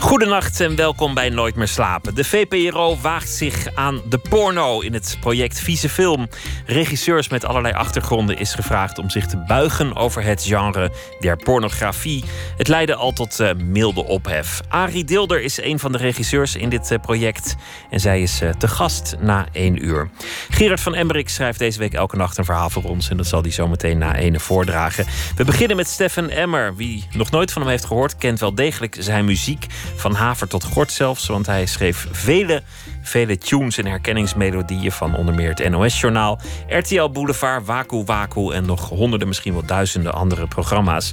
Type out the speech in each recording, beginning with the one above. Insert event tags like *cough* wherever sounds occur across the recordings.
Goedenacht en welkom bij Nooit meer slapen. De VPRO waagt zich aan de porno in het project Vieze Film. Regisseurs met allerlei achtergronden is gevraagd om zich te buigen over het genre der pornografie. Het leidde al tot uh, milde ophef. Arie Dilder is een van de regisseurs in dit uh, project en zij is uh, te gast na één uur. Gerard van Emmerik schrijft deze week elke nacht een verhaal voor ons en dat zal hij zo meteen na ene voordragen. We beginnen met Stefan Emmer. Wie nog nooit van hem heeft gehoord, kent wel degelijk zijn muziek. Van haver tot gort zelfs, want hij schreef vele, vele tunes en herkenningsmelodieën van onder meer het NOS-journaal, RTL Boulevard, Waku Waku en nog honderden, misschien wel duizenden andere programma's.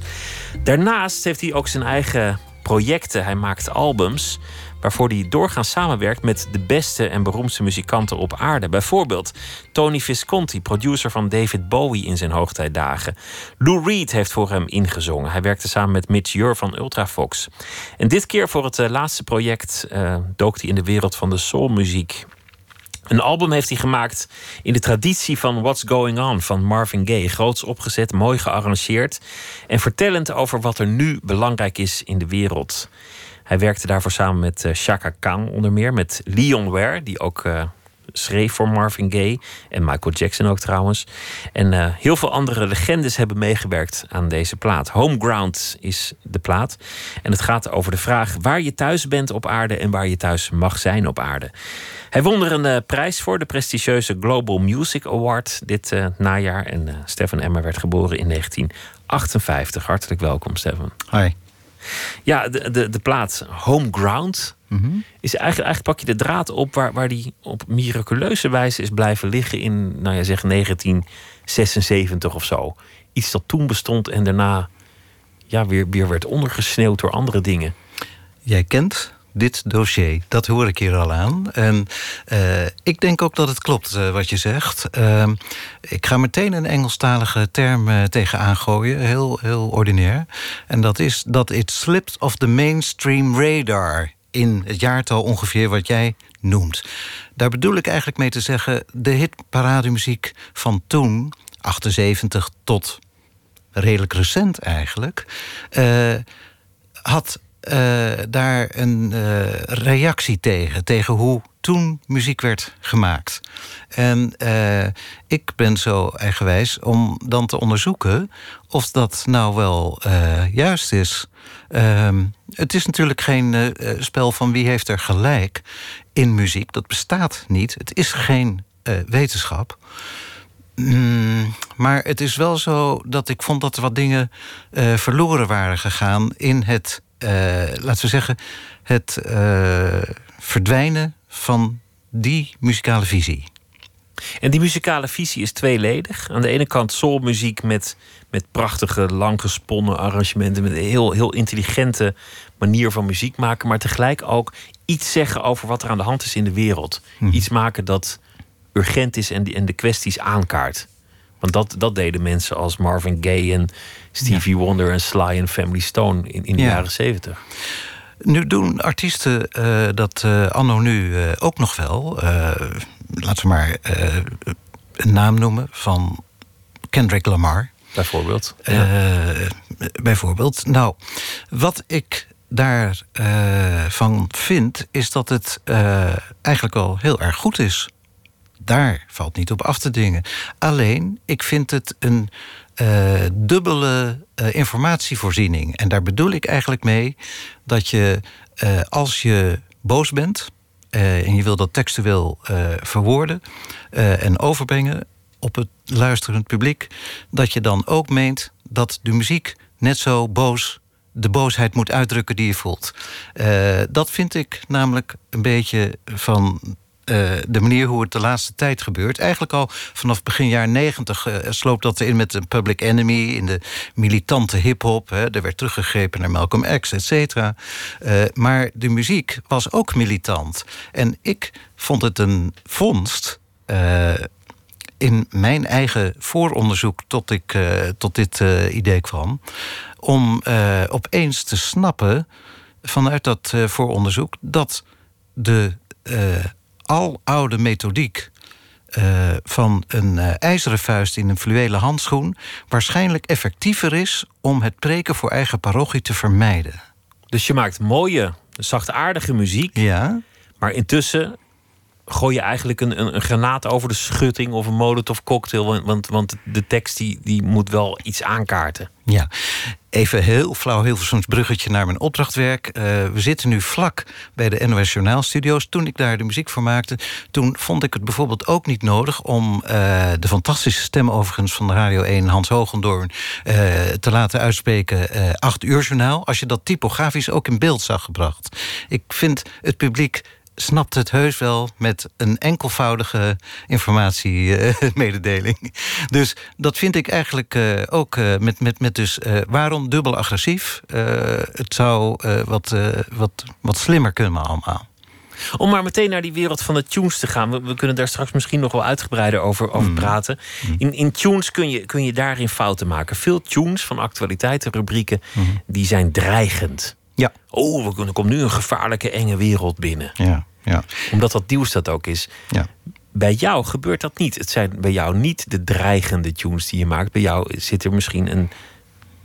Daarnaast heeft hij ook zijn eigen projecten. Hij maakt albums waarvoor hij doorgaans samenwerkt met de beste en beroemdste muzikanten op aarde. Bijvoorbeeld Tony Visconti, producer van David Bowie in zijn hoogtijdagen. Lou Reed heeft voor hem ingezongen. Hij werkte samen met Mitch Jur van Ultravox. En dit keer voor het uh, laatste project uh, dook hij in de wereld van de soulmuziek. Een album heeft hij gemaakt in de traditie van What's Going On van Marvin Gaye. Groots opgezet, mooi gearrangeerd en vertellend over wat er nu belangrijk is in de wereld. Hij werkte daarvoor samen met uh, Chaka Khan onder meer, met Leon Ware, die ook uh, schreef voor Marvin Gaye en Michael Jackson ook trouwens. En uh, heel veel andere legendes hebben meegewerkt aan deze plaat. Homeground is de plaat. En het gaat over de vraag waar je thuis bent op aarde en waar je thuis mag zijn op aarde. Hij won er een prijs voor, de prestigieuze Global Music Award dit najaar. En Stefan Emmer werd geboren in 1958. Hartelijk welkom, Stefan. Hi. Ja, de, de, de plaat Homeground mm -hmm. is eigenlijk, eigenlijk pak je de draad op waar, waar die op miraculeuze wijze is blijven liggen in, nou ja, zeg 1976 of zo. Iets dat toen bestond en daarna ja, weer, weer werd ondergesneeuwd door andere dingen. Jij kent dit dossier. Dat hoor ik hier al aan. En uh, ik denk ook dat het klopt uh, wat je zegt. Uh, ik ga meteen een Engelstalige term uh, tegenaan gooien. Heel, heel ordinair. En dat is dat it slipped off the mainstream radar. In het jaartal ongeveer wat jij noemt. Daar bedoel ik eigenlijk mee te zeggen... de hitparademuziek van toen, 78 tot redelijk recent eigenlijk... had uh, daar een uh, reactie tegen. Tegen hoe toen muziek werd gemaakt. En uh, ik ben zo eigenwijs om dan te onderzoeken of dat nou wel juist is. Ehm, het is natuurlijk geen spel van wie heeft er gelijk in muziek. Dat bestaat niet. Het is geen wetenschap. Mm, maar het is wel zo dat ik vond dat er wat dingen verloren waren gegaan in het laten we zeggen, het uh, verdwijnen van die muzikale visie. En die muzikale visie is tweeledig. Aan de ene kant soulmuziek met, met prachtige, langgesponnen arrangementen, met een heel, heel intelligente manier van muziek maken, maar tegelijk ook iets zeggen over wat er aan de hand is in de wereld. Hmm. Iets maken dat urgent is en, die, en de kwesties aankaart. Want dat, dat deden mensen als Marvin Gaye en Stevie ja. Wonder en Sly en Family Stone in, in de ja. jaren zeventig. Nu doen artiesten uh, dat uh, anno nu uh, ook nog wel. laten we maar een naam noemen van Kendrick Lamar. Bijvoorbeeld. Ja. bijvoorbeeld. Nou, wat ik daarvan vind, is dat het eigenlijk al heel erg goed is daar valt niet op af te dingen. Alleen, ik vind het een uh, dubbele uh, informatievoorziening. En daar bedoel ik eigenlijk mee dat je, uh, als je boos bent en je wil dat textueel verwoorden en overbrengen op het luisterend publiek, dat je dan ook meent dat de muziek net zo boos de boosheid moet uitdrukken die je voelt. dat vind ik namelijk een beetje van uh, de manier hoe het de laatste tijd gebeurt. Eigenlijk al vanaf begin jaren negentig uh, sloopt dat in met de Public Enemy... in de militante hip-hop. Er werd teruggegrepen naar Malcolm X, et cetera. Uh, maar de muziek was ook militant. En ik vond het een vondst in mijn eigen vooronderzoek tot ik tot dit idee kwam... om opeens te snappen vanuit dat uh, vooronderzoek dat de uh, aloude methodiek uh, van een ijzeren vuist in een fluwelen handschoen waarschijnlijk effectiever is om het preken voor eigen parochie te vermijden. Dus je maakt mooie, zachtaardige muziek. Ja. Maar intussen gooi je eigenlijk een, een, een, granaat over de schutting of een molotov cocktail. Want, want de tekst die, die moet wel iets aankaarten. Ja, even heel flauw, heel veel bruggetje naar mijn opdrachtwerk. Uh, we zitten nu vlak bij de NOS Journaal Studio's. Toen ik daar de muziek voor maakte, toen vond ik het bijvoorbeeld ook niet nodig om uh, de fantastische stem overigens van de Radio 1, Hans Hogendoorn, uh, te laten uitspreken. 8 uur journaal, als je dat typografisch ook in beeld zag gebracht. Ik vind het publiek snapt het heus wel met een enkelvoudige informatiemededeling. *laughs* dus dat vind ik eigenlijk uh, ook uh, met, met, met dus uh, waarom dubbel agressief? het zou wat, wat, wat slimmer kunnen allemaal. Om maar meteen naar die wereld van de tunes te gaan. We, we kunnen daar straks misschien nog wel uitgebreider over, over mm. praten. Mm. In, in tunes kun je, kun je daarin fouten maken. Veel tunes van actualiteitenrubrieken mm. die zijn dreigend. Ja. Oh, er komt nu een gevaarlijke, enge wereld binnen. Ja, ja. Omdat dat nieuws dat ook is. Ja. Bij jou gebeurt dat niet. Het zijn bij jou niet de dreigende tunes die je maakt. Bij jou zit er misschien een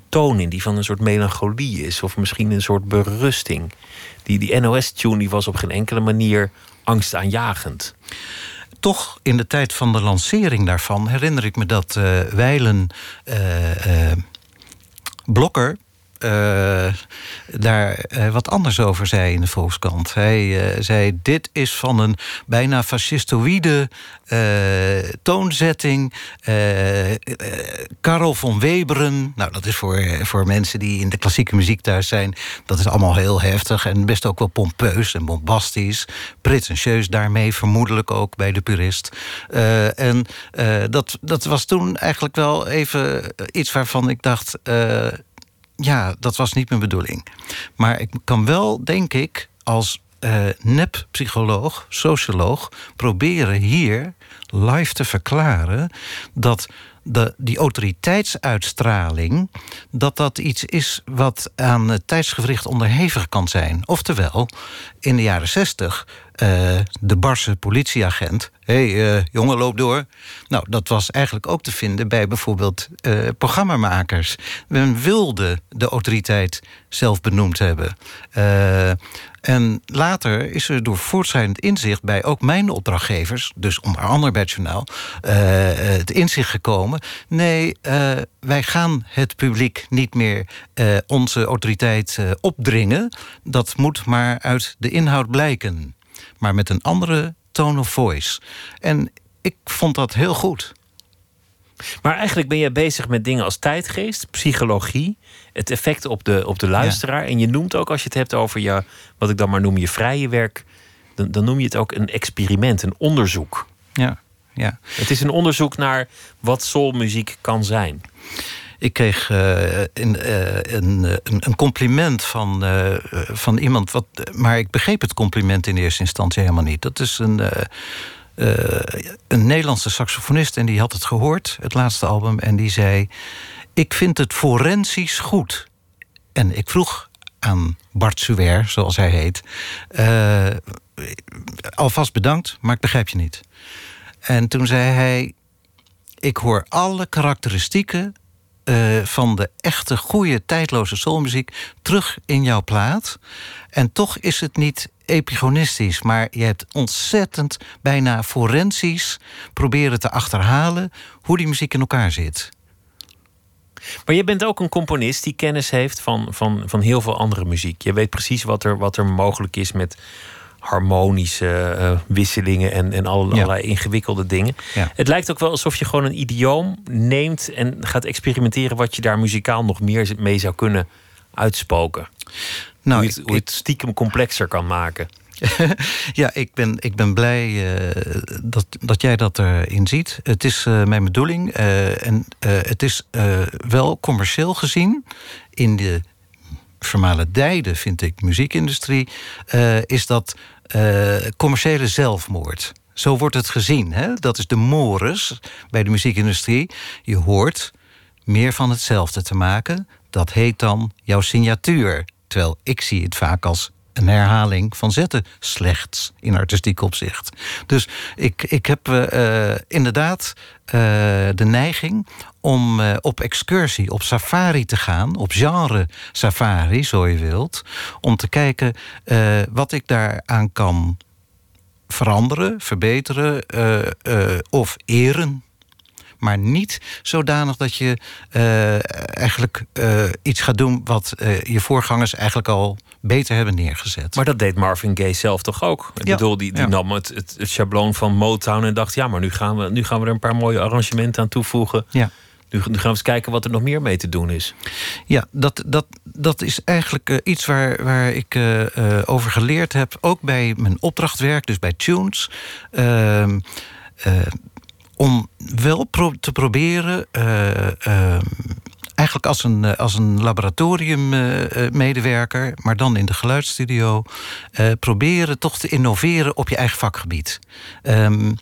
toon in die van een soort melancholie is. Of misschien een soort berusting. Die, die NOS-tune die was op geen enkele manier angstaanjagend. Toch in de tijd van de lancering daarvan herinner ik me dat uh, Weilen uh, uh, Blokker uh, daar uh, wat anders over zei in de Volkskrant. Hij uh, zei: Dit is van een bijna fascistoïde toonzetting. Karel van Weberen. Nou, dat is voor, voor mensen die in de klassieke muziek thuis zijn. Dat is allemaal heel heftig en best ook wel pompeus en bombastisch. Pretentieus daarmee, vermoedelijk ook bij de purist. en dat, dat was toen eigenlijk wel even iets waarvan ik dacht ja, dat was niet mijn bedoeling. Maar ik kan wel, denk ik, als uh, nep-psycholoog, socioloog, proberen hier live te verklaren dat de, die autoriteitsuitstraling, dat dat iets is wat aan het tijdsgevricht onderhevig kan zijn. Oftewel, in de jaren zestig, uh, de barse politieagent. Hé, hey, uh, jongen, loop door. Nou, dat was eigenlijk ook te vinden bij bijvoorbeeld uh, programmamakers. Men wilde de autoriteit zelf benoemd hebben. En later is er door voortschrijdend inzicht bij ook mijn opdrachtgevers, dus onder andere bij het journaal, het inzicht gekomen. Nee, wij gaan het publiek niet meer onze autoriteit opdringen. Dat moet maar uit de inhoud blijken. Maar met een andere tone of voice. En ik vond dat heel goed. Maar eigenlijk ben je bezig met dingen als tijdgeest, psychologie, het effect op de, op de luisteraar. En je noemt ook, als je het hebt over je, wat ik dan maar noem je vrije werk, dan, dan noem je het ook een experiment, een onderzoek. Ja, ja. Het is een onderzoek naar wat soulmuziek kan zijn. Ik kreeg uh, een, uh, een, een, compliment van, van iemand. Wat, maar ik begreep het compliment in eerste instantie helemaal niet. Dat is een een Nederlandse saxofonist en die had het gehoord, het laatste album, en die zei: Ik vind het forensisch goed. En ik vroeg aan Bart Suwer, zoals hij heet, alvast bedankt, maar ik begrijp je niet. En toen zei hij: Ik hoor alle karakteristieken uh, van de echte goede tijdloze soulmuziek terug in jouw plaat. En toch is het niet epigonistisch, maar je hebt ontzettend bijna forensisch proberen te achterhalen hoe die muziek in elkaar zit. Maar je bent ook een componist die kennis heeft van, van, van heel veel andere muziek. Je weet precies wat er, wat er mogelijk is met harmonische uh, wisselingen en, en allerlei ingewikkelde dingen. Het lijkt ook wel alsof je gewoon een idioom neemt en gaat experimenteren wat je daar muzikaal nog meer mee zou kunnen uitspoken. Nou, hoe, het, hoe het stiekem complexer kan maken. *laughs* ja, ik ben, ik ben blij uh, dat, dat jij dat erin ziet. Het is uh, mijn bedoeling. En het is wel commercieel gezien in de vermalendijde, vind ik, muziekindustrie, is dat commerciële zelfmoord. Zo wordt het gezien. Hè? Dat is de mores bij de muziekindustrie. Je hoort meer van hetzelfde te maken. Dat heet dan jouw signatuur Terwijl ik zie het vaak als een herhaling van zetten. Slechts in artistiek opzicht. Dus ik, ik heb uh, inderdaad uh, de neiging om op excursie, op safari te gaan, op genre safari, zo je wilt, om te kijken wat ik daaraan kan veranderen, verbeteren of eren. Maar niet zodanig dat je eigenlijk iets gaat doen wat je voorgangers eigenlijk al beter hebben neergezet. Maar dat deed Marvin Gaye zelf toch ook? Ik ja. bedoel, die, die ja. nam het, het, het, schabloon van Motown en dacht: ja, maar nu gaan, we, nu gaan we er een paar mooie arrangementen aan toevoegen. Ja. Nu, nu, gaan we eens kijken wat er nog meer mee te doen is. Ja, dat, dat, dat is eigenlijk uh, iets waar, waar ik uh, uh, over geleerd heb. Ook bij mijn opdrachtwerk, dus bij Tunes. Ehm, om wel pro te proberen. Uh, eigenlijk als een, eh, als een laboratoriummedewerker, maar dan in de geluidsstudio, proberen toch te innoveren op je eigen vakgebied. Um,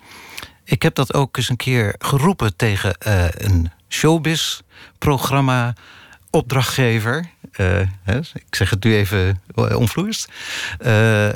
ik heb dat ook eens een keer geroepen tegen een showbiz-programma opdrachtgever. Hè, ik zeg het nu even onvloerst.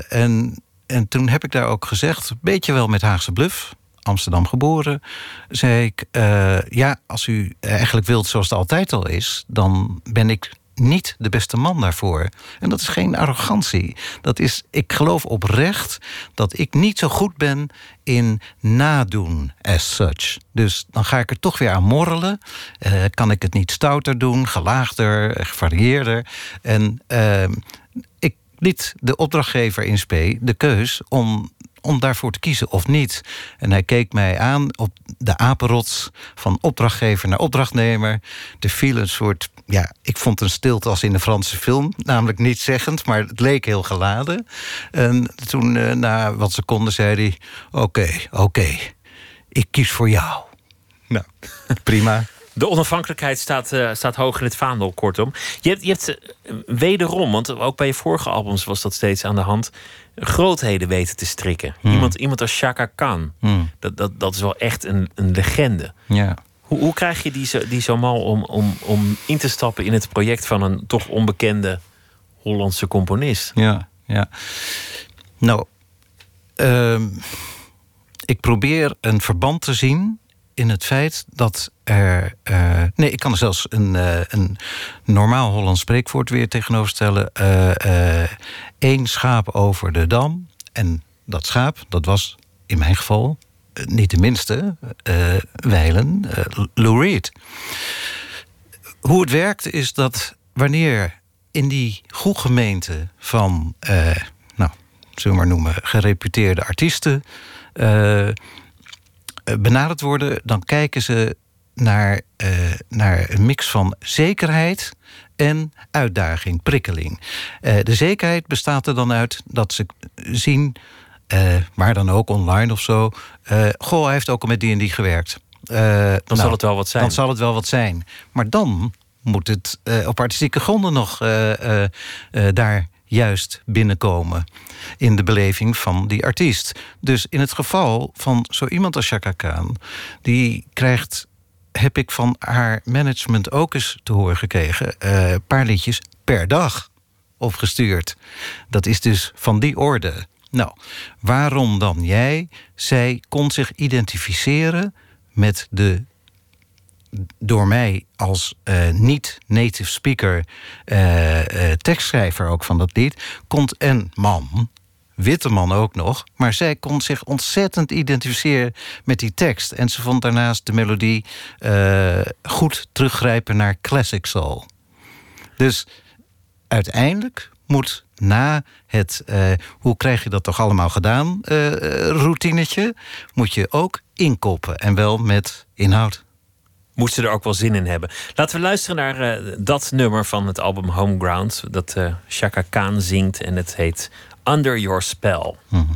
en, en toen heb ik daar ook gezegd, beetje wel met Haagse bluff Amsterdam geboren, zei ik: uh, Ja, als u eigenlijk wilt zoals het altijd al is, dan ben ik niet de beste man daarvoor. En dat is geen arrogantie. Dat is, ik geloof oprecht dat ik niet zo goed ben in nadoen as such. Dus dan ga ik er toch weer aan morrelen. Uh, kan ik het niet stouter doen, gelaagder, gevarieerder. En ik liet de opdrachtgever in spe de keus om om daarvoor te kiezen of niet. En hij keek mij aan op de apenrots van opdrachtgever naar opdrachtnemer. Er viel een soort, ja, ik vond een stilte als in een Franse film. Namelijk niet zeggend, maar het leek heel geladen. En toen, uh, na wat seconden, zei hij: Oké, oké, ik kies voor jou. Nou, *laughs* prima. De onafhankelijkheid staat, uh, staat hoog in het vaandel, kortom. Je hebt, je hebt uh, wederom, want ook bij je vorige albums was dat steeds aan de hand grootheden weten te strikken. Hmm. Iemand, iemand als Chaka Khan, hmm. dat, dat, dat is wel echt een, een legende. Ja. Hoe, hoe krijg je die zo, die zo mal om, om, om in te stappen in het project van een toch onbekende Hollandse componist? Ja, ja. Nou, uh, ik probeer een verband te zien in het feit dat er. Uh, nee, ik kan er zelfs een, uh, een normaal Hollands spreekwoord weer tegenover stellen. Eén uh, schaap over de dam. En dat schaap, dat was in mijn geval niet de minste, wijlen Lou Reed. Hoe het werkt is dat wanneer in die gemeente van, nou, zullen we maar noemen, gereputeerde artiesten eh, benaderd worden, dan kijken ze naar, uh, naar een mix van zekerheid en uitdaging, prikkeling. Uh, de zekerheid bestaat er dan uit dat ze zien, uh, waar dan ook online of zo, goh, hij heeft ook al met die en die gewerkt. dan nou, zal het wel wat zijn. Dan zal het wel wat zijn. Maar dan moet het op artistieke gronden nog daar juist binnenkomen in de beleving van die artiest. Dus in het geval van zo iemand als Chaka Khan, die krijgt, heb ik van haar management ook eens te horen gekregen, een uh, paar liedjes per dag opgestuurd. Dat is dus van die orde. Nou, waarom dan jij? Zij kon zich identificeren met de door mij als uh, niet-native speaker, uh, uh, tekstschrijver ook van dat lied, komt een man, witte man ook nog, maar zij kon zich ontzettend identificeren met die tekst. En ze vond daarnaast de melodie goed teruggrijpen naar classic soul. Dus uiteindelijk moet na het hoe krijg je dat toch allemaal gedaan, routinetje, moet je ook inkoppen en wel met inhoud Moesten ze er ook wel zin in hebben. Laten we luisteren naar eh, dat nummer van het album Homeground. Dat uh, Chaka Khan zingt en het heet Under Your Spell. Mhm.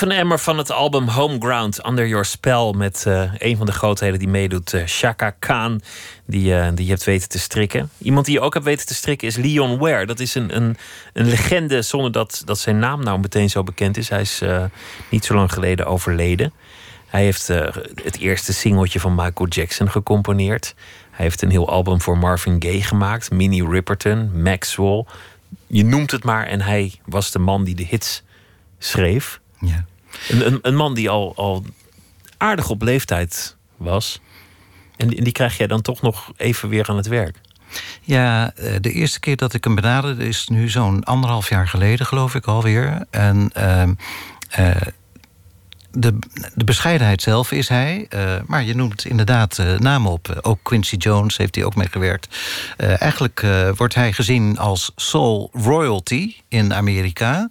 Emmer van het album Homeground, Under Your Spell. Met uh, een van de grootheden die meedoet, uh, Shaka Khan. Die, uh, die je hebt weten te strikken. Iemand die je ook hebt weten te strikken is Leon Ware. Dat is een, een, een legende zonder dat, dat zijn naam nou meteen zo bekend is. Hij is niet zo lang geleden overleden. Hij heeft het eerste singeltje van Michael Jackson gecomponeerd. Hij heeft een heel album voor Marvin Gaye gemaakt. Minnie Riperton, Maxwell. Je noemt het maar. En hij was de man die de hits schreef. Ja. Een, een, man die al, al aardig op leeftijd was. En die, die krijg jij dan toch nog even weer aan het werk. Ja, eh, de eerste keer dat ik hem benaderde is nu zo'n anderhalf jaar geleden, geloof ik alweer. En uh, uh, de, de bescheidenheid zelf is hij. Uh, maar je noemt inderdaad uh, namen op. Uh, ook Quincy Jones heeft hij ook mee gewerkt. eigenlijk wordt hij gezien als soul royalty in Amerika.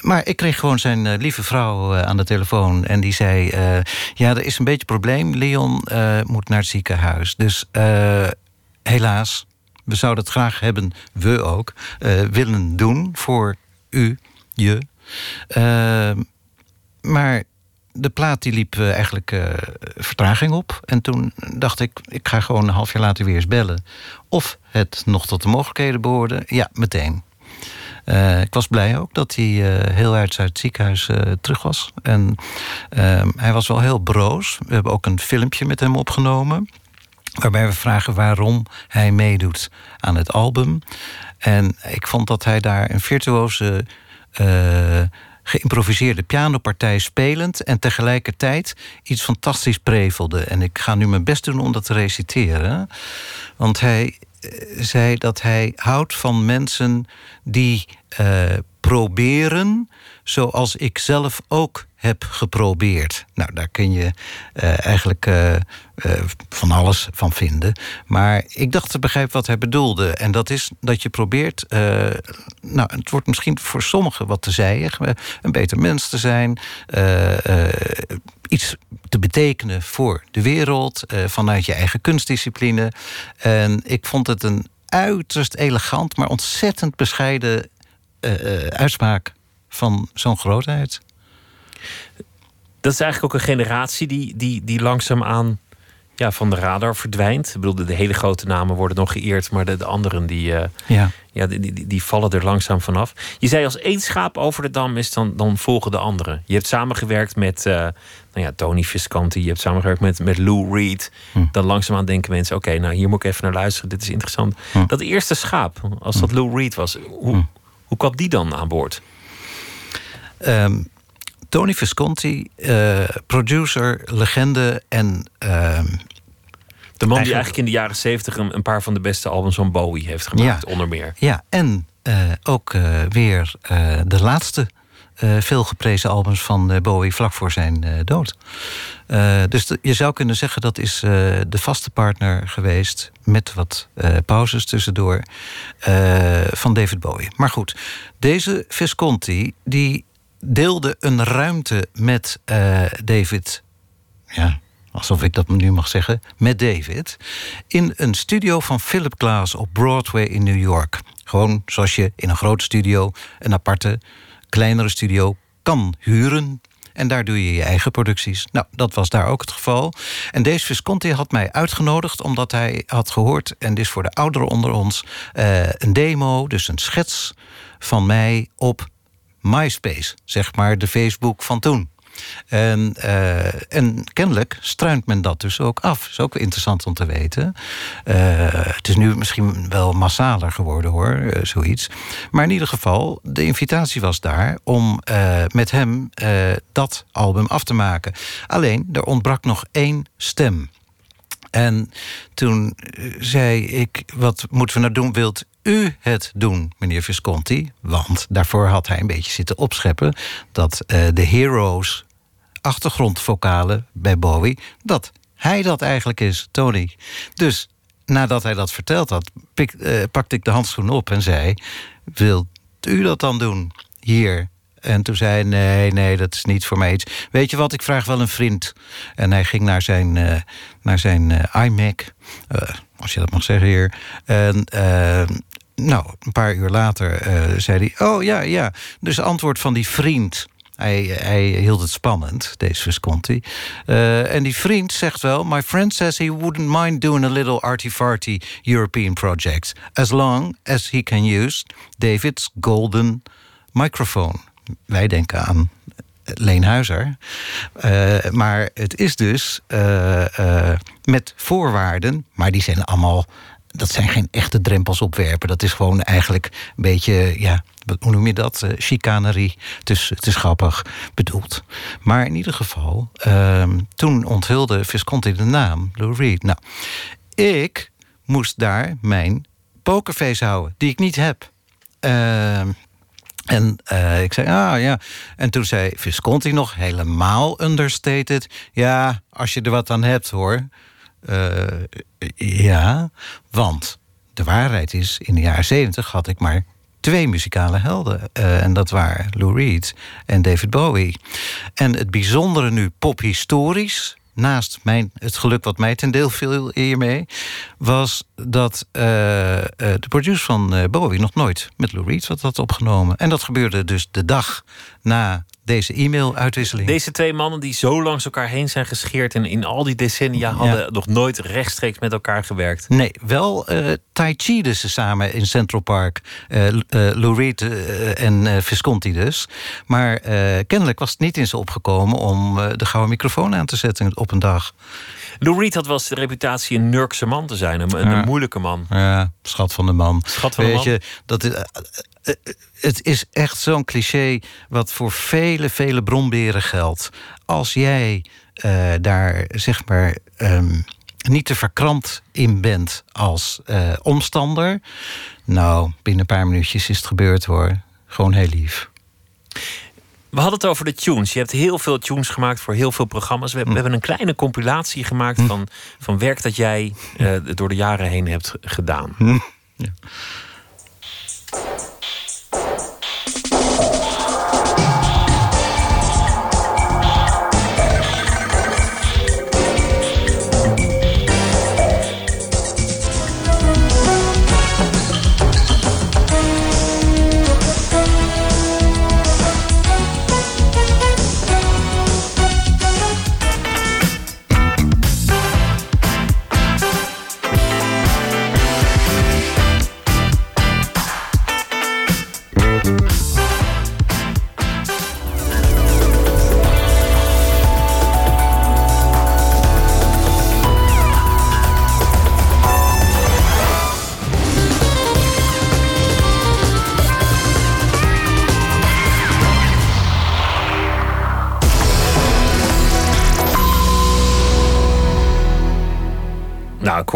Maar ik kreeg gewoon zijn lieve vrouw aan de telefoon. En die zei... ja, er is een beetje een probleem. Leon moet naar het ziekenhuis. Dus helaas, we zouden het graag hebben, we ook... willen doen voor u, je... maar de plaat die liep uh, eigenlijk uh, vertraging op. En toen dacht ik, ik ga gewoon een half jaar later weer eens bellen. Of het nog tot de mogelijkheden behoorde. Ja, meteen. Uh, ik was blij ook dat hij heel uit het ziekenhuis terug was. En ehm, hij was wel heel broos. We hebben ook een filmpje met hem opgenomen. Waarbij we vragen waarom hij meedoet aan het album. En ik vond dat hij daar een virtuoze. Geïmproviseerde pianopartij spelend en tegelijkertijd iets fantastisch prevelde. En ik ga nu mijn best doen om dat te reciteren. Want hij eh, zei dat hij houdt van mensen die uh, proberen zoals ik zelf ook heb geprobeerd. Nou, daar kun je uh, eigenlijk uh, uh, van alles van vinden. Maar ik dacht te begrijpen wat hij bedoelde. En dat is dat je probeert... nou, het wordt misschien voor sommigen wat te zeggen... een beter mens te zijn... iets te betekenen voor de wereld... vanuit je eigen kunstdiscipline. En ik vond het een uiterst elegant... maar ontzettend bescheiden uitspraak van zo'n grootheid. Dat is eigenlijk ook een generatie die, die, die langzaamaan ja, van de radar verdwijnt. Ik bedoel, de, hele grote namen worden nog geëerd, maar de, de anderen die, uh, ja. Ja, die, die, die, vallen er langzaam vanaf. Je zei als één schaap over de dam is, dan, dan volgen de anderen. Je hebt samengewerkt met uh, nou ja, Tony Visconti, je hebt samengewerkt met, met Lou Reed. Hm. Dan langzaamaan denken mensen: oké, nou hier moet ik even naar luisteren, dit is interessant. Hm. Dat eerste schaap, als dat hm. Lou Reed was, hoe, hm. hoe kwam die dan aan boord? Um, Tony Visconti, uh, producer, legende en. Uh, de man die eigenlijk in de jaren zeventig een, een, paar van de beste albums van Bowie heeft gemaakt, onder meer. Ja, en uh, ook uh, weer de laatste veel geprezen albums van Bowie vlak voor zijn dood. dus de, je zou kunnen zeggen dat is de vaste partner geweest, met wat pauzes tussendoor, van David Bowie. Maar goed, deze Visconti die deelde een ruimte met uh, David. Ja, alsof ik dat nu mag zeggen. Met David. In een studio van Philip Glass op Broadway in New York. Gewoon zoals je in een grote studio een aparte, kleinere studio kan huren. En daar doe je je eigen producties. Nou, dat was daar ook het geval. En deze Visconti had mij uitgenodigd omdat hij had gehoord... en dit is voor de ouderen onder ons... Uh, een demo, dus een schets van mij op MySpace, zeg maar de Facebook van toen. En, uh, en kennelijk struint men dat dus ook af. Is ook interessant om te weten. Uh, het is nu misschien wel massaler geworden hoor, uh, zoiets. Maar in ieder geval, de invitatie was daar om met hem dat album af te maken. Alleen, er ontbrak nog één stem. En toen zei ik, wat moeten we nou doen? Wilt u het doen, meneer Visconti? Want daarvoor had hij een beetje zitten opscheppen dat uh, de heroes achtergrondvokalen bij Bowie, dat hij dat eigenlijk is, Tony. Dus nadat hij dat verteld had, uh, pakte ik de handschoen op en zei: Wilt u dat dan doen hier? En toen zei hij, nee, nee, dat is niet voor mij iets. Weet je wat, ik vraag wel een vriend. En hij ging naar zijn, uh, naar zijn uh, iMac, uh, als je dat mag zeggen hier. En nou, een paar uur later zei hij, oh ja, ja. Dus antwoord van die vriend. Hij, hij hield het spannend, deze Visconti. En die vriend zegt wel... My friend says he wouldn't mind doing a little arty-farty European project... as long as he can use David's golden microphone wij denken aan Leen Huizer. Uh, maar het is dus uh, uh, met voorwaarden, maar die zijn allemaal. Dat zijn geen echte drempels opwerpen. Dat is gewoon eigenlijk een beetje, ja, hoe noem je dat? chicanerie. Het is, het is grappig bedoeld. Maar in ieder geval, ehm, toen onthulde Visconti de naam, Lou Reed. Nou, ik moest daar mijn pokerface houden, die ik niet heb. En uh, ik zei, ah ja. En toen zei Visconti nog helemaal understated. Ja, als je er wat aan hebt hoor. Uh, ja, want de waarheid is, in de jaren zeventig had ik maar twee muzikale helden. Uh, en dat waren Lou Reed en David Bowie. En het bijzondere nu pophistorisch naast mijn, het geluk wat mij ten deel viel hiermee, was dat uh, de producer van uh, Bowie nog nooit met Lou Reed had opgenomen. En dat gebeurde dus de dag na deze e-mail-uitwisseling. Deze twee mannen die zo langs elkaar heen zijn gescheerd... en in al die decennia hadden nog nooit rechtstreeks met elkaar gewerkt. Nee, wel uh, Tai Chi dus samen in Central Park. Uh, uh, Lou Reed en Visconti dus. Maar kennelijk was het niet in ze opgekomen... om de gouden microfoon aan te zetten op een dag. Lou Reed had wel eens de reputatie een nurkse man te zijn. Een, een moeilijke man. Ja, schat van de man. Schat van Weet de man. Je, dat is, het is echt zo'n cliché wat voor vele, vele bronberen geldt. Als jij uh, daar zeg maar um, niet te verkrampt in bent als uh, omstander. Nou, binnen een paar minuutjes is het gebeurd hoor. Gewoon heel lief. We hadden het over de tunes. Je hebt heel veel tunes gemaakt voor heel veel programma's. We, we hm. hebben een kleine compilatie gemaakt hm. van, van werk dat jij uh, door de jaren heen hebt gedaan. Hm. Ja.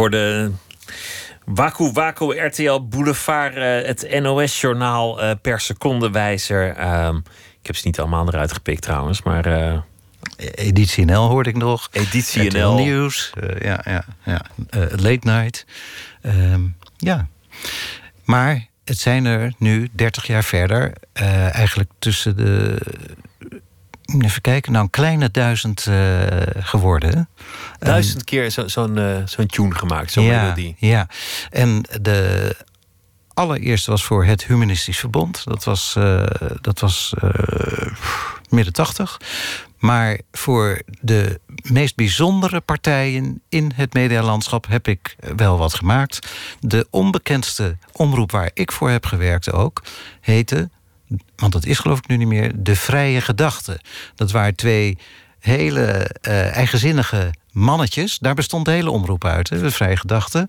Hoorde Waku Waku RTL Boulevard, uh, het NOS-journaal uh, per secondewijzer. Uh, ik heb ze niet allemaal eruit gepikt trouwens, maar... Uh, Editie NL hoorde ik nog. Editie RTL NL. Nieuws, ja, ja, ja. late Night. Ehm, ja. Maar het zijn er nu, 30 jaar verder, eigenlijk tussen de even kijken, nou een kleine duizend uh, geworden. Duizend um, keer zo'n zo uh, zo'n tune gemaakt, zo'n ja, melodie. Ja, en de allereerste was voor het Humanistisch Verbond. Dat was, uh, dat was midden tachtig. Maar voor de meest bijzondere partijen in het medialandschap heb ik wel wat gemaakt. De onbekendste omroep waar ik voor heb gewerkt ook, heette want dat is geloof ik nu niet meer, de vrije gedachte. Dat waren twee hele uh, eigenzinnige mannetjes. Daar bestond de hele omroep uit, de vrije gedachte.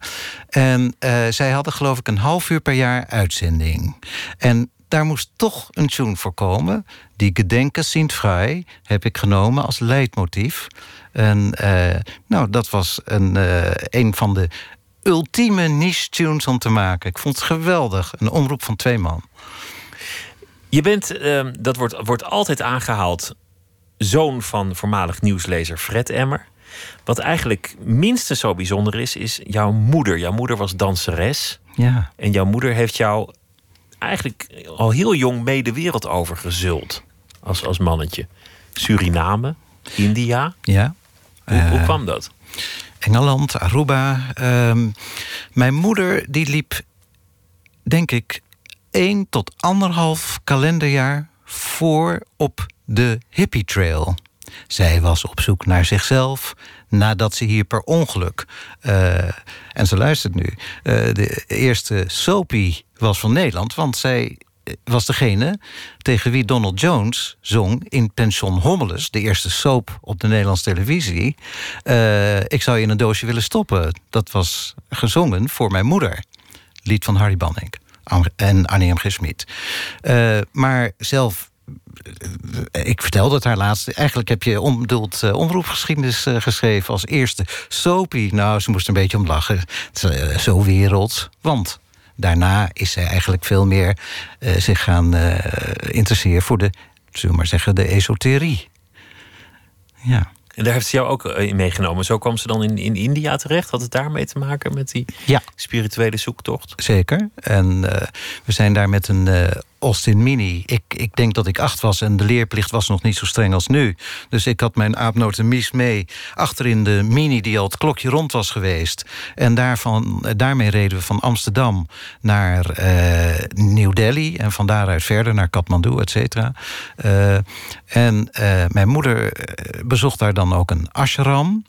En uh, zij hadden geloof ik een half uur per jaar uitzending. En daar moest toch een tune voor komen. Die Gedenken sind vrij heb ik genomen als leidmotief. En uh, nou, dat was een, een van de ultieme niche tunes om te maken. Ik vond het geweldig. Een omroep van twee man. Je bent, uh, dat wordt, wordt altijd aangehaald, zoon van voormalig nieuwslezer Fred Emmer. Wat eigenlijk minstens zo bijzonder is, is jouw moeder. Jouw moeder was danseres. Ja. En jouw moeder heeft jou eigenlijk al heel jong mee de wereld over gezult. Als, als mannetje. Suriname, India. Ja. Hoe, hoe eh, kwam dat? Engeland, Aruba. Uh, mijn moeder die liep, denk ik, 1 tot anderhalf kalenderjaar voor op de Hippie Trail. Zij was op zoek naar zichzelf nadat ze hier per ongeluk. Uh, en ze luistert nu. Uh, de eerste soapie was van Nederland, want zij eh, was degene tegen wie Donald Jones zong in Pension Hommeles, de eerste soap op de Nederlandse televisie. Ik zou je in een doosje willen stoppen. Dat was gezongen voor mijn moeder. Lied van Harry Banning en Annie M. G. Smit. Uh, maar zelf eh, ik vertelde het haar laatst. Eigenlijk heb je onbedoeld uh, omroepgeschiedenis geschreven als eerste. Soapie, nou, ze moest een beetje om lachen. Zo wereld. Want daarna is zij eigenlijk veel meer zich gaan interesseren voor de, zullen we maar zeggen, de esoterie. Ja. En daar heeft ze jou ook in meegenomen. Zo kwam ze dan in, in India terecht. Had het daarmee te maken met die ja. spirituele zoektocht? Zeker. En uh, we zijn daar met een uh, Austin Mini. Ik, ik denk dat ik acht was en de leerplicht was nog niet zo streng als nu. Dus ik had mijn aapnotenmies mee achterin de Mini die al het klokje rond was geweest. En daarvan, daarmee reden we van Amsterdam naar uh, New Delhi en van daaruit verder naar Kathmandu, et cetera. Uh, en uh, mijn moeder bezocht daar dan ook een ashram.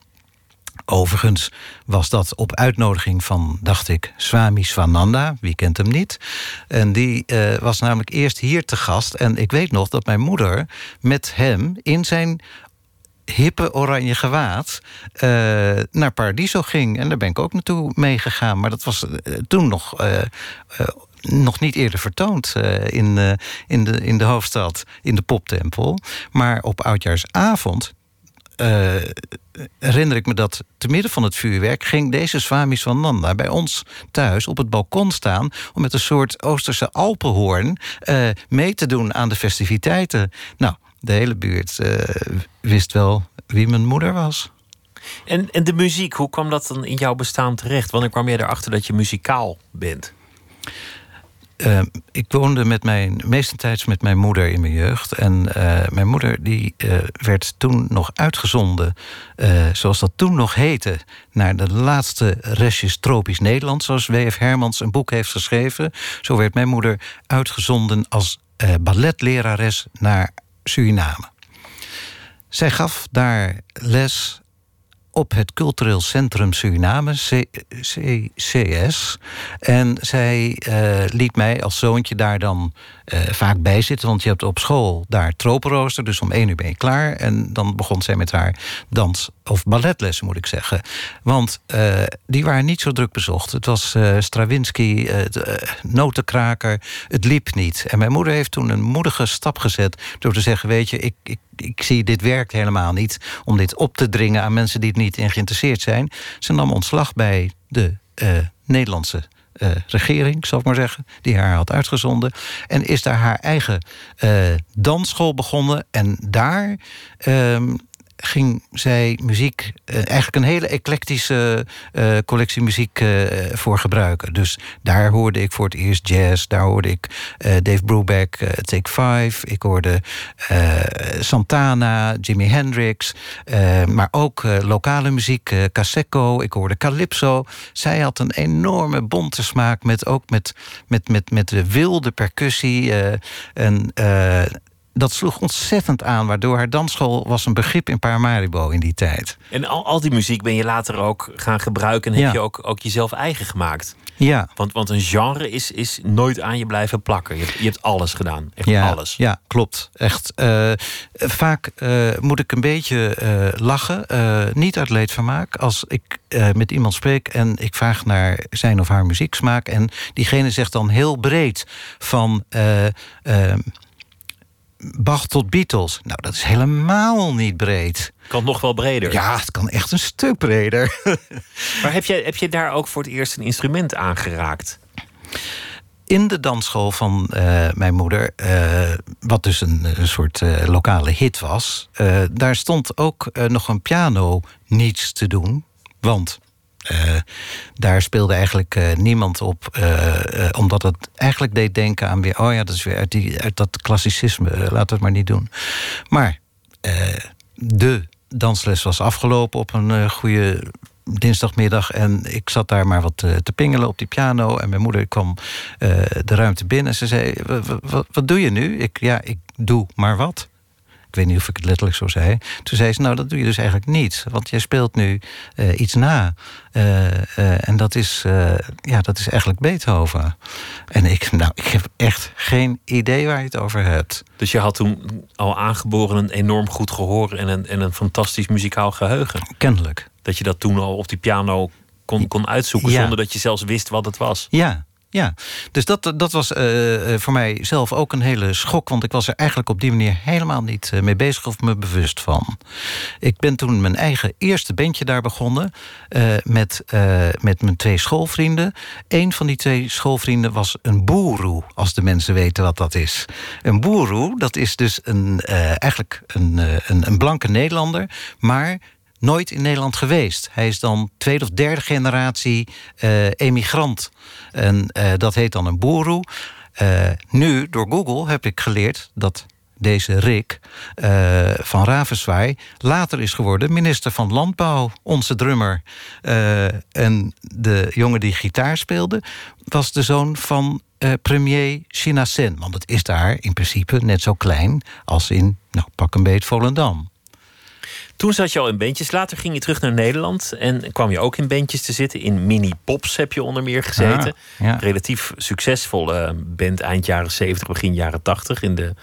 Overigens was dat op uitnodiging van, dacht ik, Swami Swananda. Wie kent hem niet? En die uh, was namelijk eerst hier te gast. En ik weet nog dat mijn moeder met hem in zijn hippe oranje gewaad uh, naar Paradiso ging. En daar ben ik ook naartoe meegegaan. Maar dat was uh, toen nog, nog niet eerder vertoond in, in, de, in de hoofdstad, in de poptempel. Maar op oudjaarsavond uh, herinner ik me dat te midden van het vuurwerk ging deze Swami Swananda bij ons thuis op het balkon staan om met een soort Oosterse Alpenhoorn uh, mee te doen aan de festiviteiten. Nou, de hele buurt uh, wist wel wie mijn moeder was. En, en de muziek, hoe kwam dat dan in jouw bestaan terecht? Wanneer kwam je erachter dat je muzikaal bent? Uh, ik woonde met mijn, meestentijds met mijn moeder in mijn jeugd. En uh, mijn moeder die uh, werd toen nog uitgezonden, zoals dat toen nog heette, naar de laatste restjes tropisch Nederland, zoals W.F. Hermans een boek heeft geschreven. Zo werd mijn moeder uitgezonden als balletlerares naar Suriname. Zij gaf daar les op het Cultureel Centrum Suriname, CCS. En zij uh, liet mij als zoontje daar dan uh, vaak bij zitten. Want je hebt op school daar tropenrooster, dus om één uur ben je klaar. En dan begon zij met haar dans- of balletlessen, moet ik zeggen. Want uh, die waren niet zo druk bezocht. Het was Stravinsky, notenkraker, het liep niet. En mijn moeder heeft toen een moedige stap gezet... door te zeggen, weet je, ik, ik ik zie dit werkt helemaal niet om dit op te dringen aan mensen die het niet in geïnteresseerd zijn. Ze nam ontslag bij de uh, Nederlandse uh, regering, zal ik maar zeggen, die haar had uitgezonden. En is daar haar eigen uh, dansschool begonnen. En daar um, ging zij muziek, uh, eigenlijk een hele eclectische uh, collectie muziek uh, voor gebruiken. Dus daar hoorde ik voor het eerst jazz, daar hoorde ik Dave Brubeck, Take Five, ik hoorde Santana, Jimi Hendrix, maar ook lokale muziek, Caseco, ik hoorde Calypso. Zij had een enorme bonte smaak met ook met, met, met, met de wilde percussie en dat sloeg ontzettend aan, waardoor haar dansschool was een begrip in Paramaribo in die tijd. En al, al die muziek ben je later ook gaan gebruiken en heb je ook, ook jezelf eigen gemaakt. Ja. Want, want een genre is, is nooit aan je blijven plakken. Je hebt, je hebt alles gedaan. Echt ja, alles. Ja, klopt. Echt. Uh, vaak uh, moet ik een beetje uh, lachen. niet uit leedvermaak. Als ik met iemand spreek en ik vraag naar zijn of haar muzieksmaak. En diegene zegt dan heel breed van Bach tot Beatles. Nou, dat is helemaal niet breed. Kan nog wel breder. Ja, het kan echt een stuk breder. *laughs* maar heb je, heb je daar ook voor het eerst een instrument aangeraakt? In de dansschool van uh, mijn moeder, uh, wat dus een, een soort uh, lokale hit was, daar stond ook nog een piano niets te doen. Want uh, daar speelde eigenlijk uh, niemand op. Uh, omdat het eigenlijk deed denken aan weer... oh ja, dat is weer uit, die, uit dat klassicisme. laat het maar niet doen. Maar de dansles was afgelopen op een goede dinsdagmiddag. En ik zat daar maar wat te pingelen op die piano. En mijn moeder kwam de ruimte binnen. En ze zei, wat doe je nu? Ik, ja, ik doe maar wat weet niet of ik het letterlijk zo zei. Toen zei ze, nou dat doe je dus eigenlijk niet. Want jij speelt nu uh, iets na. Uh, uh, en dat is, ja, dat is eigenlijk Beethoven. En ik, nou, ik heb echt geen idee waar je het over hebt. Dus je had toen al aangeboren een enorm goed gehoor... en een, en een fantastisch muzikaal geheugen. Kennelijk. Dat je dat toen al op die piano kon, kon uitzoeken... Ja. zonder dat je zelfs wist wat het was. Ja, ja, dus dat, dat was uh, voor mij zelf ook een hele schok. Want ik was er eigenlijk op die manier helemaal niet uh, mee bezig of me bewust van. Ik ben toen mijn eigen eerste bandje daar begonnen. Met, met mijn twee schoolvrienden. Een van die twee schoolvrienden was een boeroe. Als de mensen weten wat dat is. Een boeroe, dat is dus een, eigenlijk een, een, een blanke Nederlander. Maar nooit in Nederland geweest. Hij is dan tweede of derde generatie uh, emigrant. En uh, dat heet dan een boeroe. nu, door Google, heb ik geleerd dat deze Rick van Ravenswaai later is geworden minister van Landbouw, onze drummer. En de jongen die gitaar speelde, was de zoon van premier China Sen. Want het is daar in principe net zo klein als in, nou, pak een beet Volendam. Toen zat je al in bandjes. Later ging je terug naar Nederland. En kwam je ook in bandjes te zitten. In Mini Pops heb je onder meer gezeten. Ja. Relatief succesvolle band eind jaren 70, begin jaren 80. In de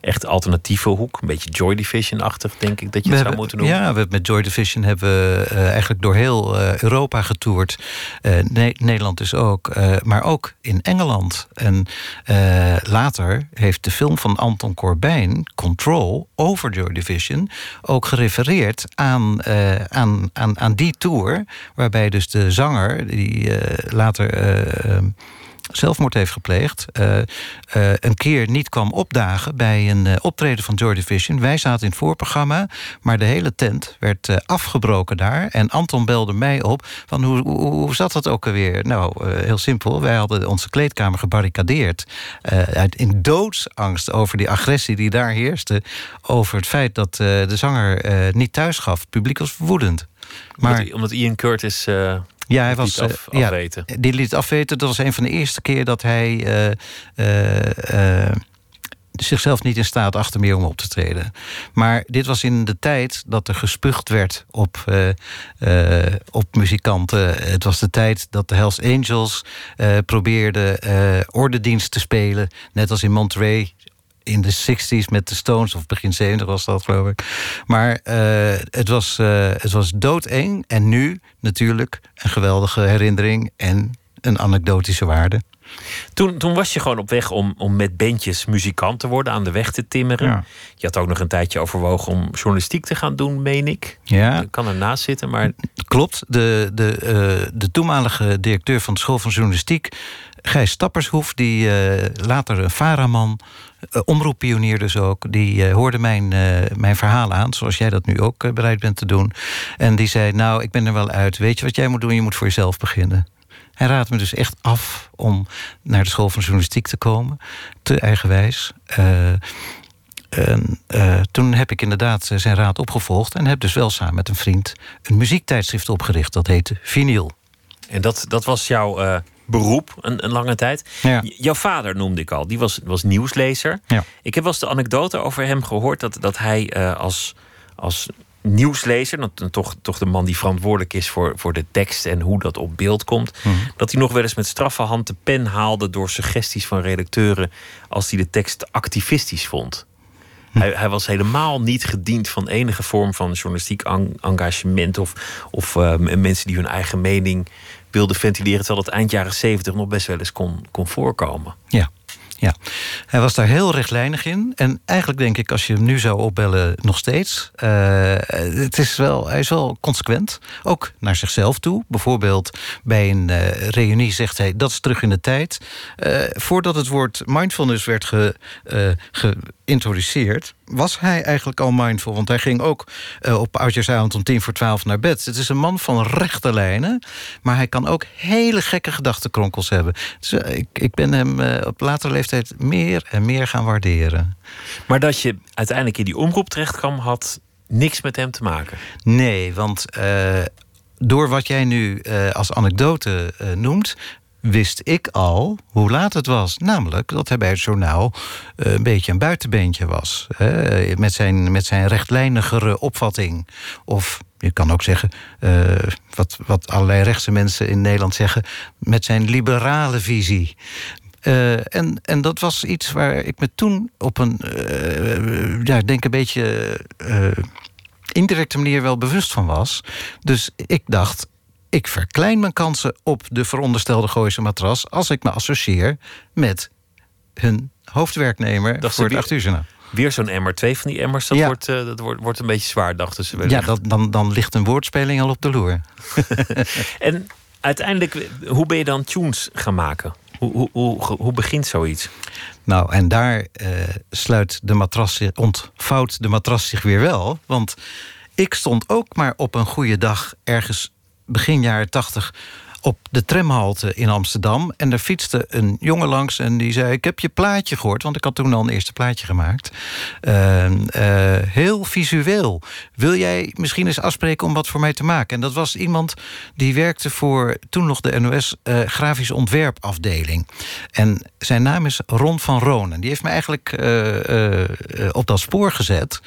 echt alternatieve hoek. Een beetje Joy Division-achtig, denk ik dat je het zou moeten noemen. Ja, we, met Joy Division hebben we uh, eigenlijk door heel uh, Europa getoerd. Uh, ne Nederland dus ook, maar ook in Engeland. En later heeft de film van Anton Corbijn, Control, over Joy Division... ook gerefereerd aan, aan, aan, aan die tour... waarbij dus de zanger, die later zelfmoord heeft gepleegd, uh, uh, een keer niet kwam opdagen bij een uh, optreden van Joy Division. Wij zaten in het voorprogramma, maar de hele tent werd afgebroken daar. En Anton belde mij op van hoe, hoe, hoe zat dat ook alweer? Nou, heel simpel. Wij hadden onze kleedkamer gebarricadeerd. uit, in doodsangst over die agressie die daar heerste. Over het feit dat de zanger niet thuis gaf. Het publiek was woedend. Maar, omdat, omdat Ian Curtis ja, hij was af, ja, afweten. Die liet afweten. Dat was een van de eerste keer dat hij uh, uh, uh, zichzelf niet in staat achtte meer om op te treden. Maar dit was in de tijd dat er gespuugd werd op, op muzikanten. Het was de tijd dat de Hells Angels probeerden ordendienst te spelen. Net als in Monterey in de 60s met de Stones, of begin 70 was dat, geloof ik. Maar uh, het, was, uh, het was doodeng. En nu natuurlijk een geweldige herinnering en een anekdotische waarde. Toen, toen was je gewoon op weg om, om met bandjes muzikant te worden, aan de weg te timmeren. Ja. Je had ook nog een tijdje overwogen om journalistiek te gaan doen, meen ik. Ja. Ik kan ernaast zitten, maar. Klopt. De, de, uh, de toenmalige directeur van de School van Journalistiek, Gijs Stappershoef, die uh, later een Varaman, uh, omroeppionier dus ook, die uh, hoorde mijn, mijn verhaal aan, zoals jij dat nu ook bereid bent te doen. En die zei: Nou, ik ben er wel uit. Weet je wat jij moet doen? Je moet voor jezelf beginnen. Hij raadt me dus echt af om naar de school van journalistiek te komen. Te eigenwijs. Uh, en, uh, toen heb ik inderdaad zijn raad opgevolgd. En heb dus wel samen met een vriend een muziektijdschrift opgericht. Dat heette Vinyl. En dat, dat was jouw uh, beroep een, een, lange tijd. Ja. Jouw vader noemde ik al. Die was, was nieuwslezer. Ja. Ik heb wel eens de anekdote over hem gehoord. Dat, dat hij uh, als, als nieuwslezer, toch, toch de man die verantwoordelijk is voor, voor de tekst en hoe dat op beeld komt, mm. dat hij nog wel eens met straffe hand de pen haalde door suggesties van redacteuren als hij de tekst activistisch vond. Hm. Hij, hij, was helemaal niet gediend van enige vorm van journalistiek engagement of, of uh, mensen die hun eigen mening wilden ventileren, terwijl het eind jaren zeventig nog best wel eens kon, kon voorkomen. Ja. Ja, hij was daar heel rechtlijnig in. En eigenlijk denk ik, als je hem nu zou opbellen, nog steeds. Uh, het is wel, hij is wel consequent. Ook naar zichzelf toe. Bijvoorbeeld bij een uh, reunie zegt hij, dat is terug in de tijd. Uh, voordat het woord mindfulness werd ge, geïntroduceerd... was hij eigenlijk al mindful. Want hij ging ook op oudjaarsavond om tien voor twaalf naar bed. Het is een man van rechte lijnen. Maar hij kan ook hele gekke gedachtenkronkels hebben. Dus, ik, ik ben hem op latere leeftijd meer en meer gaan waarderen. Maar dat je uiteindelijk in die omroep terecht kwam, had niks met hem te maken. Nee, want uh, door wat jij nu uh, als anekdote uh, noemt, wist ik al hoe laat het was. Namelijk dat hij bij het journaal een beetje een buitenbeentje was. Hè, met, zijn, met zijn rechtlijnigere opvatting. Of je kan ook zeggen, uh, wat, wat allerlei rechtse mensen in Nederland zeggen, met zijn liberale visie. Uh, en, en dat was iets waar ik me toen op een, uh, ja, denk een beetje indirecte manier wel bewust van was. Dus ik dacht, ik verklein mijn kansen op de veronderstelde Gooise matras als ik me associeer met hun hoofdwerknemer dat voor het acht uur journaal. Weer zo'n emmer. Twee van die emmers, dat, ja. wordt, uh, dat wordt, wordt een beetje zwaar, dachten ze. Ja, dat, dan, dan ligt een woordspeling al op de loer. *laughs* en uiteindelijk, hoe ben je dan tunes gaan maken? Hoe, hoe, hoe, hoe begint zoiets? Nou, en daar uh, sluit de matras, ontvouwt de matras zich weer wel. Want ik stond ook maar op een goede dag ergens begin jaren tachtig op de tramhalte in Amsterdam. En daar fietste een jongen langs en die zei... ik heb je plaatje gehoord, want ik had toen al een eerste plaatje gemaakt. Ehm, eh, heel visueel. Wil jij misschien eens afspreken om wat voor mij te maken? En dat was iemand die werkte voor toen nog de NOS uh, Grafisch Ontwerpafdeling. En zijn naam is Ron van Roonen. Die heeft me eigenlijk uh, op dat spoor gezet.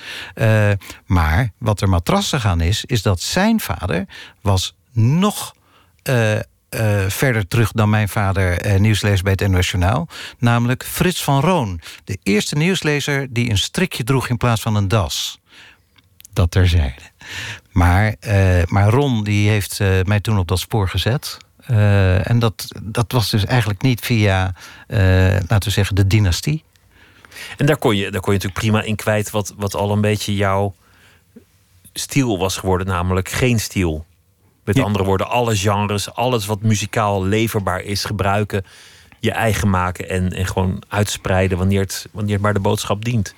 maar wat er matrassen gaan is, is dat zijn vader was nog uh, verder terug dan mijn vader uh, nieuwslezer bij het Nationaal. Namelijk Frits van Roon. De eerste nieuwslezer die een strikje droeg in plaats van een das. Dat terzijde. Maar, maar Ron die heeft mij toen op dat spoor gezet. en dat, dat was dus eigenlijk niet via, laten we zeggen, de dynastie. En daar kon je, daar kon je natuurlijk prima in kwijt wat, wat al een beetje jouw stiel was geworden, namelijk geen stiel. Met andere woorden, alle genres, alles wat muzikaal leverbaar is, gebruiken, je eigen maken en, en gewoon uitspreiden wanneer het, wanneer het maar de boodschap dient.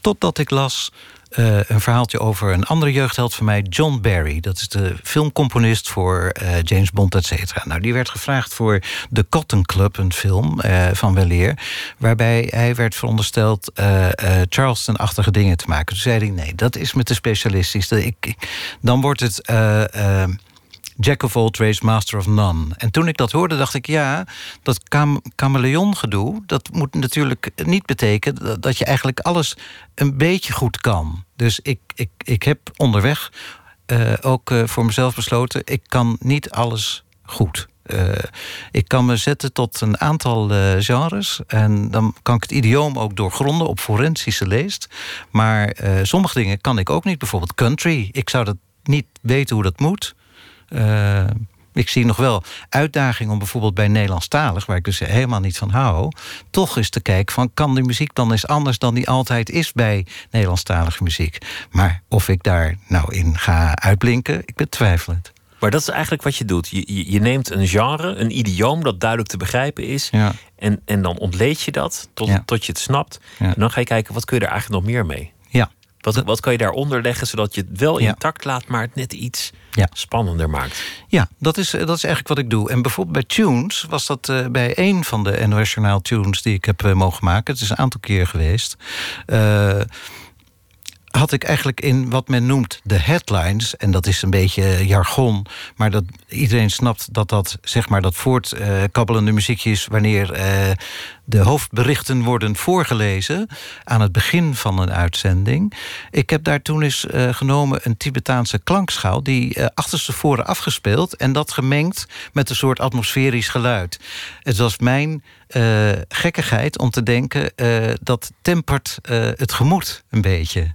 Totdat ik las uh, een verhaaltje over een andere jeugdheld van mij, John Barry. Dat is de filmcomponist voor uh, James Bond, et cetera. Nou, die werd gevraagd voor The Cotton Club, een film uh, van weleer. Waarbij hij werd verondersteld Charleston-achtige dingen te maken. Toen zei hij: nee, dat is met de specialistisch. Ik, ik, dan wordt het Jack of all trades, master of none. En toen ik dat hoorde, dacht ik, ja, dat kam chameleon gedoe... dat moet natuurlijk niet betekenen dat je eigenlijk alles een beetje goed kan. Dus ik, ik, ik heb onderweg uh, ook uh, voor mezelf besloten... ik kan niet alles goed. Uh, ik kan me zetten tot een aantal genres. En dan kan ik het idioom ook doorgronden op forensische leest. Maar sommige dingen kan ik ook niet. Bijvoorbeeld country. Ik zou dat niet weten hoe dat moet. Uh, ik zie nog wel uitdagingen om bijvoorbeeld bij Nederlandstalig, waar ik dus helemaal niet van hou, toch eens te kijken van kan die muziek dan eens anders dan die altijd is bij Nederlandstalige muziek. Maar of ik daar nou in ga uitblinken, ik betwijfel Maar dat is eigenlijk wat je doet. Je, je, neemt een genre, een idioom dat duidelijk te begrijpen is. Ja. En, en dan ontleed je dat tot, tot je het snapt. En dan ga je kijken, wat kun je er eigenlijk nog meer mee? Wat, wat kan je daaronder leggen, zodat je het wel intact laat, maar het net iets ja. spannender maakt? Ja, dat is, dat is eigenlijk wat ik doe. En bijvoorbeeld bij Tunes was dat uh, bij een van de NOS Tunes die ik heb uh, mogen maken. Het is een aantal keer geweest. Had ik eigenlijk in wat men noemt de headlines... en dat is een beetje jargon... maar dat iedereen snapt dat dat, zeg maar, dat voortkabbelende muziekje is... wanneer uh, de hoofdberichten worden voorgelezen... aan het begin van een uitzending. Ik heb daar toen eens uh, genomen een Tibetaanse klankschaal... die uh, achterstevoren afgespeeld... en dat gemengd met een soort atmosferisch geluid. Het was mijn gekkigheid om te denken... dat tempert het gemoed een beetje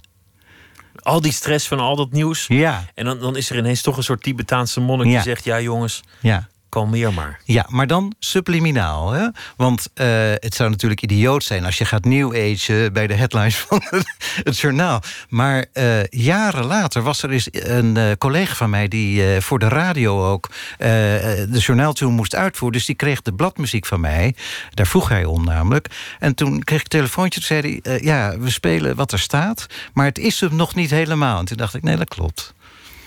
al die stress van al dat nieuws. Ja. En dan, dan is er ineens toch een soort Tibetaanse monnik die zegt: Ja, jongens. Ja kalmeer maar. Ja, maar dan subliminaal. Hè? Want uh, het zou natuurlijk idioot zijn als je gaat New Age bij de headlines *laughs* van het, journaal. Maar uh, jaren later was er eens een uh, collega van mij die voor de radio ook de journaaltune moest uitvoeren. Dus die kreeg de bladmuziek van mij. Daar vroeg hij om namelijk. En toen kreeg ik een telefoontje. Toen zei hij: Ja, we spelen wat er staat. Maar het is hem nog niet helemaal. En toen dacht ik: Nee, dat klopt.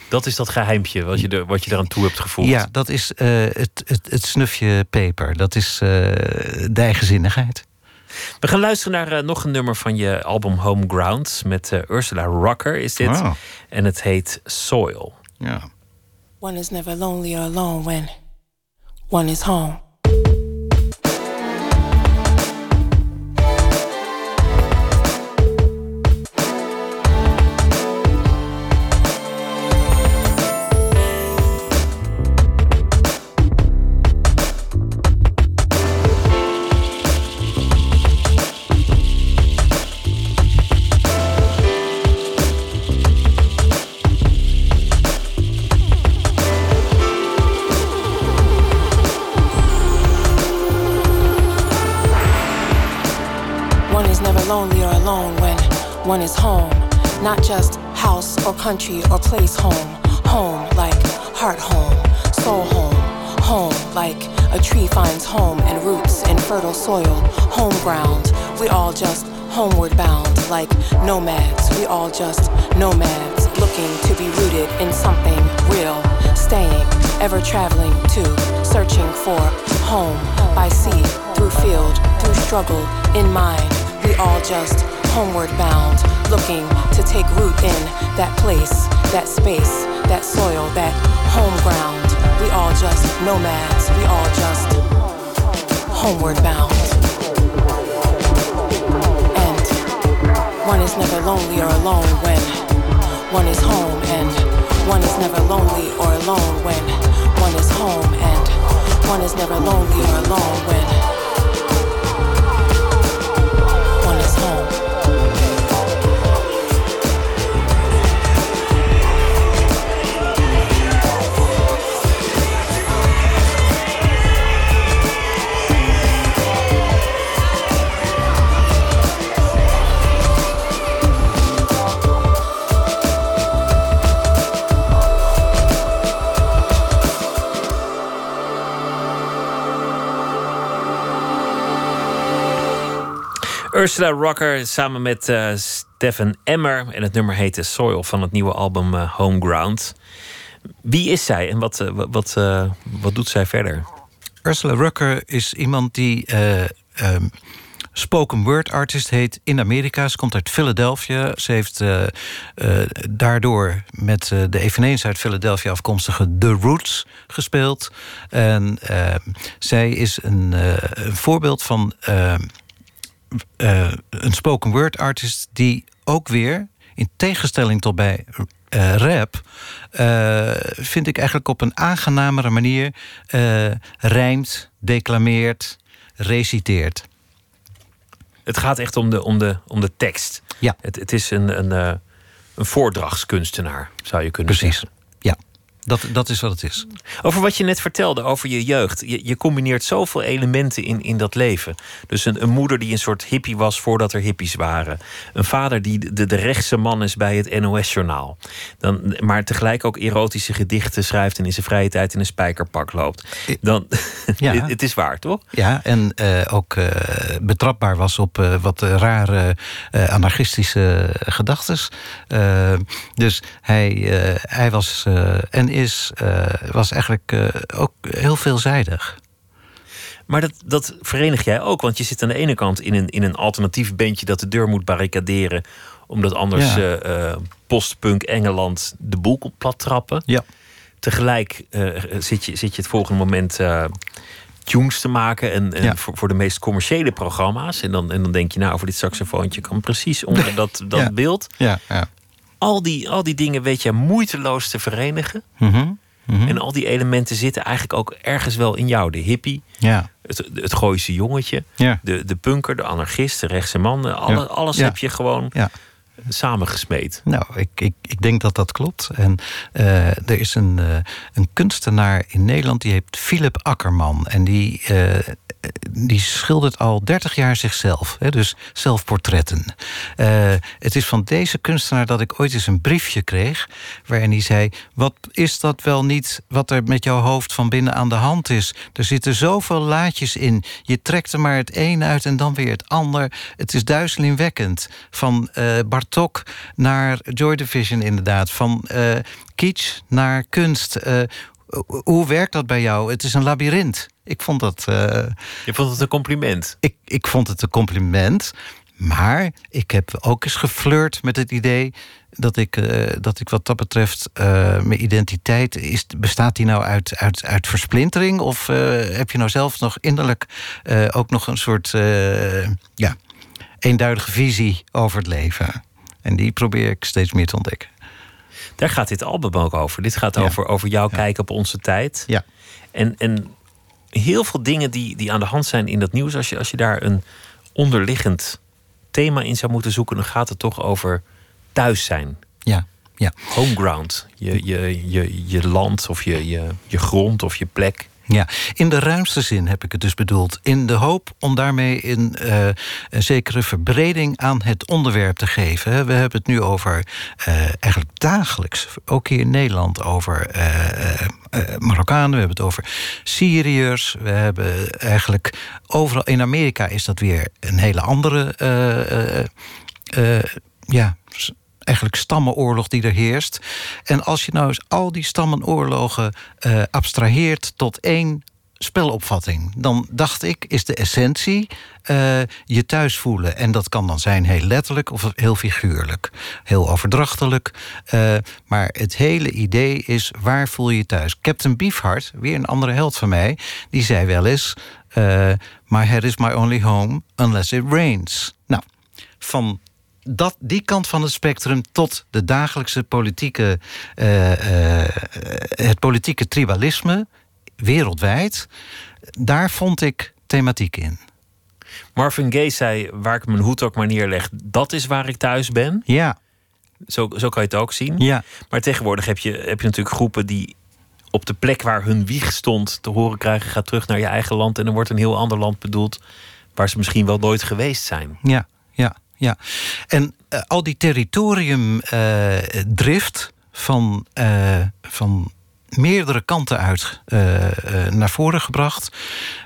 Dat is dat geheimpje wat je, er, wat je eraan toe hebt gevoeld. Ja, dat is uh, het, het, het, snufje peper. Dat is uh, de eigenzinnigheid. We gaan luisteren naar uh, nog een nummer van je album Home Ground. Met Ursula Rocker is dit. Wow. En het heet Soil. Ja. One is never lonely or alone when one is home. One is home, not just house or country or place home. Home like heart home, soul home. Home like a tree finds home and roots in fertile soil. Home ground, we all just homeward bound like nomads. We all just nomads looking to be rooted in something real staying, ever traveling to, searching for home by sea, through field, through struggle, in mind. We all just homeward bound, looking to take root in that place, that space, that soil, that home ground. We all just nomads, we all just homeward bound. And one is never lonely or alone when one is home, and one is never lonely or alone when one is home, and one is never lonely or alone when Ursula Rocker samen met uh, Stefan Emmer. En het nummer heette Soil van het nieuwe album uh, Homeground. Wie is zij en wat, uh, wat, wat doet zij verder? Ursula Rucker is iemand die um, spoken word artist heet in Amerika. Ze komt uit Philadelphia. Ze heeft daardoor met de eveneens uit Philadelphia afkomstige The Roots gespeeld. En ehm, zij is een, een voorbeeld van ehm, uh, een spoken word artist die ook weer, in tegenstelling tot bij uh, rap, uh, vind ik eigenlijk op een aangenamere manier rijmt, declameert, reciteert. Het gaat echt om de, om de, om de tekst. Ja. Het, het is een, een, een voordrachtskunstenaar, zou je kunnen Precies. zeggen. Dat, dat is wat het is. Over wat je net vertelde, over je jeugd. Je, je combineert zoveel elementen in, in dat leven. Dus een, een, moeder die een soort hippie was voordat er hippies waren. Een vader die de, de rechtse man is bij het NOS-journaal. Dan, maar tegelijk ook erotische gedichten schrijft... en in zijn vrije tijd in een spijkerpak loopt. Dan, *laughs* ja. *laughs* het is waar, toch? Ja, en uh, ook uh, betrapbaar was op uh, wat rare anarchistische gedachten. dus hij, hij was... en is, uh, was eigenlijk uh, ook heel veelzijdig. Maar dat, dat verenig jij ook, want je zit aan de ene kant in een, in een alternatief bandje dat de deur moet barricaderen, omdat anders ja. uh, postpunk Engeland de boel plat trappen. Ja. Tegelijk zit, je, zit je het volgende moment tunes te maken en, en ja. voor, voor de meest commerciële programma's. En dan, en dan denk je, nou, over dit saxofoontje kan precies onder *laughs* dat, dat ja. beeld. Ja, ja al die, al die dingen weet je moeiteloos te verenigen. Mm -hmm. Mm -hmm. En al die elementen zitten eigenlijk ook ergens wel in jou. De hippie, ja. het, het Gooise jongetje, ja. de, de punker, de anarchist, de rechtse man. Alle, ja. Alles heb je gewoon ja. Samengesmeed. Nou, ik, ik, ik denk dat dat klopt. En uh, er is een, uh, een kunstenaar in Nederland, die heet Philip Akkerman. En die, uh, die schildert al 30 jaar zichzelf. Hè, dus zelfportretten. het is van deze kunstenaar dat ik ooit eens een briefje kreeg. Waarin hij zei: Wat is dat wel niet wat er met jouw hoofd van binnen aan de hand is? Er zitten zoveel laadjes in. Je trekt er maar het een uit en dan weer het ander. Het is duizelingwekkend. Van Bartok naar Joy Division, inderdaad. Van uh, kitsch naar kunst. Uh, hoe werkt dat bij jou? Het is een labyrint. Ik vond dat. Uh, Je vond het een compliment? Ik, ik vond het een compliment. Maar ik heb ook eens geflirt met het idee dat ik, uh, dat ik wat dat betreft uh, mijn identiteit is, bestaat die nou uit, uit, uit versplintering of uh, heb je nou zelf nog innerlijk ook nog een soort ja, eenduidige visie over het leven? En die probeer ik steeds meer te ontdekken. Daar gaat dit album ook over. Dit gaat ja. over, over jouw ja. kijken op onze tijd. Ja. En, en heel veel dingen die, die aan de hand zijn in dat nieuws. Als je, als je daar een onderliggend thema in zou moeten zoeken, dan gaat het toch over thuis zijn. Ja. Ja. Homeground. Je, je, je, je land of je, je, je grond of je plek. Ja, in de ruimste zin heb ik het dus bedoeld. In de hoop om daarmee in, uh, een zekere verbreding aan het onderwerp te geven. We hebben het nu over, uh, eigenlijk dagelijks, ook hier in Nederland, over uh, Marokkanen. We hebben het over Syriërs. We hebben eigenlijk overal in Amerika is dat weer een hele andere ja, eigenlijk stammenoorlog die er heerst. En als je nou eens al die stammenoorlogen uh, abstraheert tot één spelopvatting. Dan dacht ik, is de essentie uh, je thuis voelen. En dat kan dan zijn heel letterlijk of heel figuurlijk. Heel overdrachtelijk. Uh, maar het hele idee is, waar voel je je thuis? Captain Beefheart, weer een andere held van mij... die zei wel eens... My head is my only home unless it rains. Nou, van dat, die kant van het spectrum tot de dagelijkse politieke, uh, uh, het politieke tribalisme wereldwijd, daar vond ik thematiek in. Marvin Gaye zei: Waar ik mijn hoed ook maar neerleg, dat is waar ik thuis ben. Ja. Zo, zo kan je het ook zien. Ja. Maar tegenwoordig heb je, heb je natuurlijk groepen die op de plek waar hun wieg stond te horen krijgen: ga terug naar je eigen land. En er wordt een heel ander land bedoeld waar ze misschien wel nooit geweest zijn. Ja, ja. En uh, al die territoriumdrift uh, van, uh, van meerdere kanten uit uh, uh, naar voren gebracht.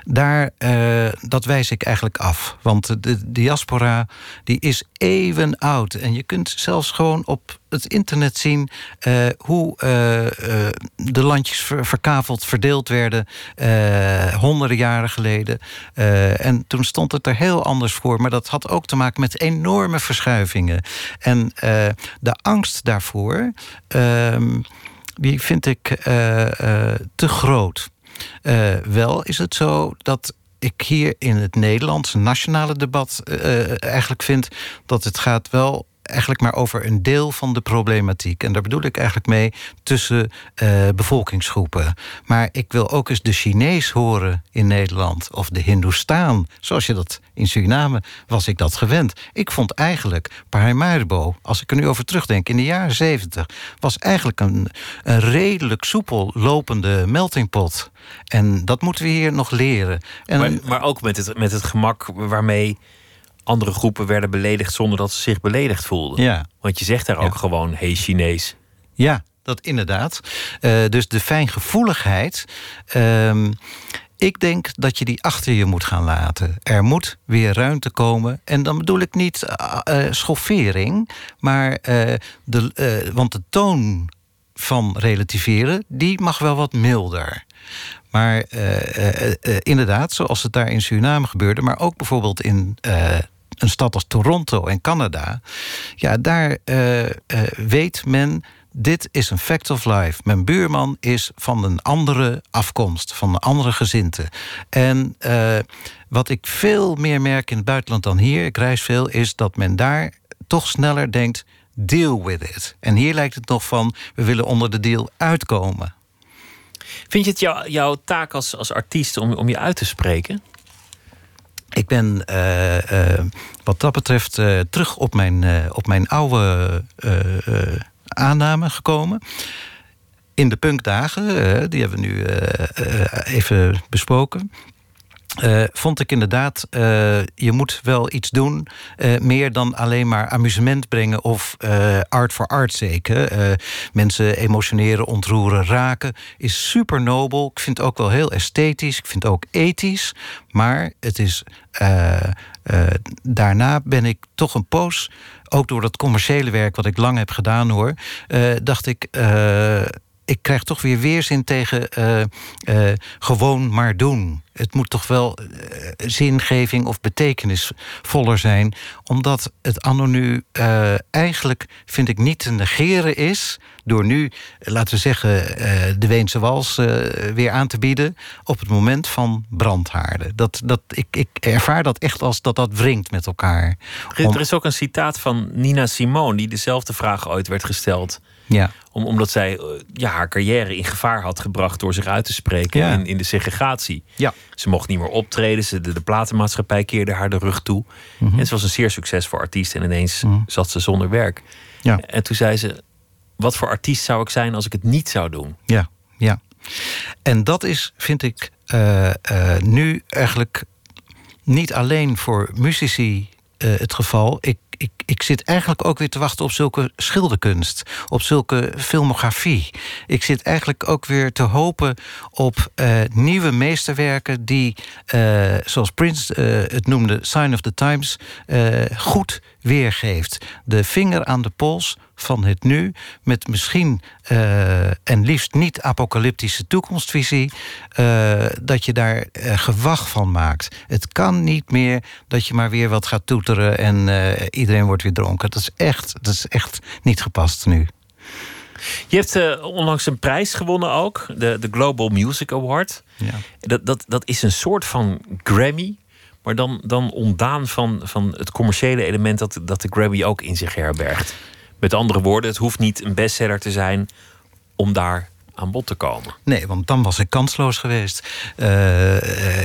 Daar, uh, dat wijs ik eigenlijk af. Want de diaspora die is eeuwen oud. En je kunt zelfs gewoon op het internet zien hoe de landjes ver, verkaveld verdeeld werden honderden jaren geleden. en toen stond het er heel anders voor. Maar dat had ook te maken met enorme verschuivingen. En de angst daarvoor ehm, die vind ik uh, uh, te groot. Uh, wel is het zo dat ik hier in het Nederlandse nationale debat eigenlijk vind dat het gaat wel eigenlijk maar over een deel van de problematiek. En daar bedoel ik eigenlijk mee tussen uh, bevolkingsgroepen. Maar ik wil ook eens de Chinees horen in Nederland. Of de Hindoestaan. Zoals je dat in Suriname was ik dat gewend. Ik vond eigenlijk Paramaribo, als ik er nu over terugdenk, in de jaren zeventig, was eigenlijk een, een redelijk soepel lopende meltingpot. En dat moeten we hier nog leren. En, maar, maar ook met het, met het gemak waarmee andere groepen werden beledigd zonder dat ze zich beledigd voelden. Ja. Want je zegt daar ook gewoon, hey Chinees. Ja, dat inderdaad. Uh, dus de fijngevoeligheid. Uh, ik denk dat je die achter je moet gaan laten. Er moet weer ruimte komen. En dan bedoel ik niet uh, schoffering, maar de, want de toon van relativeren, die mag wel wat milder. Maar inderdaad, zoals het daar in Suriname gebeurde, maar ook bijvoorbeeld in een stad als Toronto en Canada, ja, daar uh, uh, weet men. Dit is een fact of life. Mijn buurman is van een andere afkomst, van een andere gezinte. En uh, wat ik veel meer merk in het buitenland dan hier, ik reis veel, is dat men daar toch sneller denkt: deal with it. En hier lijkt het nog van: we willen onder de deal uitkomen. Vind je het jou, jouw taak als, als artiest om, om je uit te spreken? Ik ben uh, uh, wat dat betreft uh, terug op mijn, op mijn oude aanname gekomen. In de punkdagen, die hebben we nu even besproken. Uh, vond ik inderdaad, uh, je moet wel iets doen. Uh, meer dan alleen maar amusement brengen of art for art sake. mensen emotioneren, ontroeren, raken. Is super nobel. Ik vind het ook wel heel esthetisch. Ik vind het ook ethisch. Maar het is. daarna ben ik toch een poos. Ook door dat commerciële werk wat ik lang heb gedaan hoor. dacht ik ik krijg toch weer weerzin tegen uh, uh, gewoon maar doen. Het moet toch wel uh, zingeving of betekenisvoller zijn. Omdat het anno nu eigenlijk, vind ik, niet te negeren is... door nu, laten we zeggen, de Weense wals weer aan te bieden... op het moment van brandhaarden. Dat, dat, ik, ik ervaar dat echt als dat dat wringt met elkaar. Er is ook een citaat van Nina Simone... die dezelfde vraag ooit werd gesteld... Ja. Om, omdat zij ja, haar carrière in gevaar had gebracht door zich uit te spreken ja. in, in de segregatie. Ja. Ze mocht niet meer optreden, ze, de, de platenmaatschappij keerde haar de rug toe. Mm -hmm. En ze was een zeer succesvol artiest en ineens mm -hmm. zat ze zonder werk. Ja. En toen zei ze: Wat voor artiest zou ik zijn als ik het niet zou doen? Ja, ja. En dat is, vind ik, uh, uh, nu eigenlijk niet alleen voor muzici uh, het geval. Ik ik, ik zit eigenlijk ook weer te wachten op zulke schilderkunst, op zulke filmografie. Ik zit eigenlijk ook weer te hopen op uh, nieuwe meesterwerken die, uh, zoals Prince uh, het noemde, Sign of the Times, goed weergeeft. De vinger aan de pols van het nu, met misschien uh, en liefst niet apocalyptische toekomstvisie, uh, dat je daar uh, gewag van maakt. Het kan niet meer dat je maar weer wat gaat toeteren en iedereen wordt weer dronken. Dat is echt, dat is echt niet gepast nu. Je hebt onlangs een prijs gewonnen ook, de, de Global Music Award. Ja. Dat, dat, dat is een soort van Grammy, maar dan, dan ontdaan van, van het commerciële element dat, dat de Grammy ook in zich herbergt. Met andere woorden, het hoeft niet een bestseller te zijn om daar aan bod te komen. Nee, want dan was ik kansloos geweest. Uh,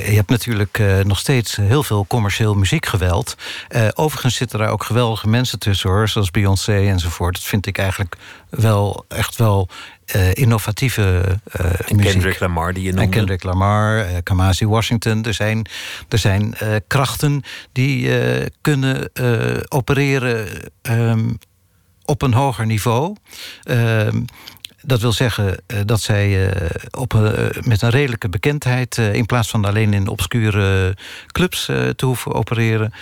je hebt natuurlijk uh, nog steeds heel veel commercieel muziekgeweld. Uh, overigens zitten daar ook geweldige mensen tussen, hoor, zoals Beyoncé enzovoort. Dat vind ik eigenlijk wel echt wel innovatieve muziek. Kendrick Lamar die je noemde. En Kendrick Lamar, Kamasi Washington. Er zijn, er zijn krachten die kunnen opereren um, op een hoger niveau. Ehm, dat wil zeggen uh, dat zij uh, op, uh, met een redelijke bekendheid... in plaats van alleen in obscure clubs te hoeven opereren...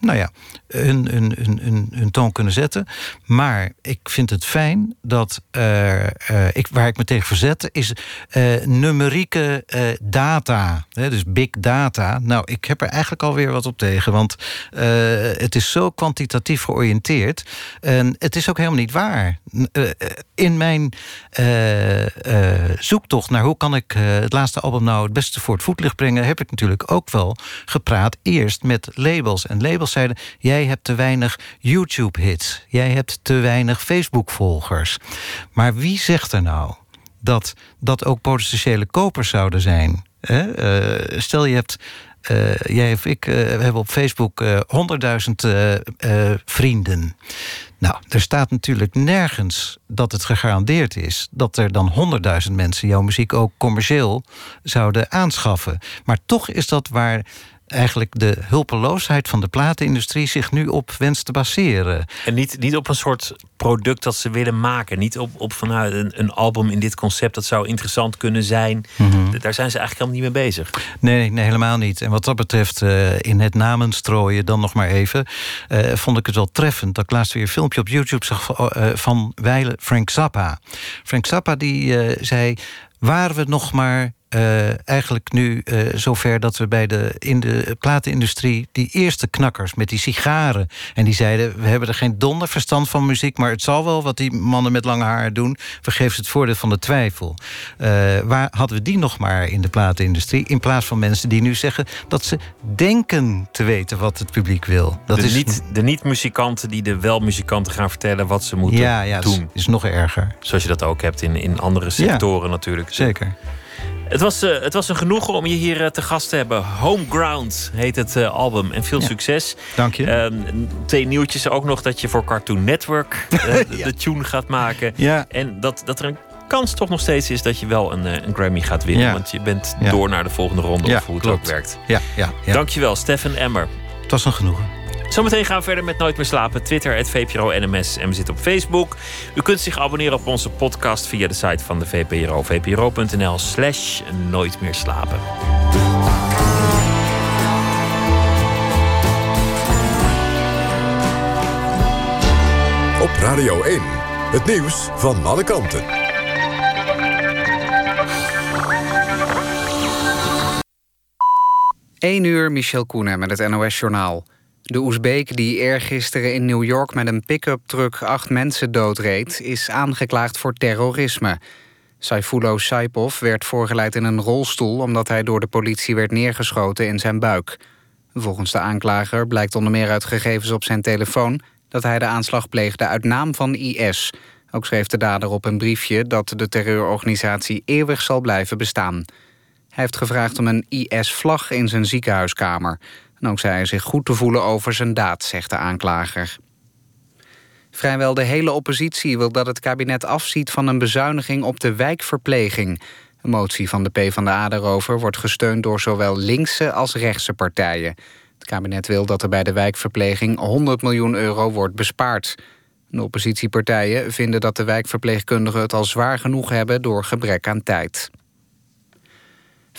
nou ja, hun, hun, hun, hun, toon kunnen zetten. Maar ik vind het fijn dat... ik, waar ik me tegen verzet is numerieke data. Dus big data. Nou, ik heb er eigenlijk alweer wat op tegen. Want het is zo kwantitatief georiënteerd. En het is ook helemaal niet waar. in mijn mijn uh, zoektocht naar hoe kan ik uh, het laatste album nou het beste voor het voetlicht brengen, heb ik natuurlijk ook wel gepraat eerst met labels. En labels zeiden: jij hebt te weinig YouTube-hits, jij hebt te weinig Facebook-volgers. Maar wie zegt er nou dat dat ook potentiële kopers zouden zijn? stel je hebt uh, jij of ik uh, hebben op Facebook honderdduizend uh, vrienden. Nou, er staat natuurlijk nergens dat het gegarandeerd is dat er dan honderdduizend mensen jouw muziek ook commercieel zouden aanschaffen. Maar toch is dat waar eigenlijk de hulpeloosheid van de platenindustrie zich nu op wenst te baseren. En niet, niet op een soort product dat ze willen maken. Niet op, op vanuit een, een album in dit concept dat zou interessant kunnen zijn. Mhm. Daar zijn ze eigenlijk helemaal niet mee bezig. Nee, nee, helemaal niet. En wat dat betreft, uh, in het namen strooien dan nog maar even, uh, vond ik het wel treffend dat ik laatst weer een filmpje op YouTube zag van, uh, van Weile Frank Zappa. Frank Zappa die zei: waren we nog maar uh, eigenlijk nu uh, zover dat we bij de, in de platenindustrie... die eerste knakkers met die sigaren... en die zeiden, we hebben er geen donder verstand van muziek... maar het zal wel wat die mannen met lange haar doen. Vergeef ze het voordeel van de twijfel. Uh, waar hadden we die nog maar in de platenindustrie... in plaats van mensen die nu zeggen dat ze denken te weten... wat het publiek wil. Dat de is niet, de niet-muzikanten die de wel-muzikanten gaan vertellen... wat ze moeten ja, ja, doen. is, is nog erger. Zoals je dat ook hebt in, in andere sectoren natuurlijk. Zeker. Het was, uh, het was een genoegen om je hier uh, te gast te hebben. Homeground heet het uh, album. En veel ja. succes. Dank je. Ehm, twee nieuwtjes ook nog dat je voor Cartoon Network *laughs* de, ja. de, tune gaat maken. Ja. En dat, dat er een kans toch nog steeds is dat je wel een, een Grammy gaat winnen. Ja. Want je bent door naar de volgende ronde of hoe het klopt. ook werkt. Ja, ja, ja. Dankjewel, Stefan Emmer. Het was een genoegen. Zometeen gaan we verder met Nooit meer slapen. Twitter, het VPRO NMS. En we zitten op Facebook. U kunt zich abonneren op onze podcast via de site van de VPRO. VPRO.nl slash Nooit meer slapen. Op Radio 1. Het nieuws van alle kanten. Eén uur, Michel Koenen met het NOS-journaal. De Oezbeek die eergisteren in New York met een pick-up truck acht mensen doodreed... is aangeklaagd voor terrorisme. Saifullo Saipov werd voorgeleid in een rolstoel... omdat hij door de politie werd neergeschoten in zijn buik. Volgens de aanklager blijkt onder meer uit gegevens op zijn telefoon... dat hij de aanslag pleegde uit naam van IS. Ook schreef de dader op een briefje dat de terreurorganisatie eeuwig zal blijven bestaan. Hij heeft gevraagd om een IS-vlag in zijn ziekenhuiskamer... En ook zei hij zich goed te voelen over zijn daad, zegt de aanklager. Vrijwel de hele oppositie wil dat het kabinet afziet van een bezuiniging op de wijkverpleging. Een motie van de PvdA daarover wordt gesteund door zowel linkse als rechtse partijen. Het kabinet wil dat er bij de wijkverpleging 100 miljoen euro wordt bespaard. De oppositiepartijen vinden dat de wijkverpleegkundigen het al zwaar genoeg hebben door gebrek aan tijd.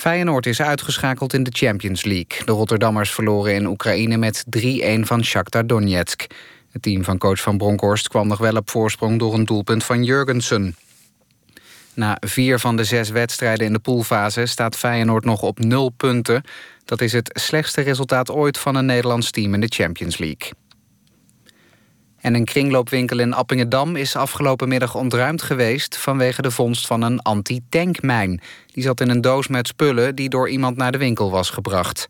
Feyenoord is uitgeschakeld in de Champions League. De Rotterdammers verloren in Oekraïne met 3-1 van Shakhtar Donetsk. Het team van coach Van Bronckhorst kwam nog wel op voorsprong... door een doelpunt van Jurgensen. Na vier van de zes wedstrijden in de poolfase staat Feyenoord nog op nul punten. Dat is het slechtste resultaat ooit van een Nederlands team in de Champions League. En een kringloopwinkel in Appingedam is afgelopen middag ontruimd geweest... vanwege de vondst van een anti-tankmijn. Die zat in een doos met spullen die door iemand naar de winkel was gebracht.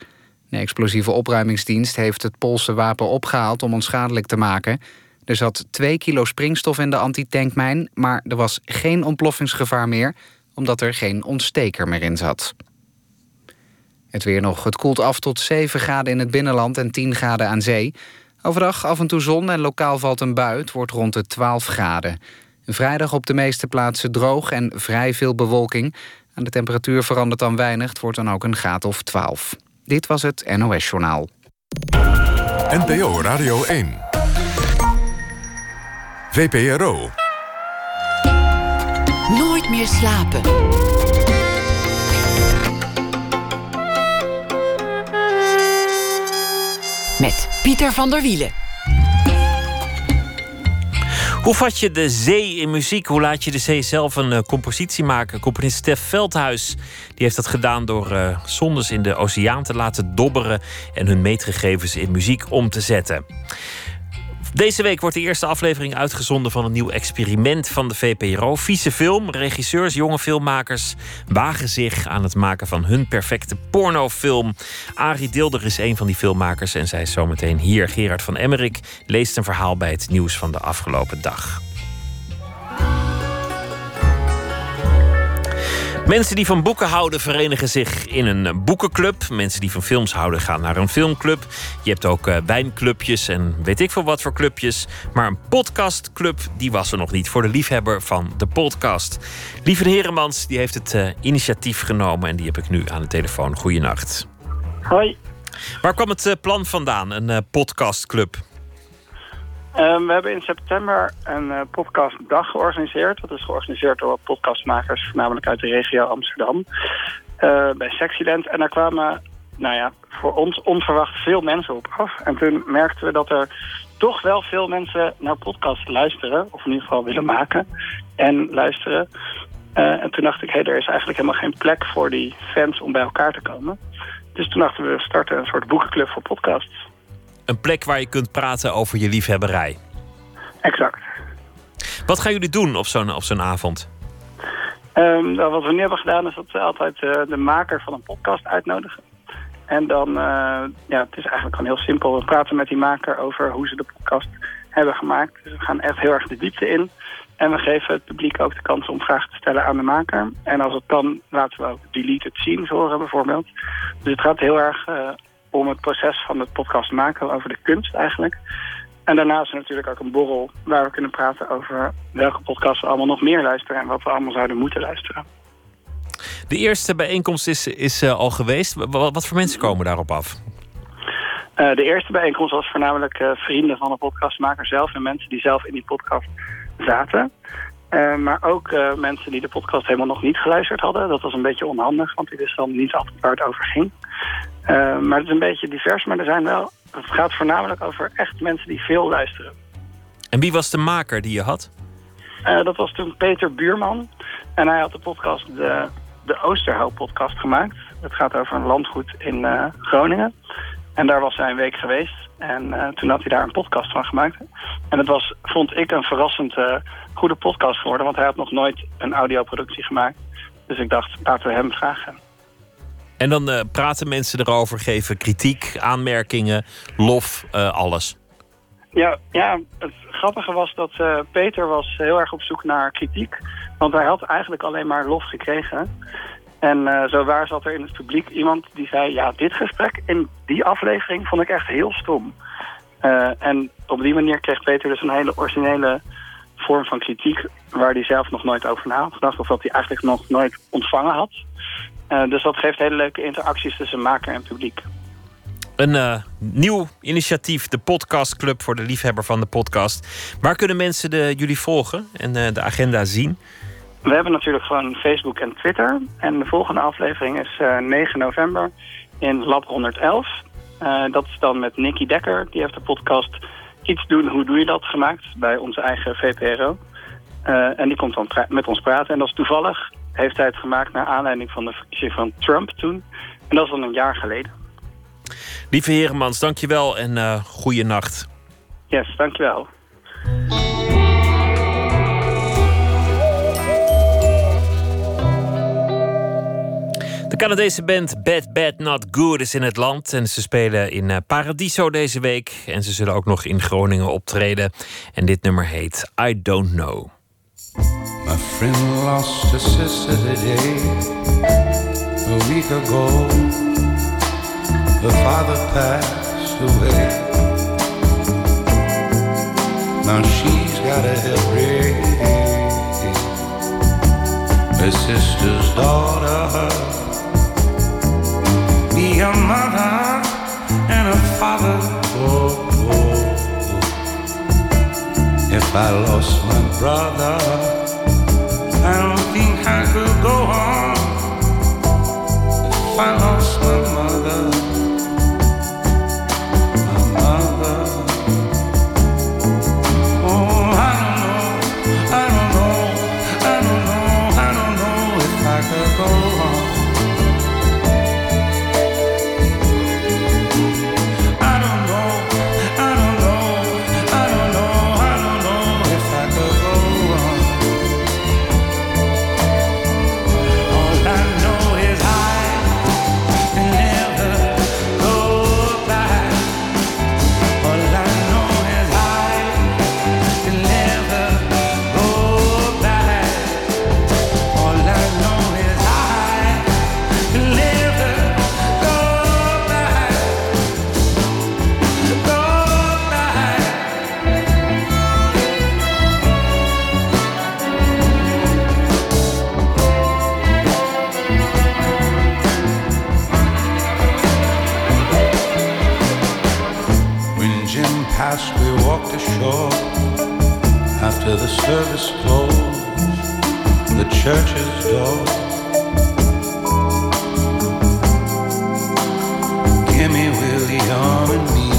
De explosieve opruimingsdienst heeft het Poolse wapen opgehaald... om onschadelijk te maken. Er zat 2 kilo springstof in de anti-tankmijn... maar er was geen ontploffingsgevaar meer... omdat er geen ontsteker meer in zat. Het weer nog. Het koelt af tot 7 graden in het binnenland en 10 graden aan zee... Overdag af en toe zon en lokaal valt een bui. Het wordt rond de 12 graden. Vrijdag op de meeste plaatsen droog en vrij veel bewolking. Aan de temperatuur verandert dan weinig. Het wordt dan ook een graad of 12. Dit was het NOS Journaal. NPO Radio 1. VPRO. Nooit meer slapen. Met Pieter van der Wielen. Hoe vat je de zee in muziek? Hoe laat je de zee zelf een uh, compositie maken? Componist Stef Veldhuis die heeft dat gedaan door uh, zondes in de oceaan te laten dobberen en hun meetgegevens in muziek om te zetten. Deze week wordt de eerste aflevering uitgezonden van een nieuw experiment van de VPRO. Vieze film. Regisseurs, jonge filmmakers wagen zich aan het maken van hun perfecte pornofilm. Arie Dilder is een van die filmmakers en zij is zometeen hier. Gerard van Emmerik leest een verhaal bij het nieuws van de afgelopen dag. Mensen die van boeken houden verenigen zich in een boekenclub. Mensen die van films houden gaan naar een filmclub. Je hebt ook uh, wijnclubjes en weet ik veel wat voor clubjes. Maar een podcastclub, die was er nog niet voor de liefhebber van de podcast. Lieve Heremans, die heeft het uh, initiatief genomen en die heb ik nu aan de telefoon. Goeienacht. Hoi. Waar kwam het uh, plan vandaan, een podcastclub? Um, we hebben in september een uh, podcastdag georganiseerd. Dat is georganiseerd door podcastmakers, voornamelijk uit de regio Amsterdam. Uh, bij Sexyland. En daar kwamen, nou ja, voor ons onverwacht veel mensen op af. En toen merkten we dat er toch wel veel mensen naar podcasts luisteren. Of in ieder geval willen maken en luisteren. Uh, en toen dacht ik, hé, hey, er is eigenlijk helemaal geen plek voor die fans om bij elkaar te komen. Dus toen dachten we, we starten een soort boekenclub voor podcasts een plek waar je kunt praten over je liefhebberij. Exact. Wat gaan jullie doen op zo'n op zo'n avond? Um, nou, wat we nu hebben gedaan is dat we altijd uh, de maker van een podcast uitnodigen. En dan, uh, ja, het is eigenlijk gewoon heel simpel. We praten met die maker over hoe ze de podcast hebben gemaakt. Dus we gaan echt heel erg de diepte in. En we geven het publiek ook de kans om vragen te stellen aan de maker. En als het kan, laten we ook deleted scenes horen bijvoorbeeld. Dus het gaat heel erg uh, om het proces van het podcast maken, over de kunst eigenlijk. En daarnaast natuurlijk ook een borrel waar we kunnen praten over welke podcasts we allemaal nog meer luisteren en wat we allemaal zouden moeten luisteren. De eerste bijeenkomst is, is uh, al geweest. Wat, wat, voor mensen komen daarop af? Uh, de eerste bijeenkomst was voornamelijk uh, vrienden van de podcastmaker zelf en mensen die zelf in die podcast zaten. maar ook mensen die de podcast helemaal nog niet geluisterd hadden. Dat was een beetje onhandig, want die wisten dan niet altijd waar het over ging. Uh, maar het is een beetje divers, maar er zijn wel... Het gaat voornamelijk over echt mensen die veel luisteren. En wie was de maker die je had? Uh, dat was toen Peter Buurman. En hij had de podcast, de, de Oosterhoop-podcast gemaakt. Het gaat over een landgoed in uh, Groningen. En daar was hij een week geweest. En toen had hij daar een podcast van gemaakt. En het was, vond ik, een verrassend goede podcast geworden. Want hij had nog nooit een audioproductie gemaakt. Dus ik dacht, laten we hem vragen. En dan uh, praten mensen erover, geven kritiek, aanmerkingen, lof, uh, alles. Ja, ja, het grappige was dat uh, Peter was heel erg op zoek naar kritiek. Want hij had eigenlijk alleen maar lof gekregen. En zo waar zat er in het publiek iemand die zei... ja, dit gesprek in die aflevering vond ik echt heel stom. en op die manier kreeg Peter dus een hele originele vorm van kritiek... waar hij zelf nog nooit over na had gedacht... of dat hij eigenlijk nog nooit ontvangen had. Uh, dus dat geeft hele leuke interacties tussen maker en publiek. Een uh, nieuw initiatief, de Podcastclub voor de liefhebber van de podcast. Waar kunnen mensen de, jullie volgen en uh, de agenda zien? We hebben natuurlijk gewoon Facebook en Twitter. En de volgende aflevering is 9 november in Lab 111. dat is dan met Nicky Dekker. Die heeft de podcast Iets doen, hoe doe je dat gemaakt bij onze eigen VPRO. en die komt dan met ons praten. En dat is toevallig, heeft hij het gemaakt naar aanleiding van de verkiezing van Trump toen. En dat is dan een jaar geleden. Lieve Heremans, dankjewel en uh, goeie nacht. Yes, dankjewel. De Canadese band Bad Bad Not Good is in het land. En ze spelen in eh, Paradiso deze week. En ze zullen ook nog in Groningen optreden. En dit nummer heet I Don't Know. My friend lost a sister today. A week ago. Her father passed away. Now she's got a help Her sister's daughter. Be a mother and a father. Oh, oh. If I lost my brother, I don't think I could go on. If I lost my mother. After the service closed the church's door. Gimme William and me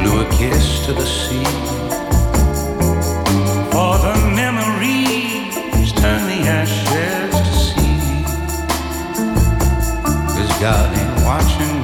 blew a kiss to the sea. For the memories turn the ashes to sea. Cause God ain't watching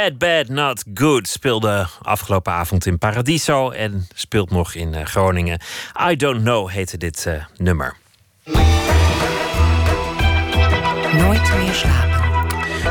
Bad Bad Not Good speelde afgelopen avond in Paradiso en speelt nog in eh, Groningen. I Don't Know heette dit uh, nummer. Nooit meer slapen.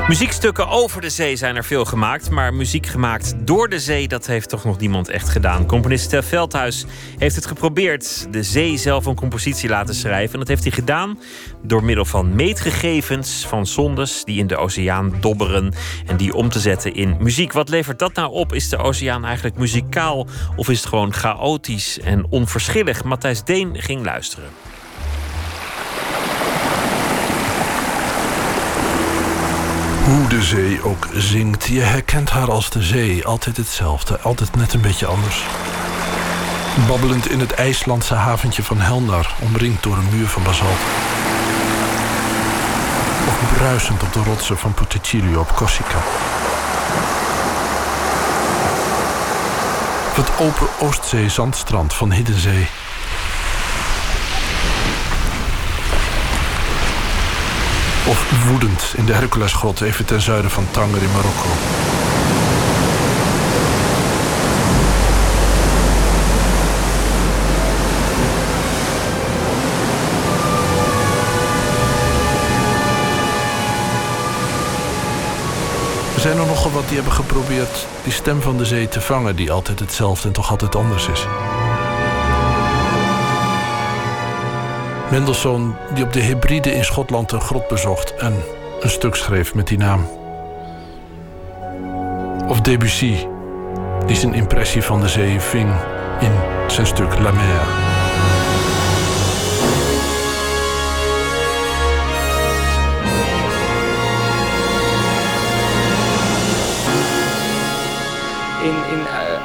Muziekstukken over de zee zijn er veel gemaakt, maar muziek gemaakt door de zee, dat heeft toch nog niemand echt gedaan. Componist Stef Veldhuis heeft het geprobeerd de zee zelf een compositie laten schrijven. En dat heeft hij gedaan door middel van meetgegevens van zondes die in de oceaan dobberen en die om te zetten in muziek. Wat levert dat nou op? Is de oceaan eigenlijk muzikaal of is het gewoon chaotisch en onverschillig? Matthijs Deen ging luisteren. Hoe de zee ook zingt, je herkent haar als de zee. Altijd hetzelfde, altijd net een beetje anders. Babbelend in het IJslandse haventje van Helnar, omringd door een muur van basalt. Bruisend op de rotsen van Puticilio op Corsica. Het open Oostzee-zandstrand van Hiddenzee. Of woedend in de Herculesgrot even ten zuiden van Tanger in Marokko. Er zijn er nogal wat die hebben geprobeerd die stem van de zee te vangen, die altijd hetzelfde en toch altijd anders is. Mendelssohn, die op de Hebride in Schotland een grot bezocht en een stuk schreef met die naam. Of Debussy, die zijn impressie van de zee ving in zijn stuk La Mer.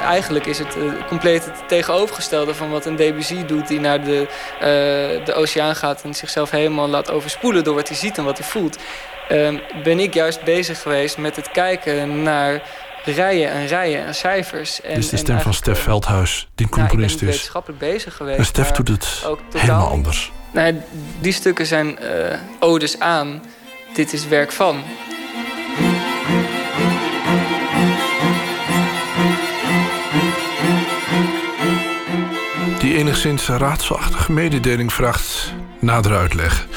Eigenlijk is het uh, compleet het tegenovergestelde van wat een Debussy doet... die naar de, uh, de oceaan gaat en zichzelf helemaal laat overspoelen... door wat hij ziet en wat hij voelt. Ehm, ben ik juist bezig geweest met het kijken naar rijen en rijen en cijfers. En, Dit is de stem van Stef Veldhuis, die componist nou, ik ben is. wetenschappelijk bezig geweest. En Stef doet het helemaal anders. Nou, die stukken zijn odes aan. Dit is werk van. Die enigszins raadselachtige mededeling vraagt nader uitleg.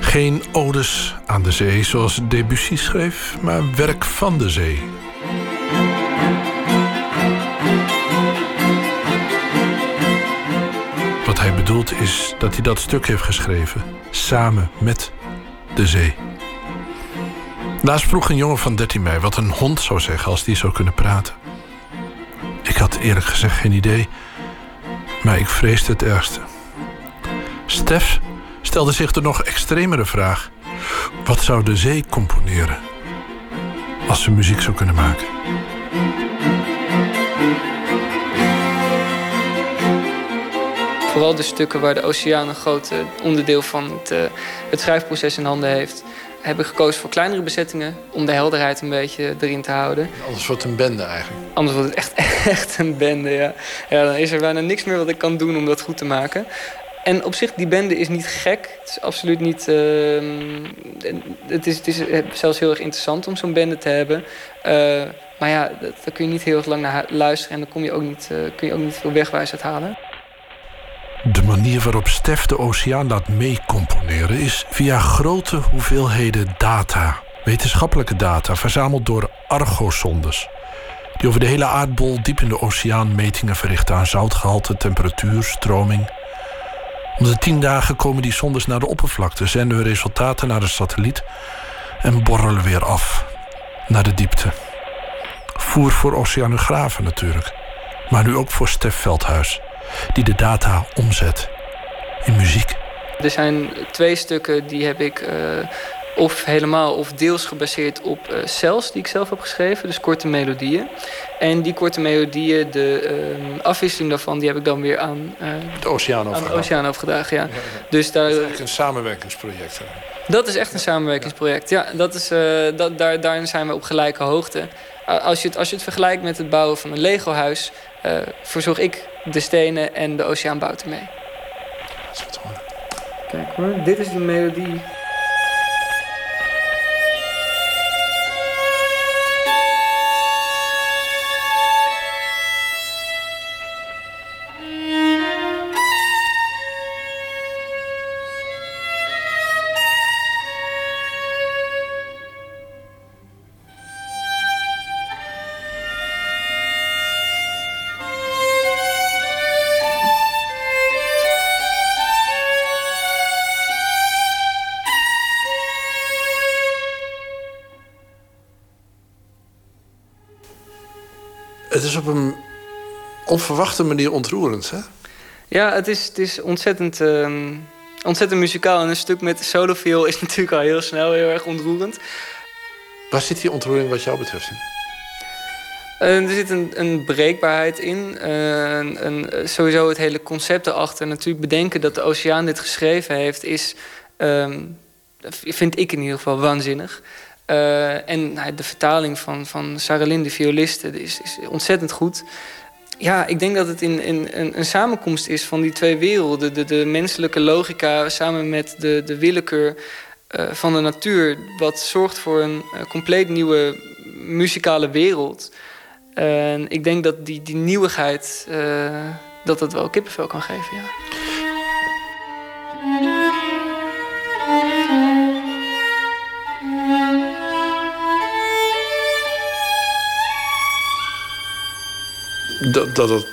Geen odes aan de zee zoals Debussy schreef, maar werk van de zee. Wat hij bedoelt is dat hij dat stuk heeft geschreven samen met de zee. Laatst vroeg een jongen van 13 mij wat een hond zou zeggen als die zou kunnen praten. Ik had eerlijk gezegd geen idee, maar ik vreesde het ergste. Stef stelde zich de nog extremere vraag: wat zou de zee componeren als ze muziek zou kunnen maken? Vooral de stukken waar de oceaan een groot onderdeel van het, uh, het schrijfproces in handen heeft, hebben gekozen voor kleinere bezettingen om de helderheid een beetje erin te houden. Anders wordt het een bende eigenlijk. Anders wordt het echt, *laughs* echt een bende, ja. ja. Dan is er bijna niks meer wat ik kan doen om dat goed te maken. En op zich, die bende is niet gek. Het is absoluut niet... Uh, het, is, het is zelfs heel erg interessant om zo'n bende te hebben. Uh, maar ja, daar kun je niet heel erg lang naar luisteren... en dan kom je ook niet, uh, kun je ook niet veel wegwijs uit halen. De manier waarop Stef de oceaan laat meecomponeren is via grote hoeveelheden data. Wetenschappelijke data, verzameld door Argo-sondes. Die over de hele aardbol diep in de oceaan metingen verrichten aan zoutgehalte, temperatuur, stroming. Om de tien dagen komen die sondes naar de oppervlakte, zenden we resultaten naar de satelliet en borrelen weer af naar de diepte. Voer voor oceanografen natuurlijk, maar nu ook voor Stef Veldhuis die de data omzet in muziek. Er zijn twee stukken die heb ik uh, of helemaal of deels gebaseerd op uh, cells die ik zelf heb geschreven, dus korte melodieën. En die korte melodieën, de uh, afwisseling daarvan, die heb ik dan weer aan de oceaan overgedragen. Aan de oceaan overgedragen, ja. ja, ja. Dus daar, dat is eigenlijk een samenwerkingsproject. Hè? Dat is echt een samenwerkingsproject. Ja, dat is, dat, daar, daarin zijn we op gelijke hoogte. Als je, het, als je het vergelijkt met het bouwen van een Lego-huis, uh, verzorg ik de stenen en de oceaan bouwt ermee. Kijk hoor, dit is de melodie. Is op een onverwachte manier ontroerend, hè? Ja, het is, het is ontzettend, ehm, ontzettend muzikaal. En een stuk met solofiel is *laughs* natuurlijk al heel snel heel erg ontroerend. Waar zit die ontroering wat jou betreft in? Uh, er zit een, een breekbaarheid in. Uh, een, sowieso het hele concept erachter. Natuurlijk bedenken dat de oceaan dit geschreven heeft... is, um, vind ik in ieder geval waanzinnig. Uh, en nou, de vertaling van, van Sarah Lynn, de violiste, is, is ontzettend goed ja, ik denk dat het in, in, een, een samenkomst is van die twee werelden. De, de menselijke logica samen met de, de willekeur uh, van de natuur. Wat zorgt voor een uh, compleet nieuwe muzikale wereld. En ik denk dat die, die nieuwigheid, dat dat wel kippenvel kan geven, ja. Dat, dat het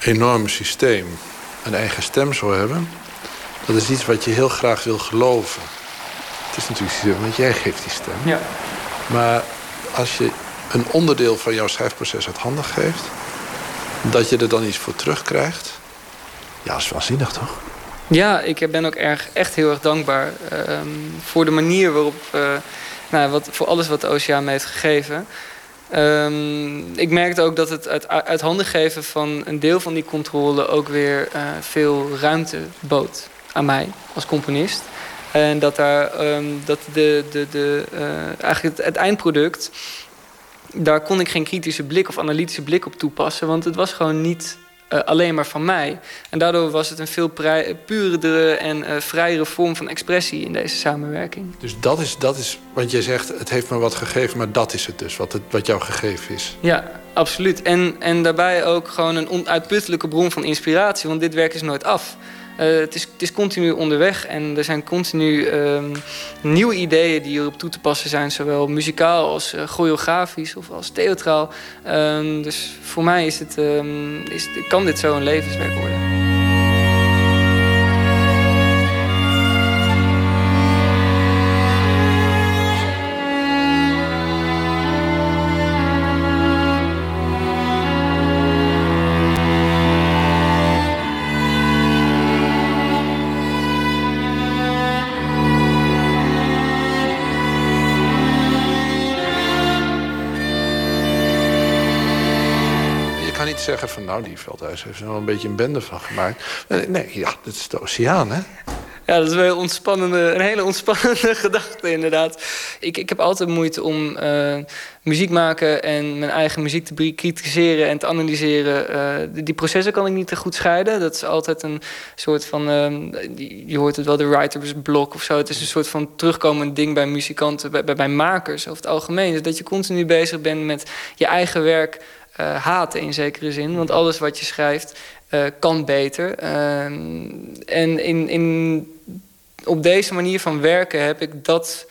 enorme systeem een eigen stem zou hebben... dat is iets wat je heel graag wil geloven. Het is natuurlijk systeem, want jij geeft die stem. Ja. Maar als je een onderdeel van jouw schrijfproces uit handen geeft... dat je er dan iets voor terugkrijgt... ja, dat is waanzinnig, toch? Ja, ik ben ook erg, echt heel erg dankbaar um, voor de manier waarop... Uh, nou, wat, voor alles wat de Oceaan me heeft gegeven... Um, ik merkte ook dat het uit, uit handen geven van een deel van die controle ook weer uh, veel ruimte bood aan mij als componist. En dat, daar, um, dat de, de, de, uh, eigenlijk het, eindproduct, daar kon ik geen kritische blik of analytische blik op toepassen. Want het was gewoon niet uh, alleen maar van mij. En daardoor was het een veel puurdere en uh, vrijere vorm van expressie in deze samenwerking. Dus dat is, dat is, want jij zegt het heeft me wat gegeven, maar dat is het dus, wat, het, wat jou gegeven is. Ja, absoluut. En, en daarbij ook gewoon een onuitputtelijke bron van inspiratie, want dit werk is nooit af. Uh, het, is, het is continu onderweg en er zijn continu um, nieuwe ideeën die erop toe te passen zijn, zowel muzikaal als uh, choreografisch of als theatraal. Um, dus voor mij is het, um, is, kan dit zo een levenswerk worden. Veldhuis heeft er wel een beetje een bende van gemaakt. Nee, ja, dat is de oceaan, hè? Ja, dat is wel een, een hele ontspannende *laughs* gedachte, inderdaad. Ik, ik heb altijd moeite om uh, muziek maken en mijn eigen muziek te kritiseren en te analyseren. Uh, die, processen kan ik niet te goed scheiden. Dat is altijd een soort van. Uh, je hoort het wel, de writer's block of zo. Het is een soort van terugkomend ding bij muzikanten, bij, bij, bij makers over het algemeen. Dus dat je continu bezig bent met je eigen werk haten in zekere zin. Want alles wat je schrijft uh, kan beter. Uh, en in, in, op deze manier van werken heb ik dat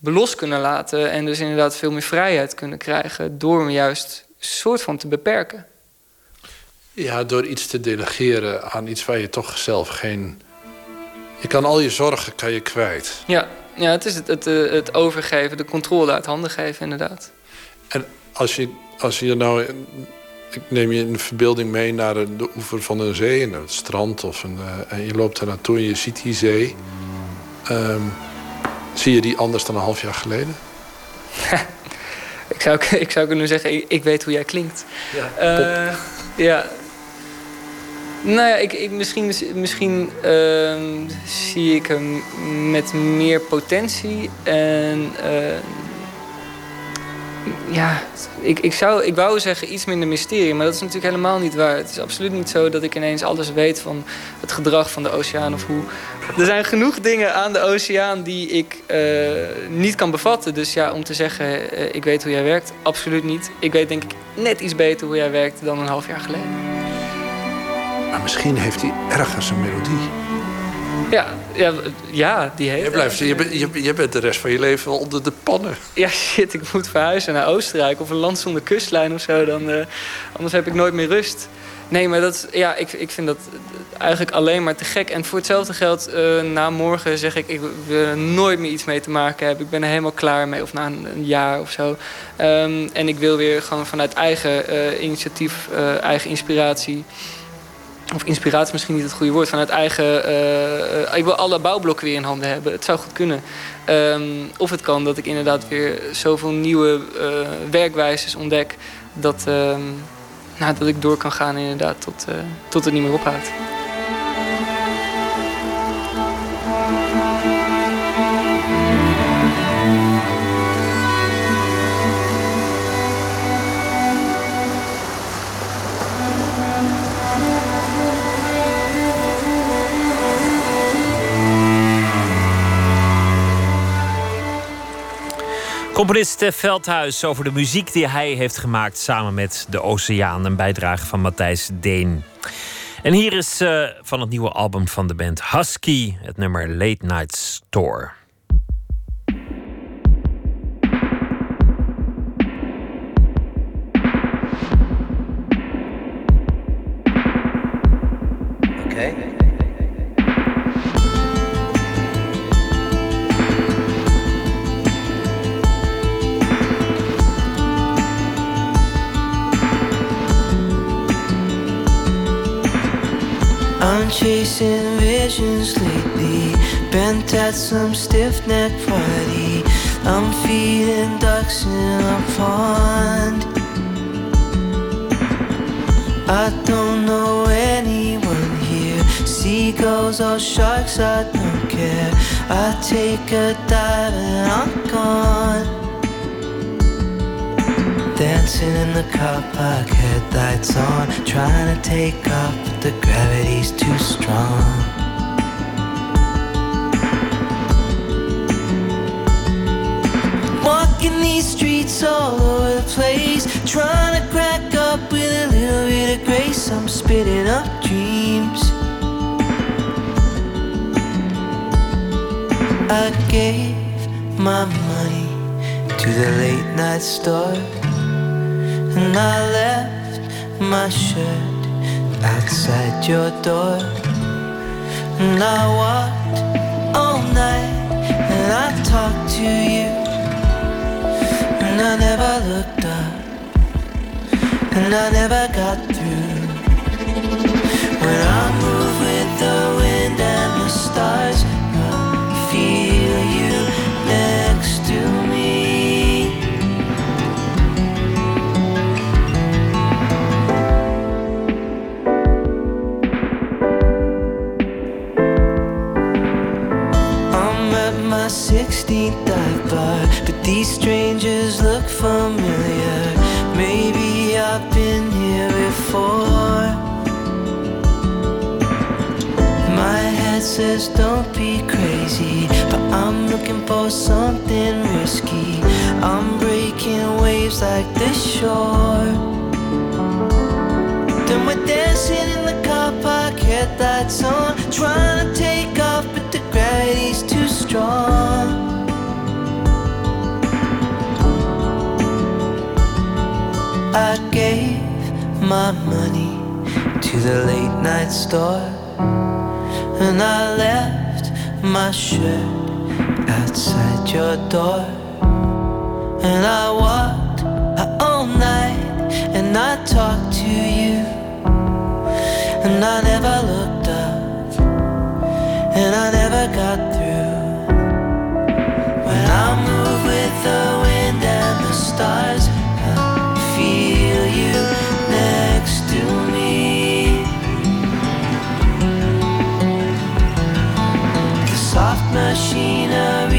los kunnen laten. En dus inderdaad veel meer vrijheid kunnen krijgen. Door me juist soort van te beperken. Ja, door iets te delegeren aan iets waar je toch zelf geen... Je kan al je zorgen kan je kwijt. Ja, ja het is het, het, het overgeven, de controle uit handen geven inderdaad. En als je als je nou, ik neem je een verbeelding mee naar de, oever van een zee, een het strand, of een, uh, en je loopt daar naartoe en je ziet die zee. Um, zie je die anders dan een half jaar geleden? *laughs* ik, zou, ik zou kunnen zeggen, ik, ik weet hoe jij klinkt. Ja. Uh, ja. Nou ja, ik, ik, misschien, misschien uh, zie ik hem met meer potentie en uh, ja, ik, ik, zou, ik wou zeggen iets minder mysterie, maar dat is natuurlijk helemaal niet waar. Het is absoluut niet zo dat ik ineens alles weet van het gedrag van de oceaan of hoe. Er zijn genoeg dingen aan de oceaan die ik uh, niet kan bevatten. Dus ja, om te zeggen, uh, ik weet hoe jij werkt, absoluut niet. Ik weet denk ik net iets beter hoe jij werkt dan een half jaar geleden. Maar misschien heeft hij ergens een melodie. Ja, ja, ja die heeft... Je, blijft, je, bent, je, je bent de rest van je leven wel onder de pannen. Ja, *laughs* shit, ik moet verhuizen naar Oostenrijk... of een land zonder kustlijn of zo. Dan, uh, anders heb ik nooit meer rust. Nee, maar dat, ja, ik, ik vind dat eigenlijk alleen maar te gek. En voor hetzelfde geld, uh, na morgen zeg ik... ik wil er nooit meer iets mee te maken hebben. Ik ben er helemaal klaar mee, of na een, jaar of zo. Um, en ik wil weer gewoon vanuit eigen uh, initiatief, eigen inspiratie... of inspiratie misschien niet het goede woord... vanuit eigen... ik wil alle bouwblokken weer in handen hebben. Het zou goed kunnen. Um, of het kan dat ik inderdaad weer zoveel nieuwe werkwijzes ontdek... dat... Um, nou, dat ik door kan gaan inderdaad tot, uh, tot het niet meer ophoudt. Componist Veldhuis over de muziek die hij heeft gemaakt samen met de Oceaan. Een bijdrage van Matthijs Deen. En hier is uh, van het nieuwe album van de band Husky het nummer Late Night Store. Chasing visions lately, bent at some stiff neck party. I'm feeding ducks in a pond. I don't know anyone here. Seagulls or sharks, I don't care. I take a dive and I'm gone. Dancing in the car park, headlights on, trying to take off, but the gravity's too strong. Walking these streets all over the place, trying to crack up with a little bit of grace. I'm spitting up dreams. I gave my money to the late night store. And I left my shirt outside your door. And I walked all night and I talked to you. And I never looked up and I never got through. When I move with the wind and the stars, I feel you says don't be crazy, but I'm looking for something risky. I'm breaking waves like the shore. Then we're dancing in the car park, headlights on, trying to take off, but the gravity's too strong. I gave my money to the late night store, and I left my shirt outside your door, and I walked all night, and I talked to you, and I never looked up, and I never got through. When I move with the wind and the stars, I feel you machine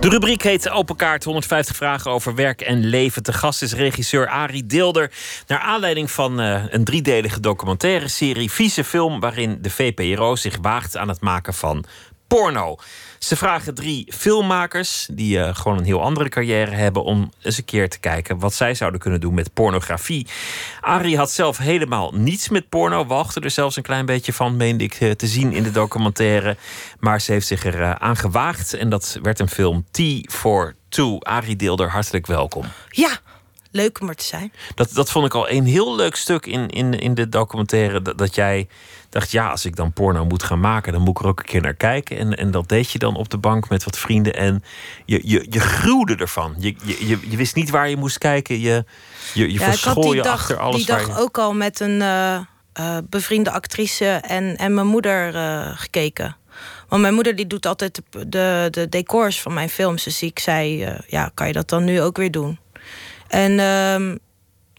De rubriek heet Open Kaart 150 vragen over werk en leven. Te gast is regisseur Arie Deelder. Naar aanleiding van uh, een driedelige documentaire serie Vieze Film... waarin de VPRO zich waagt aan het maken van porno. Ze vragen drie filmmakers die uh, gewoon een heel andere carrière hebben om eens een keer te kijken wat zij zouden kunnen doen met pornografie. Arie had zelf helemaal niets met porno, walgde er zelfs een klein beetje van, meende ik uh, te zien in de documentaire. Maar ze heeft zich er uh, aan gewaagd en dat werd een film T for Two. Arie Deelder, hartelijk welkom. Ja, leuk om er te zijn. Dat, dat vond ik al een heel leuk stuk in, in, in de documentaire. Dat, dat jij dacht, ja, als ik dan porno moet gaan maken, dan moet ik er ook een keer naar kijken. En, en dat deed je dan op de bank met wat vrienden. En je, je, je gruwde ervan. Je, je, je, wist niet waar je moest kijken. Je, je, je ja, verschool je dag, achter alles. Die dag je... ook al met een uh, uh, bevriende actrice en, en mijn moeder uh, gekeken. Want mijn moeder die doet altijd de, de, de decors van mijn films. Dus ik zei, ja, kan je dat dan nu ook weer doen? En uh,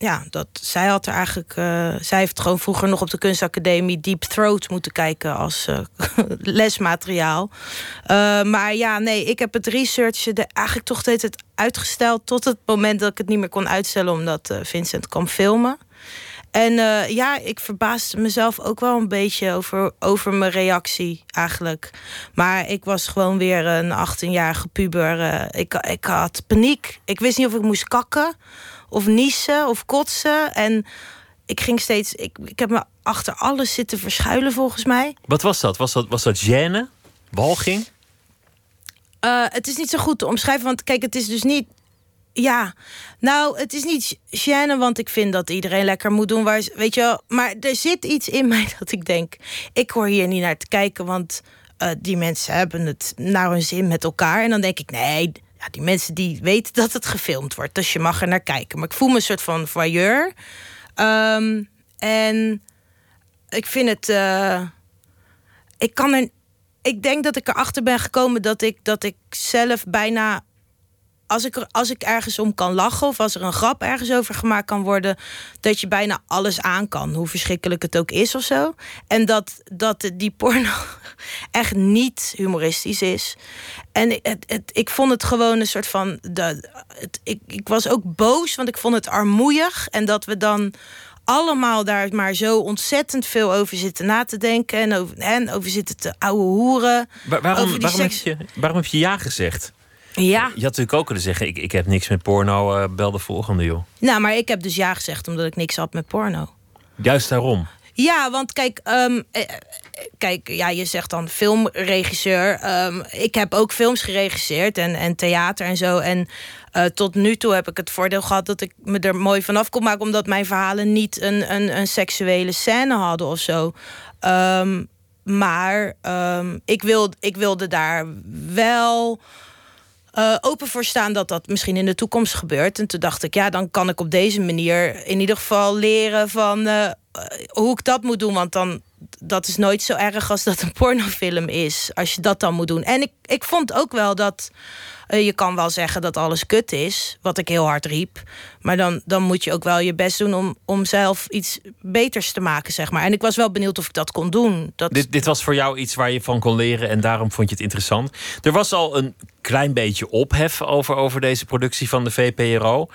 ja, dat, zij had er eigenlijk. Uh, zij heeft gewoon vroeger nog op de kunstacademie Deep Throat moeten kijken als uh, *laughs* lesmateriaal. Uh, maar ja, nee, ik heb het researchen eigenlijk toch steeds het uitgesteld tot het moment dat ik het niet meer kon uitstellen, omdat Vincent kwam filmen. En ja, ik verbaasde mezelf ook wel een beetje over, over mijn reactie eigenlijk. Maar ik was gewoon weer een 18-jarige puber. ik, ik had paniek. Ik wist niet of ik moest kakken of niezen of kotsen. En ik ging steeds. Ik, ik heb me achter alles zitten verschuilen, volgens mij. Wat was dat? Was dat, was dat gêne? Walging? Uh, het is niet zo goed te omschrijven, want kijk, het is dus niet. Ja, nou, het is niet gêne, want ik vind dat iedereen lekker moet doen waar. Weet je wel, maar er zit iets in *laughs* mij dat ik denk. Ik hoor hier niet naar te kijken, want uh, die mensen hebben het naar hun zin met elkaar. En dan denk ik, nee, ja, die mensen die weten dat het gefilmd wordt. Dus je mag er naar kijken. Maar ik voel me een soort van voyeur. Um, en ik vind het. Uh, ik kan er. Ik denk dat ik erachter ben gekomen dat ik, dat ik zelf bijna. Als ik, er, als ik ergens om kan lachen of als er een grap ergens over gemaakt kan worden, dat je bijna alles aan kan, hoe verschrikkelijk het ook is of zo. En dat, dat die porno *laughs* echt niet humoristisch is. En het, het, ik vond het gewoon een soort van. De, het, ik, ik was ook boos, want ik vond het armoeig. En dat we dan allemaal daar maar zo ontzettend veel over zitten na te denken. En over, en over zitten te ouwe hoeren. Waar, waarom, waarom, seks... heb je, waarom heb je ja gezegd? Ja. Je had natuurlijk ook kunnen zeggen: ik, ik heb niks met porno, uh, bel de volgende, joh. Nou, maar ik heb dus ja gezegd omdat ik niks had met porno. Juist daarom. Ja, want kijk, um, kijk, ja, je zegt dan filmregisseur. Um, ik heb ook films geregisseerd en, en theater en zo. En uh, tot nu toe heb ik het voordeel gehad dat ik me er mooi vanaf kon maken, omdat mijn verhalen niet een, een, een seksuele scène hadden of zo. Um, maar ik, wil, ik wilde daar wel. Uh, open voor staan dat dat misschien in de toekomst gebeurt. En toen dacht ik, ja, dan kan ik op deze manier in ieder geval leren van uh, hoe ik dat moet doen. Want dan, dat is nooit zo erg als dat een pornofilm is. Als je dat dan moet doen. En ik, ik vond ook wel dat. Uh, je kan wel zeggen dat alles kut is, wat ik heel hard riep. Maar dan, dan moet je ook wel je best doen om, om zelf iets beters te maken, zeg maar. En ik was wel benieuwd of ik dat kon doen. Dat... Dit, dit was voor jou iets waar je van kon leren en daarom vond je het interessant. Er was al een klein beetje ophef over, over deze productie van de VPRO.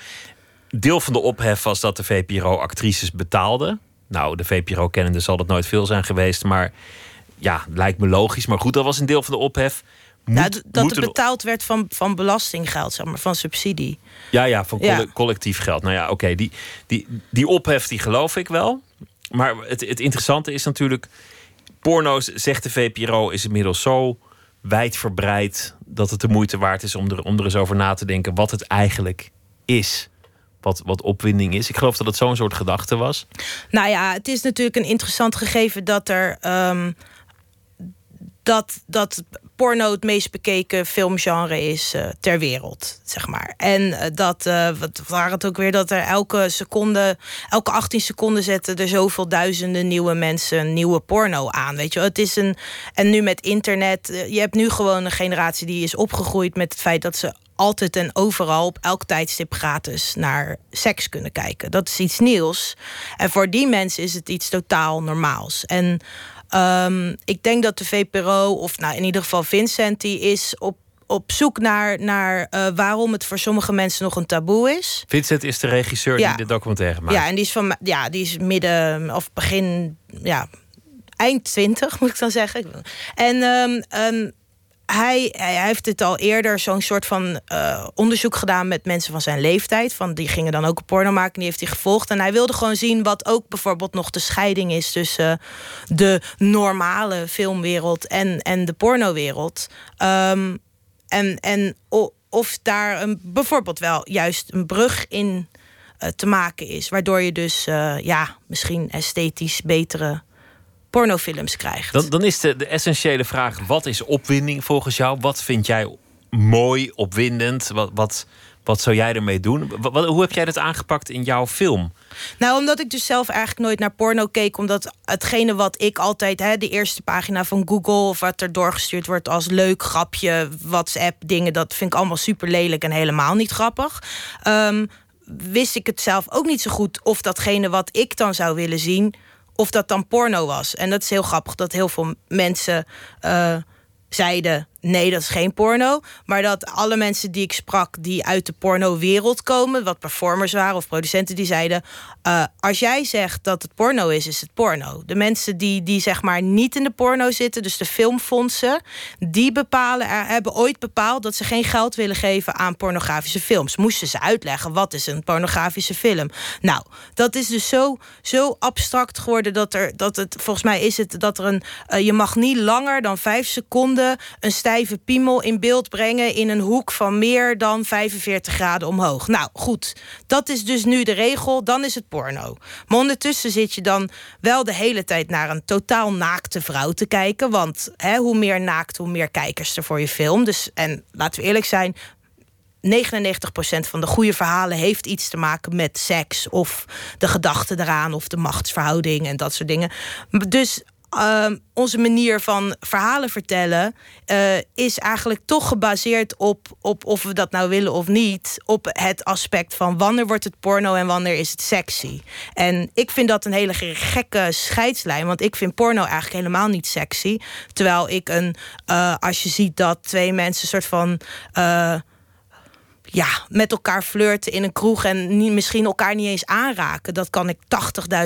Deel van de ophef was dat de VPRO actrices betaalde. Nou, de VPRO kennende zal dat nooit veel zijn geweest, maar ja, lijkt me logisch. Maar goed, dat was een deel van de ophef. Moet, ja, dat het betaald werd van, van belastinggeld, zeg maar, van subsidie. Ja, ja, van ja. collectief geld. Nou ja, oké, okay, die, die, die ophef die geloof ik wel. Maar het, het interessante is natuurlijk... porno's, zegt de VPRO, is inmiddels zo wijdverbreid... dat het de moeite waard is om er, om er eens over na te denken... wat het eigenlijk is wat, wat opwinding is. Ik geloof dat het zo'n soort gedachte was. Nou ja, het is natuurlijk een interessant gegeven dat er. Um, dat, dat porno het meest bekeken filmgenre is uh, ter wereld, zeg maar. En uh, dat, uh, wat waren het ook weer, dat er elke seconde, elke 18 seconden zetten er zoveel duizenden nieuwe mensen nieuwe porno aan. Weet je, het is een. En nu met internet, je hebt nu gewoon een generatie die is opgegroeid met het feit dat ze altijd en overal op elk tijdstip gratis naar seks kunnen kijken. Dat is iets nieuws. En voor die mensen is het iets totaal normaals. En um, ik denk dat de VPRO, of nou in ieder geval Vincent, die is op op zoek naar, naar uh, waarom het voor sommige mensen nog een taboe is. Vincent is de regisseur ja. die de documentaire maakt. Ja, en die is van ja, die is midden of begin, ja, eind twintig moet ik dan zeggen. En um, um, hij, hij heeft het al eerder zo'n soort van uh, onderzoek gedaan met mensen van zijn leeftijd. Van die gingen dan ook een porno maken. Die heeft hij gevolgd. En hij wilde gewoon zien wat ook bijvoorbeeld nog de scheiding is tussen uh, de normale filmwereld en, en de pornowereld. Um, en en of daar een, bijvoorbeeld wel juist een brug in uh, te maken is. Waardoor je dus ja, misschien esthetisch betere pornofilms krijgt. Dan, dan is de, de essentiële vraag: wat is opwinding volgens jou? Wat vind jij mooi, opwindend? Wat, wat, wat zou jij ermee doen? Wat, hoe heb jij dat aangepakt in jouw film? Nou, omdat ik dus zelf eigenlijk nooit naar porno keek. Omdat hetgene wat ik altijd, hè, de eerste pagina van Google... of wat er doorgestuurd wordt als leuk grapje, WhatsApp, dingen... dat vind ik allemaal super lelijk en helemaal niet grappig. Um, wist ik het zelf ook niet zo goed of datgene wat ik dan zou willen zien of dat dan porno was. En dat is heel grappig dat heel veel mensen uh, zeiden: nee, dat is geen porno. Maar dat alle mensen die ik sprak, die uit de porno-wereld komen, wat performers waren of producenten, die zeiden: uh, als jij zegt dat het porno is, is het porno. De mensen die, die zeg maar niet in de porno zitten, dus de filmfondsen, die bepalen, er, hebben ooit bepaald dat ze geen geld willen geven aan pornografische films. Moesten ze uitleggen wat is een pornografische film? Nou, dat is dus zo, zo abstract geworden dat er dat het volgens mij is het dat er een uh, je mag niet langer dan vijf seconden een piemel in beeld brengen in een hoek van meer dan 45 graden omhoog. Nou goed, dat is dus nu de regel. Dan is het porno. Maar ondertussen zit je dan wel de hele tijd naar een totaal naakte vrouw te kijken. Want hè, hoe meer naakt, hoe meer kijkers er voor je film. Dus, en laten we eerlijk zijn, 99% van de goede verhalen heeft iets te maken met seks of de gedachte eraan of de machtsverhouding en dat soort dingen. Dus uh, onze manier van verhalen vertellen uh, is eigenlijk toch gebaseerd op, op of we dat nou willen of niet, op het aspect van wanneer wordt het porno en wanneer is het sexy. En ik vind dat een hele gekke scheidslijn, want ik vind porno eigenlijk helemaal niet sexy. Terwijl ik een, uh, als je ziet dat twee mensen een soort van ja, met elkaar flirten in een kroeg en niet, misschien elkaar niet eens aanraken. Dat kan ik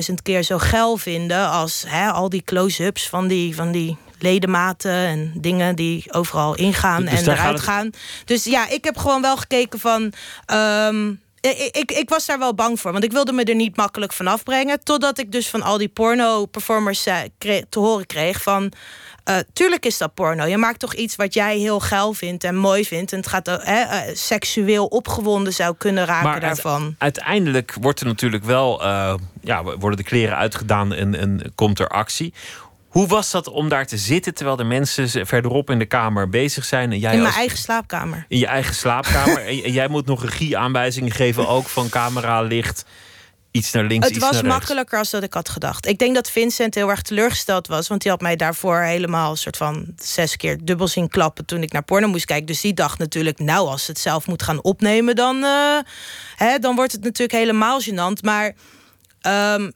80.000 keer zo geil vinden als hè, al die close-ups van die, van die ledematen en dingen die overal ingaan Dus en gaat eruit het- gaan. Dus ja, ik heb gewoon wel gekeken van. ehm, ik, ik, ik was daar wel bang voor, want ik wilde me er niet makkelijk van afbrengen. Totdat ik dus van al die porno-performers eh, te horen kreeg van. Eh, tuurlijk is dat porno. Je maakt toch iets wat jij heel geil vindt en mooi vindt. En het gaat eh, eh, seksueel opgewonden zou kunnen raken Maar daarvan. uiteindelijk wordt er natuurlijk wel, ja, worden de kleren uitgedaan en, en komt er actie. Hoe was dat om daar te zitten terwijl de mensen verderop in de kamer bezig zijn en jij In mijn als- eigen slaapkamer. in je eigen slaapkamer *laughs* en jij moet nog regieaanwijzingen geven ook van camera, licht, iets naar links, Het iets was naar makkelijker als dat ik had gedacht. Ik denk dat Vincent heel erg teleurgesteld was. Want die had mij daarvoor helemaal een soort van zes keer dubbel zien klappen toen ik naar porno moest kijken. Dus die dacht natuurlijk, nou, als het zelf moet gaan opnemen, dan, eh, hè, dan wordt het natuurlijk helemaal gênant. Maar ehm,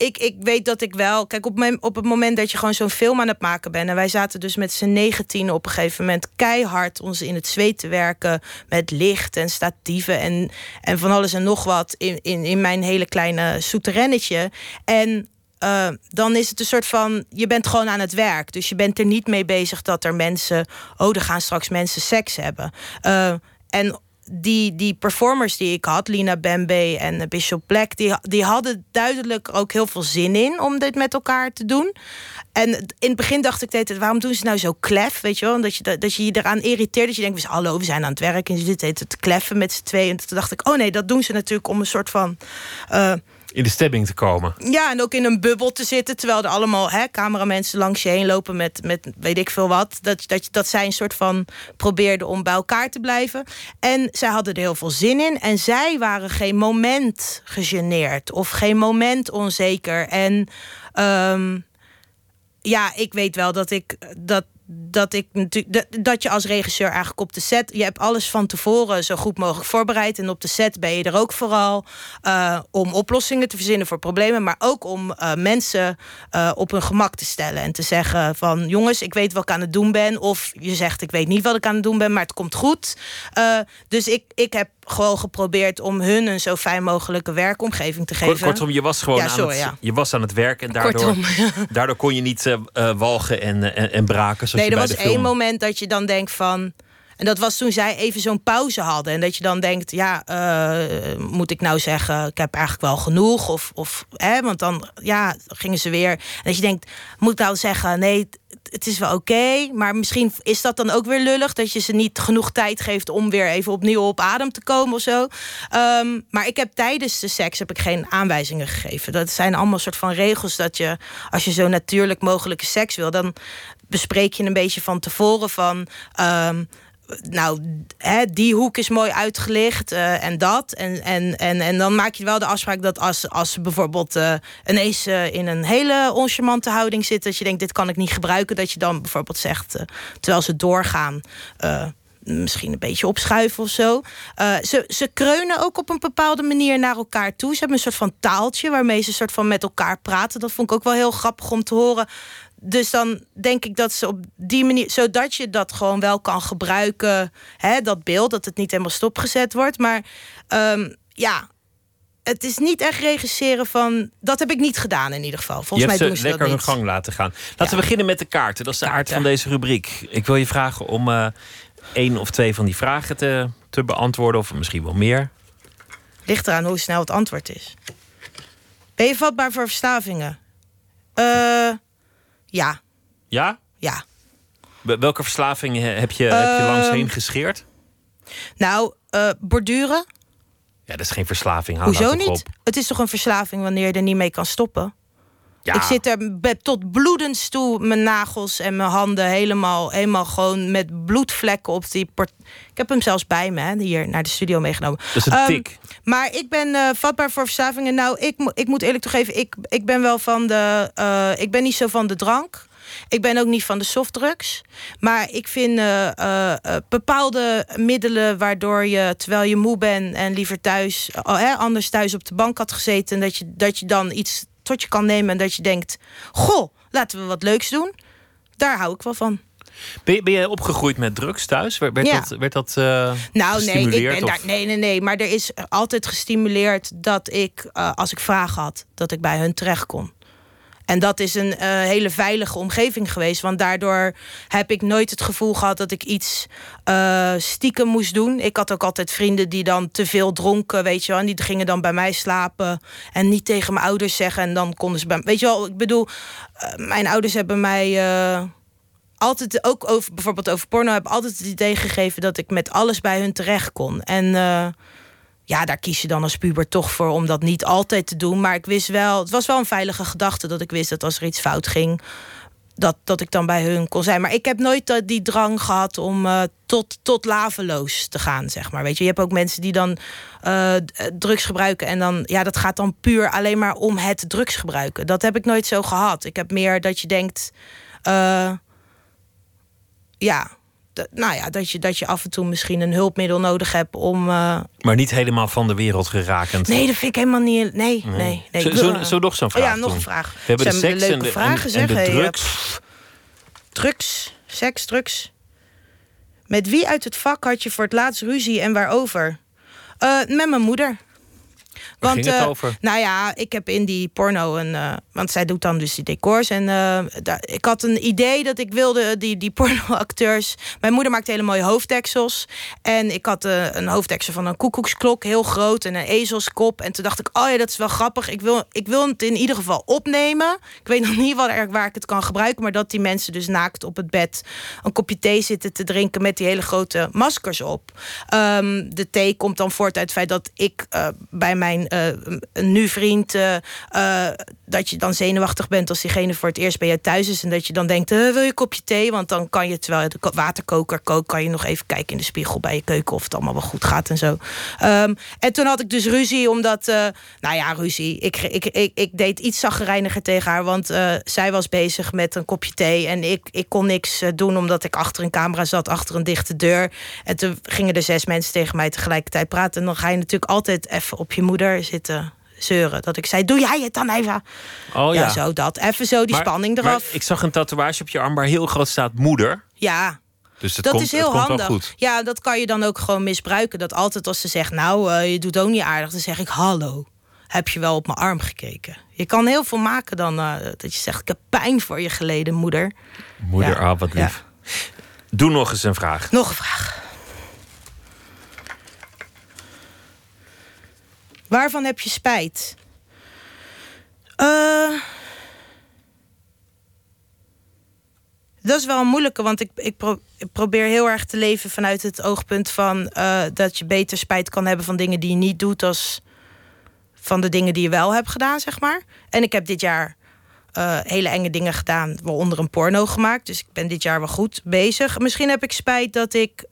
ik, ik weet dat ik wel. Kijk, op, mijn, op het moment dat je gewoon zo'n film aan het maken bent. En wij zaten dus met z'n negentien op een gegeven moment keihard ons in het zweet te werken. Met licht en statieven en, en van alles en nog wat. In, in, in mijn hele kleine souterrainetje. En eh, dan is het een soort van. Je bent gewoon aan het werk. Dus je bent er niet mee bezig dat er mensen. Oh, er gaan straks mensen seks hebben. Eh, en die, die performers die ik had, Lina Bembe en eh, Bishop Black, die, die hadden duidelijk ook heel veel zin in om dit met elkaar te doen. En in het begin dacht ik, waarom doen ze nou zo klef? Weet je wel? Dat je, dat je je eraan irriteert. Dat je denkt, hallo, we zijn aan het werk. En je zit de hele tijd te kleffen met z'n tweeën. En toen dacht ik, oh nee, dat doen ze natuurlijk om een soort van. eh, In de stemming te komen. Ja, en ook in een bubbel te zitten. Terwijl er allemaal hè, cameramensen langs je heen lopen met, met weet ik veel wat. Dat, dat, dat zij een soort van probeerden om bij elkaar te blijven. En zij hadden er heel veel zin in. En zij waren geen moment gegeneerd. Of geen moment onzeker. En ehm, ja, ik weet wel dat ik dat dat ik natuurlijk dat je als regisseur eigenlijk op de set je hebt alles van tevoren zo goed mogelijk voorbereid en op de set ben je er ook vooral uh, om oplossingen te verzinnen voor problemen, maar ook om uh, mensen uh, op hun gemak te stellen en te zeggen van jongens, ik weet wat ik aan het doen ben, of je zegt ik weet niet wat ik aan het doen ben, maar het komt goed. dus ik, ik heb gewoon geprobeerd om hun een zo fijn mogelijke werkomgeving te geven. Kortom, je was gewoon ja, sorry, aan, het, ja. je was aan het werk en daardoor, *laughs* daardoor kon je niet walgen en, en, en braken. Nee, er was één moment dat je dan denkt van. En dat was toen zij even zo'n pauze hadden. En dat je dan denkt, ja, uh, moet ik nou zeggen, ik heb eigenlijk wel genoeg? Of, of hè, want dan ja, gingen ze weer. En dat je denkt, moet ik nou zeggen, nee, het is wel oké. maar misschien is dat dan ook weer lullig. Dat je ze niet genoeg tijd geeft om weer even opnieuw op adem te komen of zo. Um, maar ik heb tijdens de seks heb ik geen aanwijzingen gegeven. Dat zijn allemaal soort van regels dat je, als je zo natuurlijk mogelijke seks wil, dan bespreek je een beetje van tevoren van. Um, nou, die hoek is mooi uitgelicht uh, en dat. En, en, en, en dan maak je wel de afspraak dat als, als ze bijvoorbeeld uh, ineens uh, in een hele oncharmante houding zit, dat je denkt, dit kan ik niet gebruiken, dat je dan bijvoorbeeld zegt, terwijl ze doorgaan. Misschien een beetje opschuiven of zo. ze, ze kreunen ook op een bepaalde manier naar elkaar toe. Ze hebben een soort van taaltje waarmee ze een soort van met elkaar praten. Dat vond ik ook wel heel grappig om te horen dus dan denk ik dat ze op die manier, zodat je dat gewoon wel kan gebruiken, hè, dat beeld, dat het niet helemaal stopgezet wordt. Maar um, ja, het is niet echt regisseren van. Dat heb ik niet gedaan in ieder geval. Volgens mij doen ze lekker hun gang laten gaan. Laten we beginnen met de kaarten. Dat is de aard van deze rubriek. Ik wil je vragen om uh, één of twee van die vragen te, te beantwoorden, of misschien wel meer. Ligt eraan hoe snel het antwoord is. Ben je vatbaar voor verslavingen? Uh, ja. Ja? Ja. Welke verslavingen heb je, heb je langs heen ehm, gescheerd? Nou, uh, borduren. Ja, dat is geen verslaving. Hoezo nou niet? Op. Het is toch een verslaving wanneer je er niet mee kan stoppen? Ja. Ik zit er tot bloedens toe, mijn nagels en mijn handen helemaal, helemaal gewoon met bloedvlekken op die. Port ik heb hem zelfs bij me, hè, hier naar de studio meegenomen. Dat is een um, tik. Maar ik ben uh, vatbaar voor verslavingen. Nou, ik, ik moet eerlijk toegeven, ik, ik ben wel van de. Uh, ik ben niet zo van de drank. Ik ben ook niet van de softdrugs. Maar ik vind uh, bepaalde middelen waardoor je, terwijl je moe bent en liever thuis, anders thuis op de bank had gezeten, dat je, dat je dan iets tot je kan nemen en dat je denkt: Goh, laten we wat leuks doen. Daar hou ik wel van. Ben je, ben je opgegroeid met drugs thuis? Werd, ja. dat, werd dat uh, Nou, nee, ik ben daar, nee, nee, nee. Maar er is altijd gestimuleerd dat ik, uh, als ik vragen had, dat ik bij hun terecht kon. En dat is een uh, hele veilige omgeving geweest. Want daardoor heb ik nooit het gevoel gehad dat ik iets uh, stiekem moest doen. Ik had ook altijd vrienden die dan te veel dronken, weet je wel. En die gingen dan bij mij slapen. En niet tegen mijn ouders zeggen. En dan konden ze bij Weet je wel, ik bedoel, uh, mijn ouders hebben mij altijd ook over bijvoorbeeld over porno heb altijd het idee gegeven dat ik met alles bij hun terecht kon. En ja, daar kies je dan als puber toch voor om dat niet altijd te doen. Maar ik wist wel, het was wel een veilige gedachte dat ik wist dat als er iets fout ging, dat, dat ik dan bij hun kon zijn. Maar ik heb nooit die drang gehad om uh, tot, tot laveloos te gaan, zeg maar. Weet je, je hebt ook mensen die dan uh, drugs gebruiken en dan, ja, dat gaat dan puur alleen maar om het drugs gebruiken. Dat heb ik nooit zo gehad. Ik heb meer dat je denkt. Ja, nou ja, dat je, dat je af en toe misschien een hulpmiddel nodig hebt om. Uh... Maar niet helemaal van de wereld gerakend. Nee, dat vind ik helemaal niet. Nee, nee. nee, nee. Zo, zo, zo nog zo'n vraag. Oh, ja, nog een vraag. We hebben de seks en de, vragen, en, en de drugs. drugs, seks, drugs. Met wie uit het vak had je voor het laatst ruzie en waarover? Uh, met mijn moeder. Want, uh, over? Nou ja, ik heb in die porno een. Want zij doet dan dus die decors. En eh, ik had een idee dat ik wilde die, die *laughs* pornoacteurs. Mijn moeder maakte hele mooie hoofddeksels. En ik had uh, een hoofddeksel van een koekoeksklok, heel groot. En een ezelskop. En toen dacht ik, oh ja, dat is wel grappig. Ik wil, ik wil het in ieder geval opnemen. Ik weet nog niet waar, waar ik het kan gebruiken. Maar dat die mensen dus naakt op het bed een kopje thee zitten te drinken met die hele grote maskers op. Um, de thee komt dan voort uit het feit dat ik bij mijn nu vriend dat je dan zenuwachtig bent als diegene voor het eerst bij je thuis is. En dat je dan denkt, uh, wil je een kopje thee? Want dan kan je, terwijl de waterkoker kookt, kan je nog even kijken in de spiegel bij je keuken of het allemaal wel goed gaat en zo. Um, en toen had ik dus ruzie, omdat, uh, nou ja, ruzie. Ik, ik, ik, ik deed iets zaggerijniger tegen haar, want uh, zij was bezig met een kopje thee. En ik, ik kon niks doen, omdat ik achter een camera zat, achter een dichte deur. En toen gingen er zes mensen tegen mij tegelijkertijd praten. En dan ga je natuurlijk altijd even op je moeder zitten zeuren. Dat ik zei, doe jij het dan even? Oh ja. ja zo dat. Even zo die maar, spanning eraf. Maar ik zag een tatoeage op je arm waar heel groot staat moeder. Ja. Dus dat komt, is heel handig. Komt ja, dat kan je dan ook gewoon misbruiken. Dat altijd als ze zegt, nou, uh, je doet ook niet aardig. Dan zeg ik, hallo, heb je wel op mijn arm gekeken? Je kan heel veel maken dan uh, dat je zegt, ik heb pijn voor je geleden, moeder. Moeder, ja. ah, wat lief. Ja. Doe nog eens een vraag. Nog een vraag. Waarvan heb je spijt? Uh, dat is wel een moeilijke, want ik, ik, pro, ik, probeer heel erg te leven vanuit het oogpunt van uh, dat je beter spijt kan hebben van dingen die je niet doet, als van de dingen die je wel hebt gedaan, zeg maar. En ik heb dit jaar uh, hele enge dingen gedaan, waaronder een porno gemaakt. Dus ik ben dit jaar wel goed bezig. Misschien heb ik spijt dat ik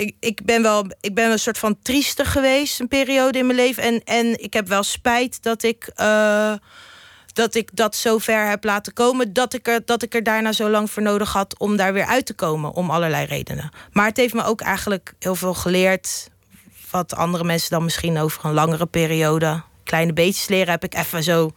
ik, ik, ben wel, ik ben een soort van triestig geweest, een periode in mijn leven. En, en ik heb wel spijt dat ik, uh, dat ik dat zo ver heb laten komen. Dat ik, er, dat ik er daarna zo lang voor nodig had om daar weer uit te komen. Om allerlei redenen. Maar het heeft me ook eigenlijk heel veel geleerd. Wat andere mensen dan misschien over een langere periode. Kleine beetjes leren heb ik even zo.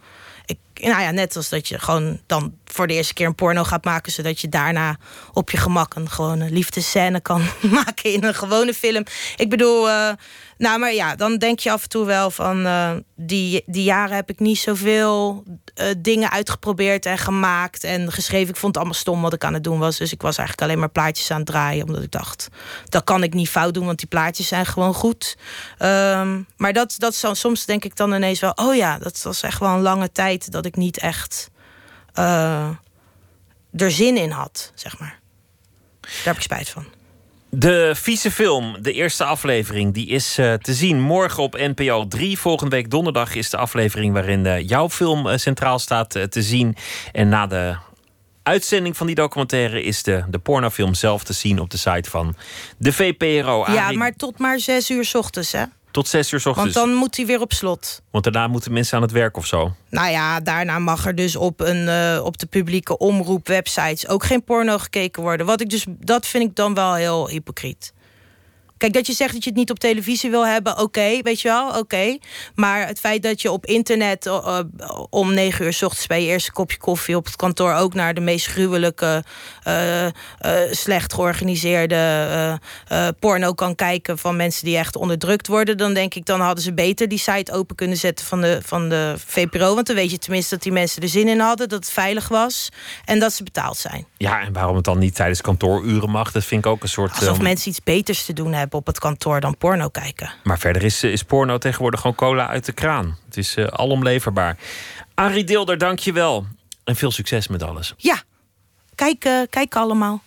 Nou ja, net als dat je gewoon dan voor de eerste keer een porno gaat maken, zodat je daarna op je gemak een gewone liefdescène kan *laughs* maken in een gewone film. Ik bedoel, uh, nou, maar ja, dan denk je af en toe wel van uh, die, die jaren heb ik niet zoveel uh, dingen uitgeprobeerd en gemaakt en geschreven. Ik vond het allemaal stom wat ik aan het doen was. Dus ik was eigenlijk alleen maar plaatjes aan het draaien, omdat ik dacht, dat kan ik niet fout doen, want die plaatjes zijn gewoon goed. Um, maar dat, dat soms denk ik dan ineens wel, oh ja, dat was echt wel een lange tijd dat ik niet echt uh, er zin in had, zeg maar. Daar heb ik spijt van. De vieze film, de eerste aflevering, die is uh, te zien morgen op NPO 3. Volgende week donderdag is de aflevering waarin uh, jouw film uh, centraal staat te zien. En na de uitzending van die documentaire is de, de pornofilm zelf te zien op de site van de VPRO. Ja, maar tot maar zes uur s ochtends, hè? Tot zes uur s ochtends. Want dan moet hij weer op slot. Want daarna moeten mensen aan het werk of zo. Nou ja, daarna mag er dus op, een, uh, op de publieke omroep websites ook geen porno gekeken worden. Wat ik dus, dat vind ik dan wel heel hypocriet. Kijk, dat je zegt dat je het niet op televisie wil hebben, oké, okay, weet je wel, oké. Okay. Maar het feit dat je op internet uh, om negen uur s ochtends bij je eerste kopje koffie op het kantoor ook naar de meest gruwelijke, uh, slecht georganiseerde porno kan kijken van mensen die echt onderdrukt worden, dan denk ik, dan hadden ze beter die site open kunnen zetten van de, van de VPRO. Want dan weet je tenminste dat die mensen er zin in hadden, dat het veilig was en dat ze betaald zijn. Ja, en waarom het dan niet tijdens kantooruren mag, dat vind ik ook een soort. Alsof mensen iets beters te doen hebben op het kantoor dan porno kijken. Maar verder is, is porno tegenwoordig gewoon cola uit de kraan. Het is uh, alomleverbaar. Arie Deelder, dank je wel. En veel succes met alles. Ja, kijk, uh, kijk allemaal.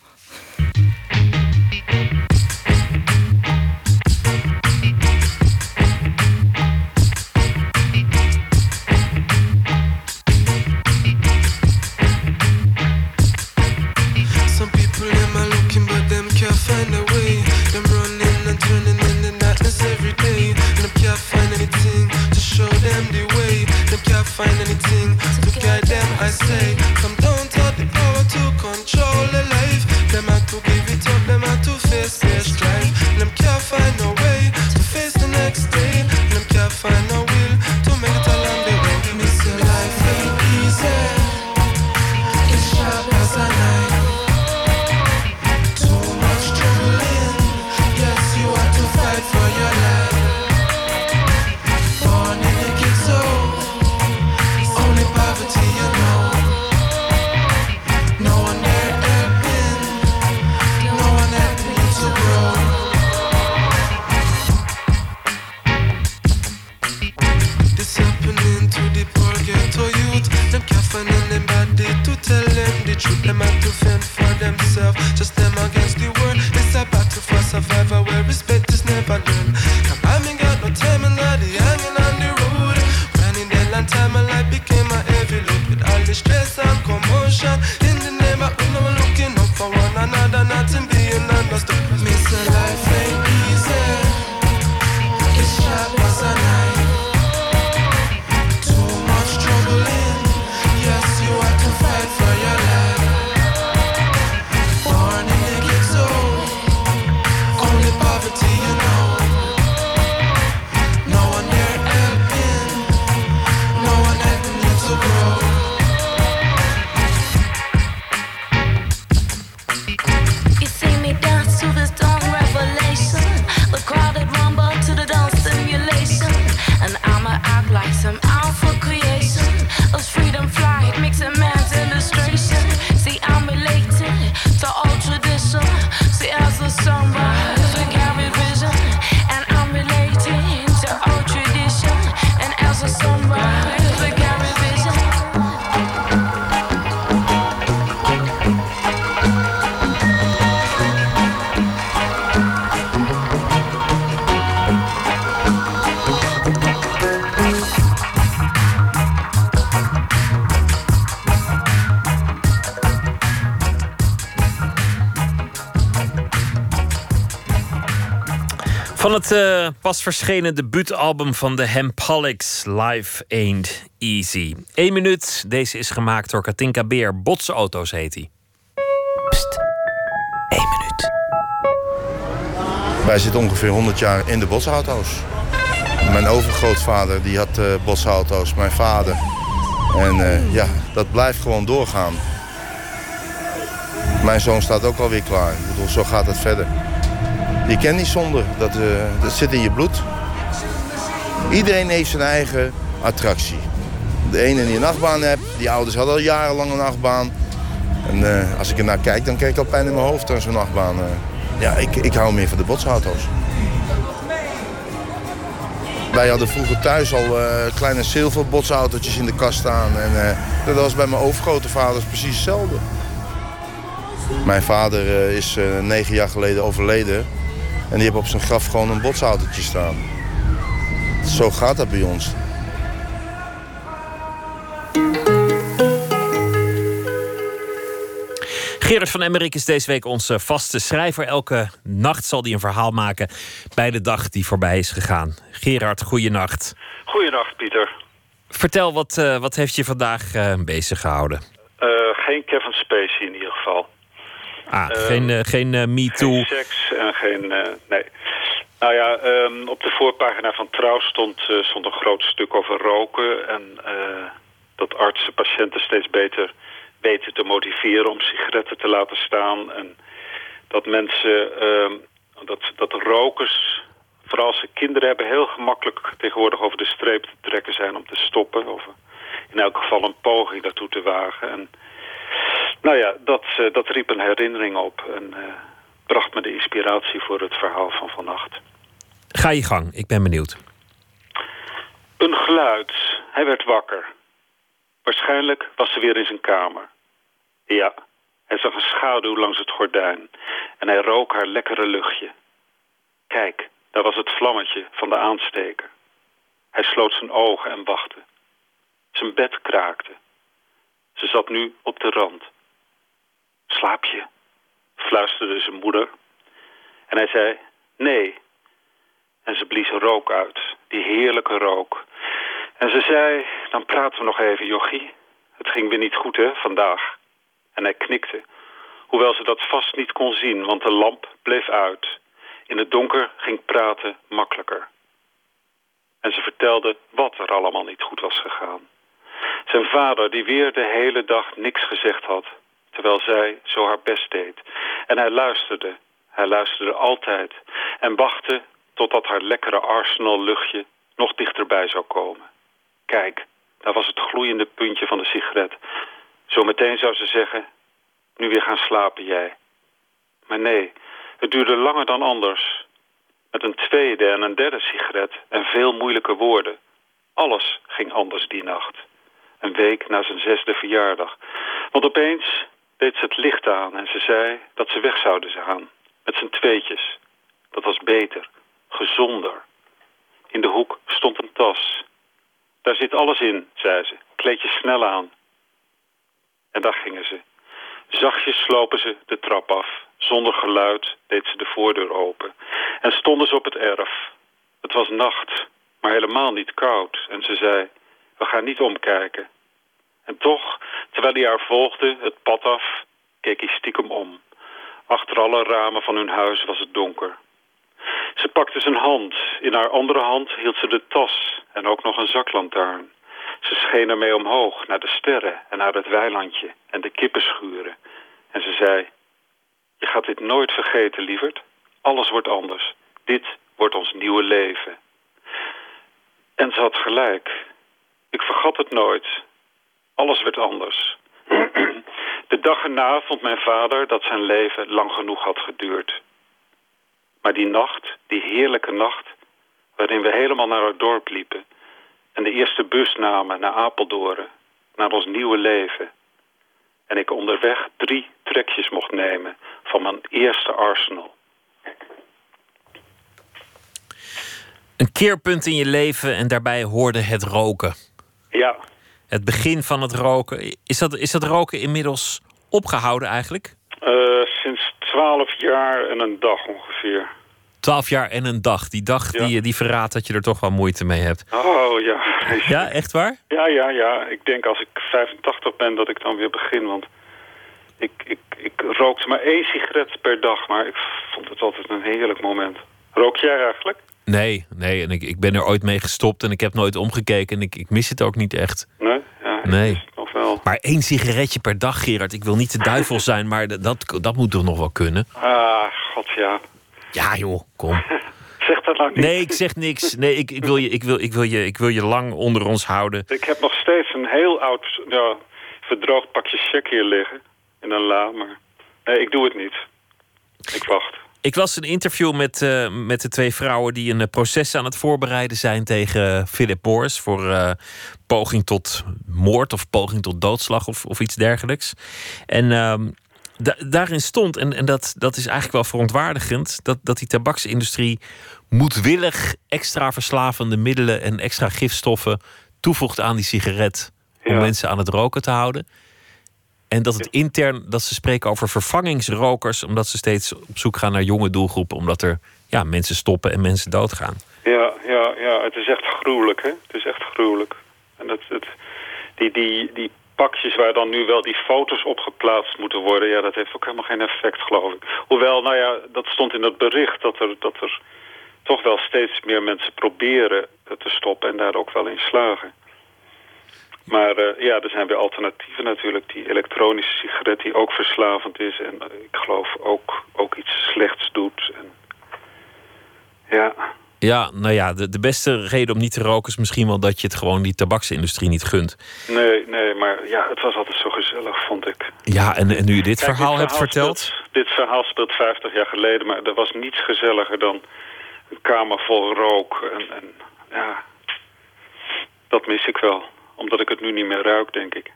Van het eh, pas verschenen debuutalbum van de Hempalics, Live Ain't Easy. Eén minuut, deze is gemaakt door Katinka Beer. Botsauto's heet hij. Wij zitten ongeveer 100 jaar in de botsauto's. Mijn overgrootvader die had botsauto's, mijn vader. En eh, ja, dat blijft gewoon doorgaan. Mijn zoon staat ook alweer klaar. Ik bedoel, zo gaat het verder. Je kent niet zonder, dat, eh, dat zit in je bloed. Iedereen heeft zijn eigen attractie. De ene die een nachtbaan heeft, die ouders hadden al jarenlang een nachtbaan. En eh, als ik er naar kijk, dan krijg ik al pijn in mijn hoofd aan zo'n nachtbaan. eh. ja, ik, ik hou meer van de botsauto's. Wij hadden vroeger thuis al eh, kleine zilverbotsautootjes in de kast staan. En dat was bij mijn overgrootvaders precies hetzelfde. Mijn vader is negen jaar geleden overleden. En die heeft op zijn graf gewoon een botsautootje staan. Zo gaat dat bij ons. Gerard van Emmerik is deze week onze vaste schrijver. Elke nacht zal hij een verhaal maken bij de dag die voorbij is gegaan. Gerard, goeienacht. Goeiedag, Pieter. Vertel, wat, eh, wat heeft je vandaag eh, bezig gehouden? Eh, geen Kevin Spacey in ieder geval. Ah, Eh, geen, eh, geen eh, Me Too. Geen seks en geen... eh, nee. Nou ja, ehm, op de voorpagina van Trouw stond, stond een groot stuk over roken. En dat artsen patiënten steeds beter weten te motiveren om sigaretten te laten staan. En dat mensen, ehm, dat, dat rokers, vooral als ze kinderen hebben, heel gemakkelijk tegenwoordig over de streep te trekken zijn om te stoppen. Of in elk geval een poging daartoe te wagen. En nou ja, dat, eh, dat riep een herinnering op en eh, bracht me de inspiratie voor het verhaal van vannacht. Ga je gang, ik ben benieuwd. Een geluid. Hij werd wakker. Waarschijnlijk was ze weer in zijn kamer. Ja, hij zag een schaduw langs het gordijn en hij rook haar lekkere luchtje. Kijk, daar was het vlammetje van de aansteker. Hij sloot zijn ogen en wachtte. Zijn bed kraakte. Ze zat nu op de rand. Slaap je? fluisterde zijn moeder. En hij zei, nee. En ze blies rook uit, die heerlijke rook. En ze zei, dan praten we nog even, jochie. Het ging weer niet goed, hè, vandaag. En hij knikte, hoewel ze dat vast niet kon zien, want de lamp bleef uit. In het donker ging praten makkelijker. En ze vertelde wat er allemaal niet goed was gegaan. Zijn vader, die weer de hele dag niks gezegd had, terwijl zij zo haar best deed. En hij luisterde, hij luisterde altijd en wachtte totdat haar lekkere Arsenal luchtje nog dichterbij zou komen. Kijk, daar was het gloeiende puntje van de sigaret. Zometeen zou ze zeggen, nu weer gaan slapen jij. Maar nee, het duurde langer dan anders. Met een tweede en een derde sigaret en veel moeilijke woorden. Alles ging anders die nacht. Een week na zijn zesde verjaardag. Want opeens deed ze het licht aan en ze zei dat ze weg zouden gaan. Met z'n tweetjes. Dat was beter. Gezonder. In de hoek stond een tas. Daar zit alles in, zei ze. Kleed je snel aan. En daar gingen ze. Zachtjes slopen ze de trap af. Zonder geluid deed ze de voordeur open. En stonden ze op het erf. Het was nacht, maar helemaal niet koud. En ze zei, we gaan niet omkijken. En toch, terwijl hij haar volgde, het pad af, keek hij stiekem om. Achter alle ramen van hun huis was het donker. Ze pakte zijn hand. In haar andere hand hield ze de tas en ook nog een zaklantaarn. Ze scheen ermee omhoog, naar de sterren en naar het weilandje en de kippenschuren. En ze zei, je gaat dit nooit vergeten, lieverd. Alles wordt anders. Dit wordt ons nieuwe leven. En ze had gelijk. Ik vergat het nooit. Alles werd anders. *clears throat* De dag erna vond mijn vader dat zijn leven lang genoeg had geduurd. Maar die nacht, die heerlijke nacht, waarin we helemaal naar het dorp liepen en de eerste bus namen naar Apeldoorn, naar ons nieuwe leven. En ik onderweg drie trekjes mocht nemen van mijn eerste Arsenal. Een keerpunt in je leven en daarbij hoorde het roken. Ja, Het begin van het roken. Is dat, is dat roken inmiddels opgehouden eigenlijk? eh, sinds twaalf jaar en een dag ongeveer. Twaalf jaar en een dag. Die dag die, die verraadt dat je er toch wel moeite mee hebt. Oh ja. *laughs* Ja, echt waar? Ja, ja, ja. Ik denk als ik 85 ben dat ik dan weer begin. Want ik, ik, ik rookte maar één sigaret per dag. Maar ik vond het altijd een heerlijk moment. Rook jij eigenlijk? Nee, nee. En ik, ik ben er ooit mee gestopt en ik heb nooit omgekeken. En ik, ik mis het ook niet echt. Nee? Ja, Nee. nog wel. Maar één sigaretje per dag, Gerard. Ik wil niet de duivel zijn, maar dat- dat, dat moet toch nog wel kunnen? Ah, god ja. Ja, joh, kom. *laughs* Zeg dat nou niet. Nee, ik zeg niks. Nee, ik, ik, wil, je, ik, wil, ik, wil, je, ik wil je lang onder ons houden. Ik heb nog steeds een heel oud, ja, verdroogd pakje check hier liggen. In een la, maar... Nee, ik doe het niet. Ik wacht. Ik las een interview met, eh, met de twee vrouwen die een eh, proces aan het voorbereiden zijn tegen Philip Morris voor eh, poging tot moord of poging tot doodslag of, of iets dergelijks. En ehm, da- daarin stond, en, en dat, dat is eigenlijk wel verontwaardigend, dat, dat die tabaksindustrie moedwillig extra verslavende middelen en extra gifstoffen toevoegt aan die sigaret om mensen aan het roken te houden. En dat het intern, dat ze spreken over vervangingsrokers, omdat ze steeds op zoek gaan naar jonge doelgroepen, omdat er ja, mensen stoppen en mensen doodgaan. Ja, ja, ja, het is echt gruwelijk, hè? Het is echt gruwelijk. En dat, het, die, die, die pakjes waar dan nu wel die foto's op geplaatst moeten worden... ja, dat heeft ook helemaal geen effect, geloof ik. Hoewel, nou ja, dat stond in dat bericht... dat er, dat er toch wel steeds meer mensen proberen te stoppen... en daar ook wel in slagen. Maar eh, ja, er zijn weer alternatieven natuurlijk. Die elektronische sigaret die ook verslavend is... en eh, ik geloof ook, ook iets slechts doet. En, ja... Ja, nou ja, de, de beste reden om niet te roken is misschien wel dat je het gewoon die tabaksindustrie niet gunt. Nee, nee, maar ja, het was altijd zo gezellig, vond ik. Ja, en, en nu je dit Kijk, verhaal hebt verteld. speelt- dit verhaal speelt 50 jaar geleden, maar er was niets gezelliger dan een kamer vol rook. En, en ja, dat mis ik wel. Omdat ik het nu niet meer ruik, denk ik.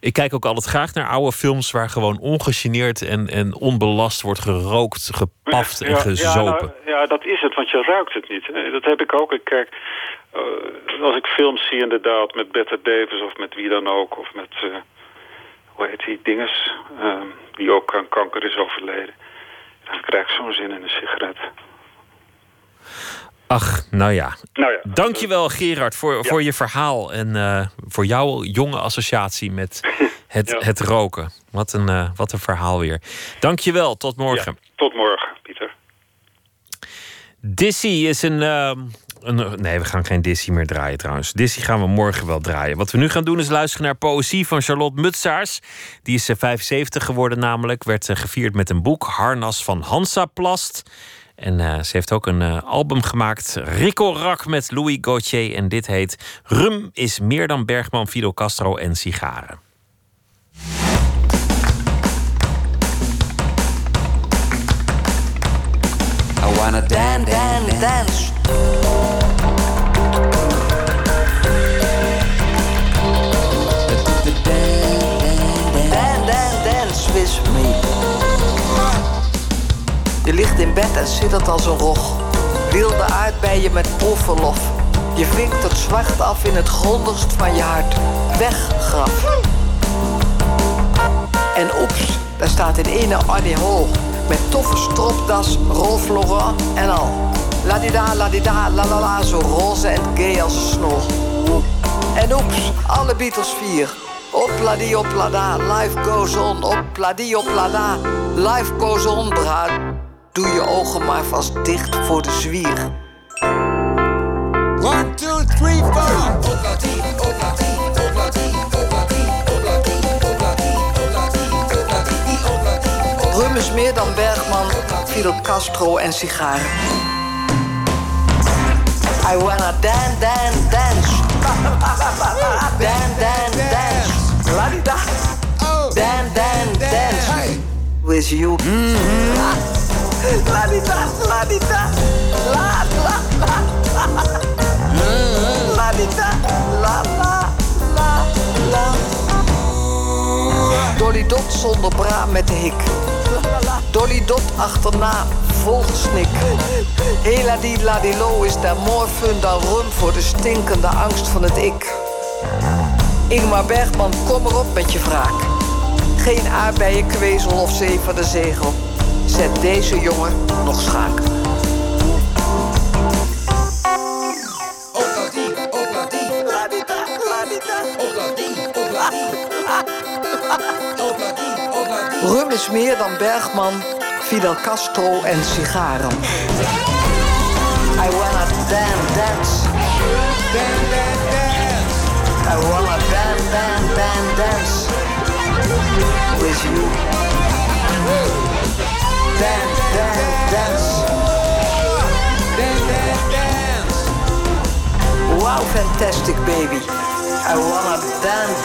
Ik kijk ook altijd graag naar oude films waar gewoon ongegeneerd en, en onbelast wordt gerookt, gepaft en Ja, gezopen. Ja, nou, ja, dat is het, want je ruikt het niet. hè. Dat heb ik ook. Ik kijk, eh, als ik films zie inderdaad met Bette Davis of met wie dan ook, of met, eh, hoe heet die dinges, ehm, die ook aan kanker is overleden. Dan krijg ik zo'n zin in een sigaret. Ach, nou ja. Nou ja. Dankjewel Gerard voor, voor je verhaal en eh, voor jouw jonge associatie met *laughs* het, het roken. Wat een, eh, wat een verhaal weer. Dankjewel, tot morgen. Tot morgen, Pieter. Dissy is een, ehm, een. Nee, we gaan geen Dissy meer draaien trouwens. Dissy gaan we morgen wel draaien. Wat we nu gaan doen is luisteren naar poëzie van Charlotte Mutsaars. Die is eh, 75 geworden, namelijk. Werd eh, gevierd met een boek, Harnas van Hansaplast. En eh, ze heeft ook een eh, album gemaakt, Rico Rak met Louis Gauthier. En dit heet Rum is meer dan Bergman, Fidel Castro en sigaren. I wanna dance, dance, dance. Ligt in bed en zittert als een rog. Wilde aardbeien met proefverlof. Je vinkt het zwart af in het grondigst van je hart. Weg, graf. En oeps, daar staat in ene Annie Hol. Met toffe stropdas, Rolf Laurent en al. Ladida, ladida, la la la, zo roze en gay als een snol. En oeps, alle Beatles vier. Opladi oplada, life goes on. Opladi oplada, life goes on, bruid. Doe je ogen maar vast dicht voor de zwier. One, two, three, four. Rum is meer dan Bergman, Fidel Castro en sigaren. I wanna dance, dance, dance. Dance, dance, dance. La-di-da. Dance, dance, dance. With you. La-di-da, la-di-da. La, la, la. La-di-da, la, la, la, la. Dolly Dot zonder bra met de hik. Dolly Dot achterna, vol gesnik. Hela die ladilo is daar more fun dan rum voor de stinkende angst van het ik. Ingmar Bergman, kom erop met je wraak. Geen aardbeien, kwezel of zee van de zegel. Zet deze jongen nog schaak. Rum is meer dan Bergman, Fidel Castro en sigaren. I wanna dance, dance. I wanna dance, dance, dance, dance. With you. Dance, dance, dance. Wow, fantastic baby. I wanna dance.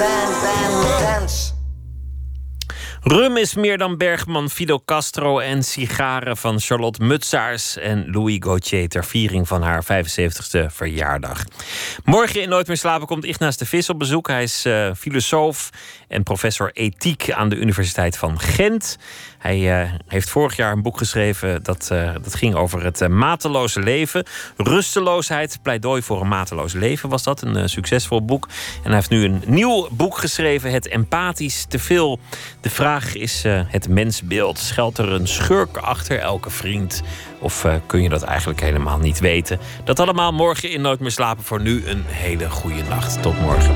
Rum is meer dan Bergman, Fidel Castro en sigaren van Charlotte Mutsaars en Louis Gauthier ter viering van haar 75ste verjaardag. Morgen in Nooit meer slapen komt Ignace de Vis op bezoek. Hij is eh, filosoof en professor ethiek aan de Universiteit van Gent. Hij eh, heeft vorig jaar een boek geschreven dat, eh, dat ging over het eh, mateloze leven. Rusteloosheid, pleidooi voor een mateloos leven was dat. Een succesvol boek. En hij heeft nu een nieuw boek geschreven, Het Empathisch Te Veel. De vraag is het mensbeeld. Schuilt er een schurk achter elke vriend? Of kun je dat eigenlijk helemaal niet weten? Dat allemaal morgen in Nooit meer slapen. Voor nu een hele goede nacht. Tot morgen.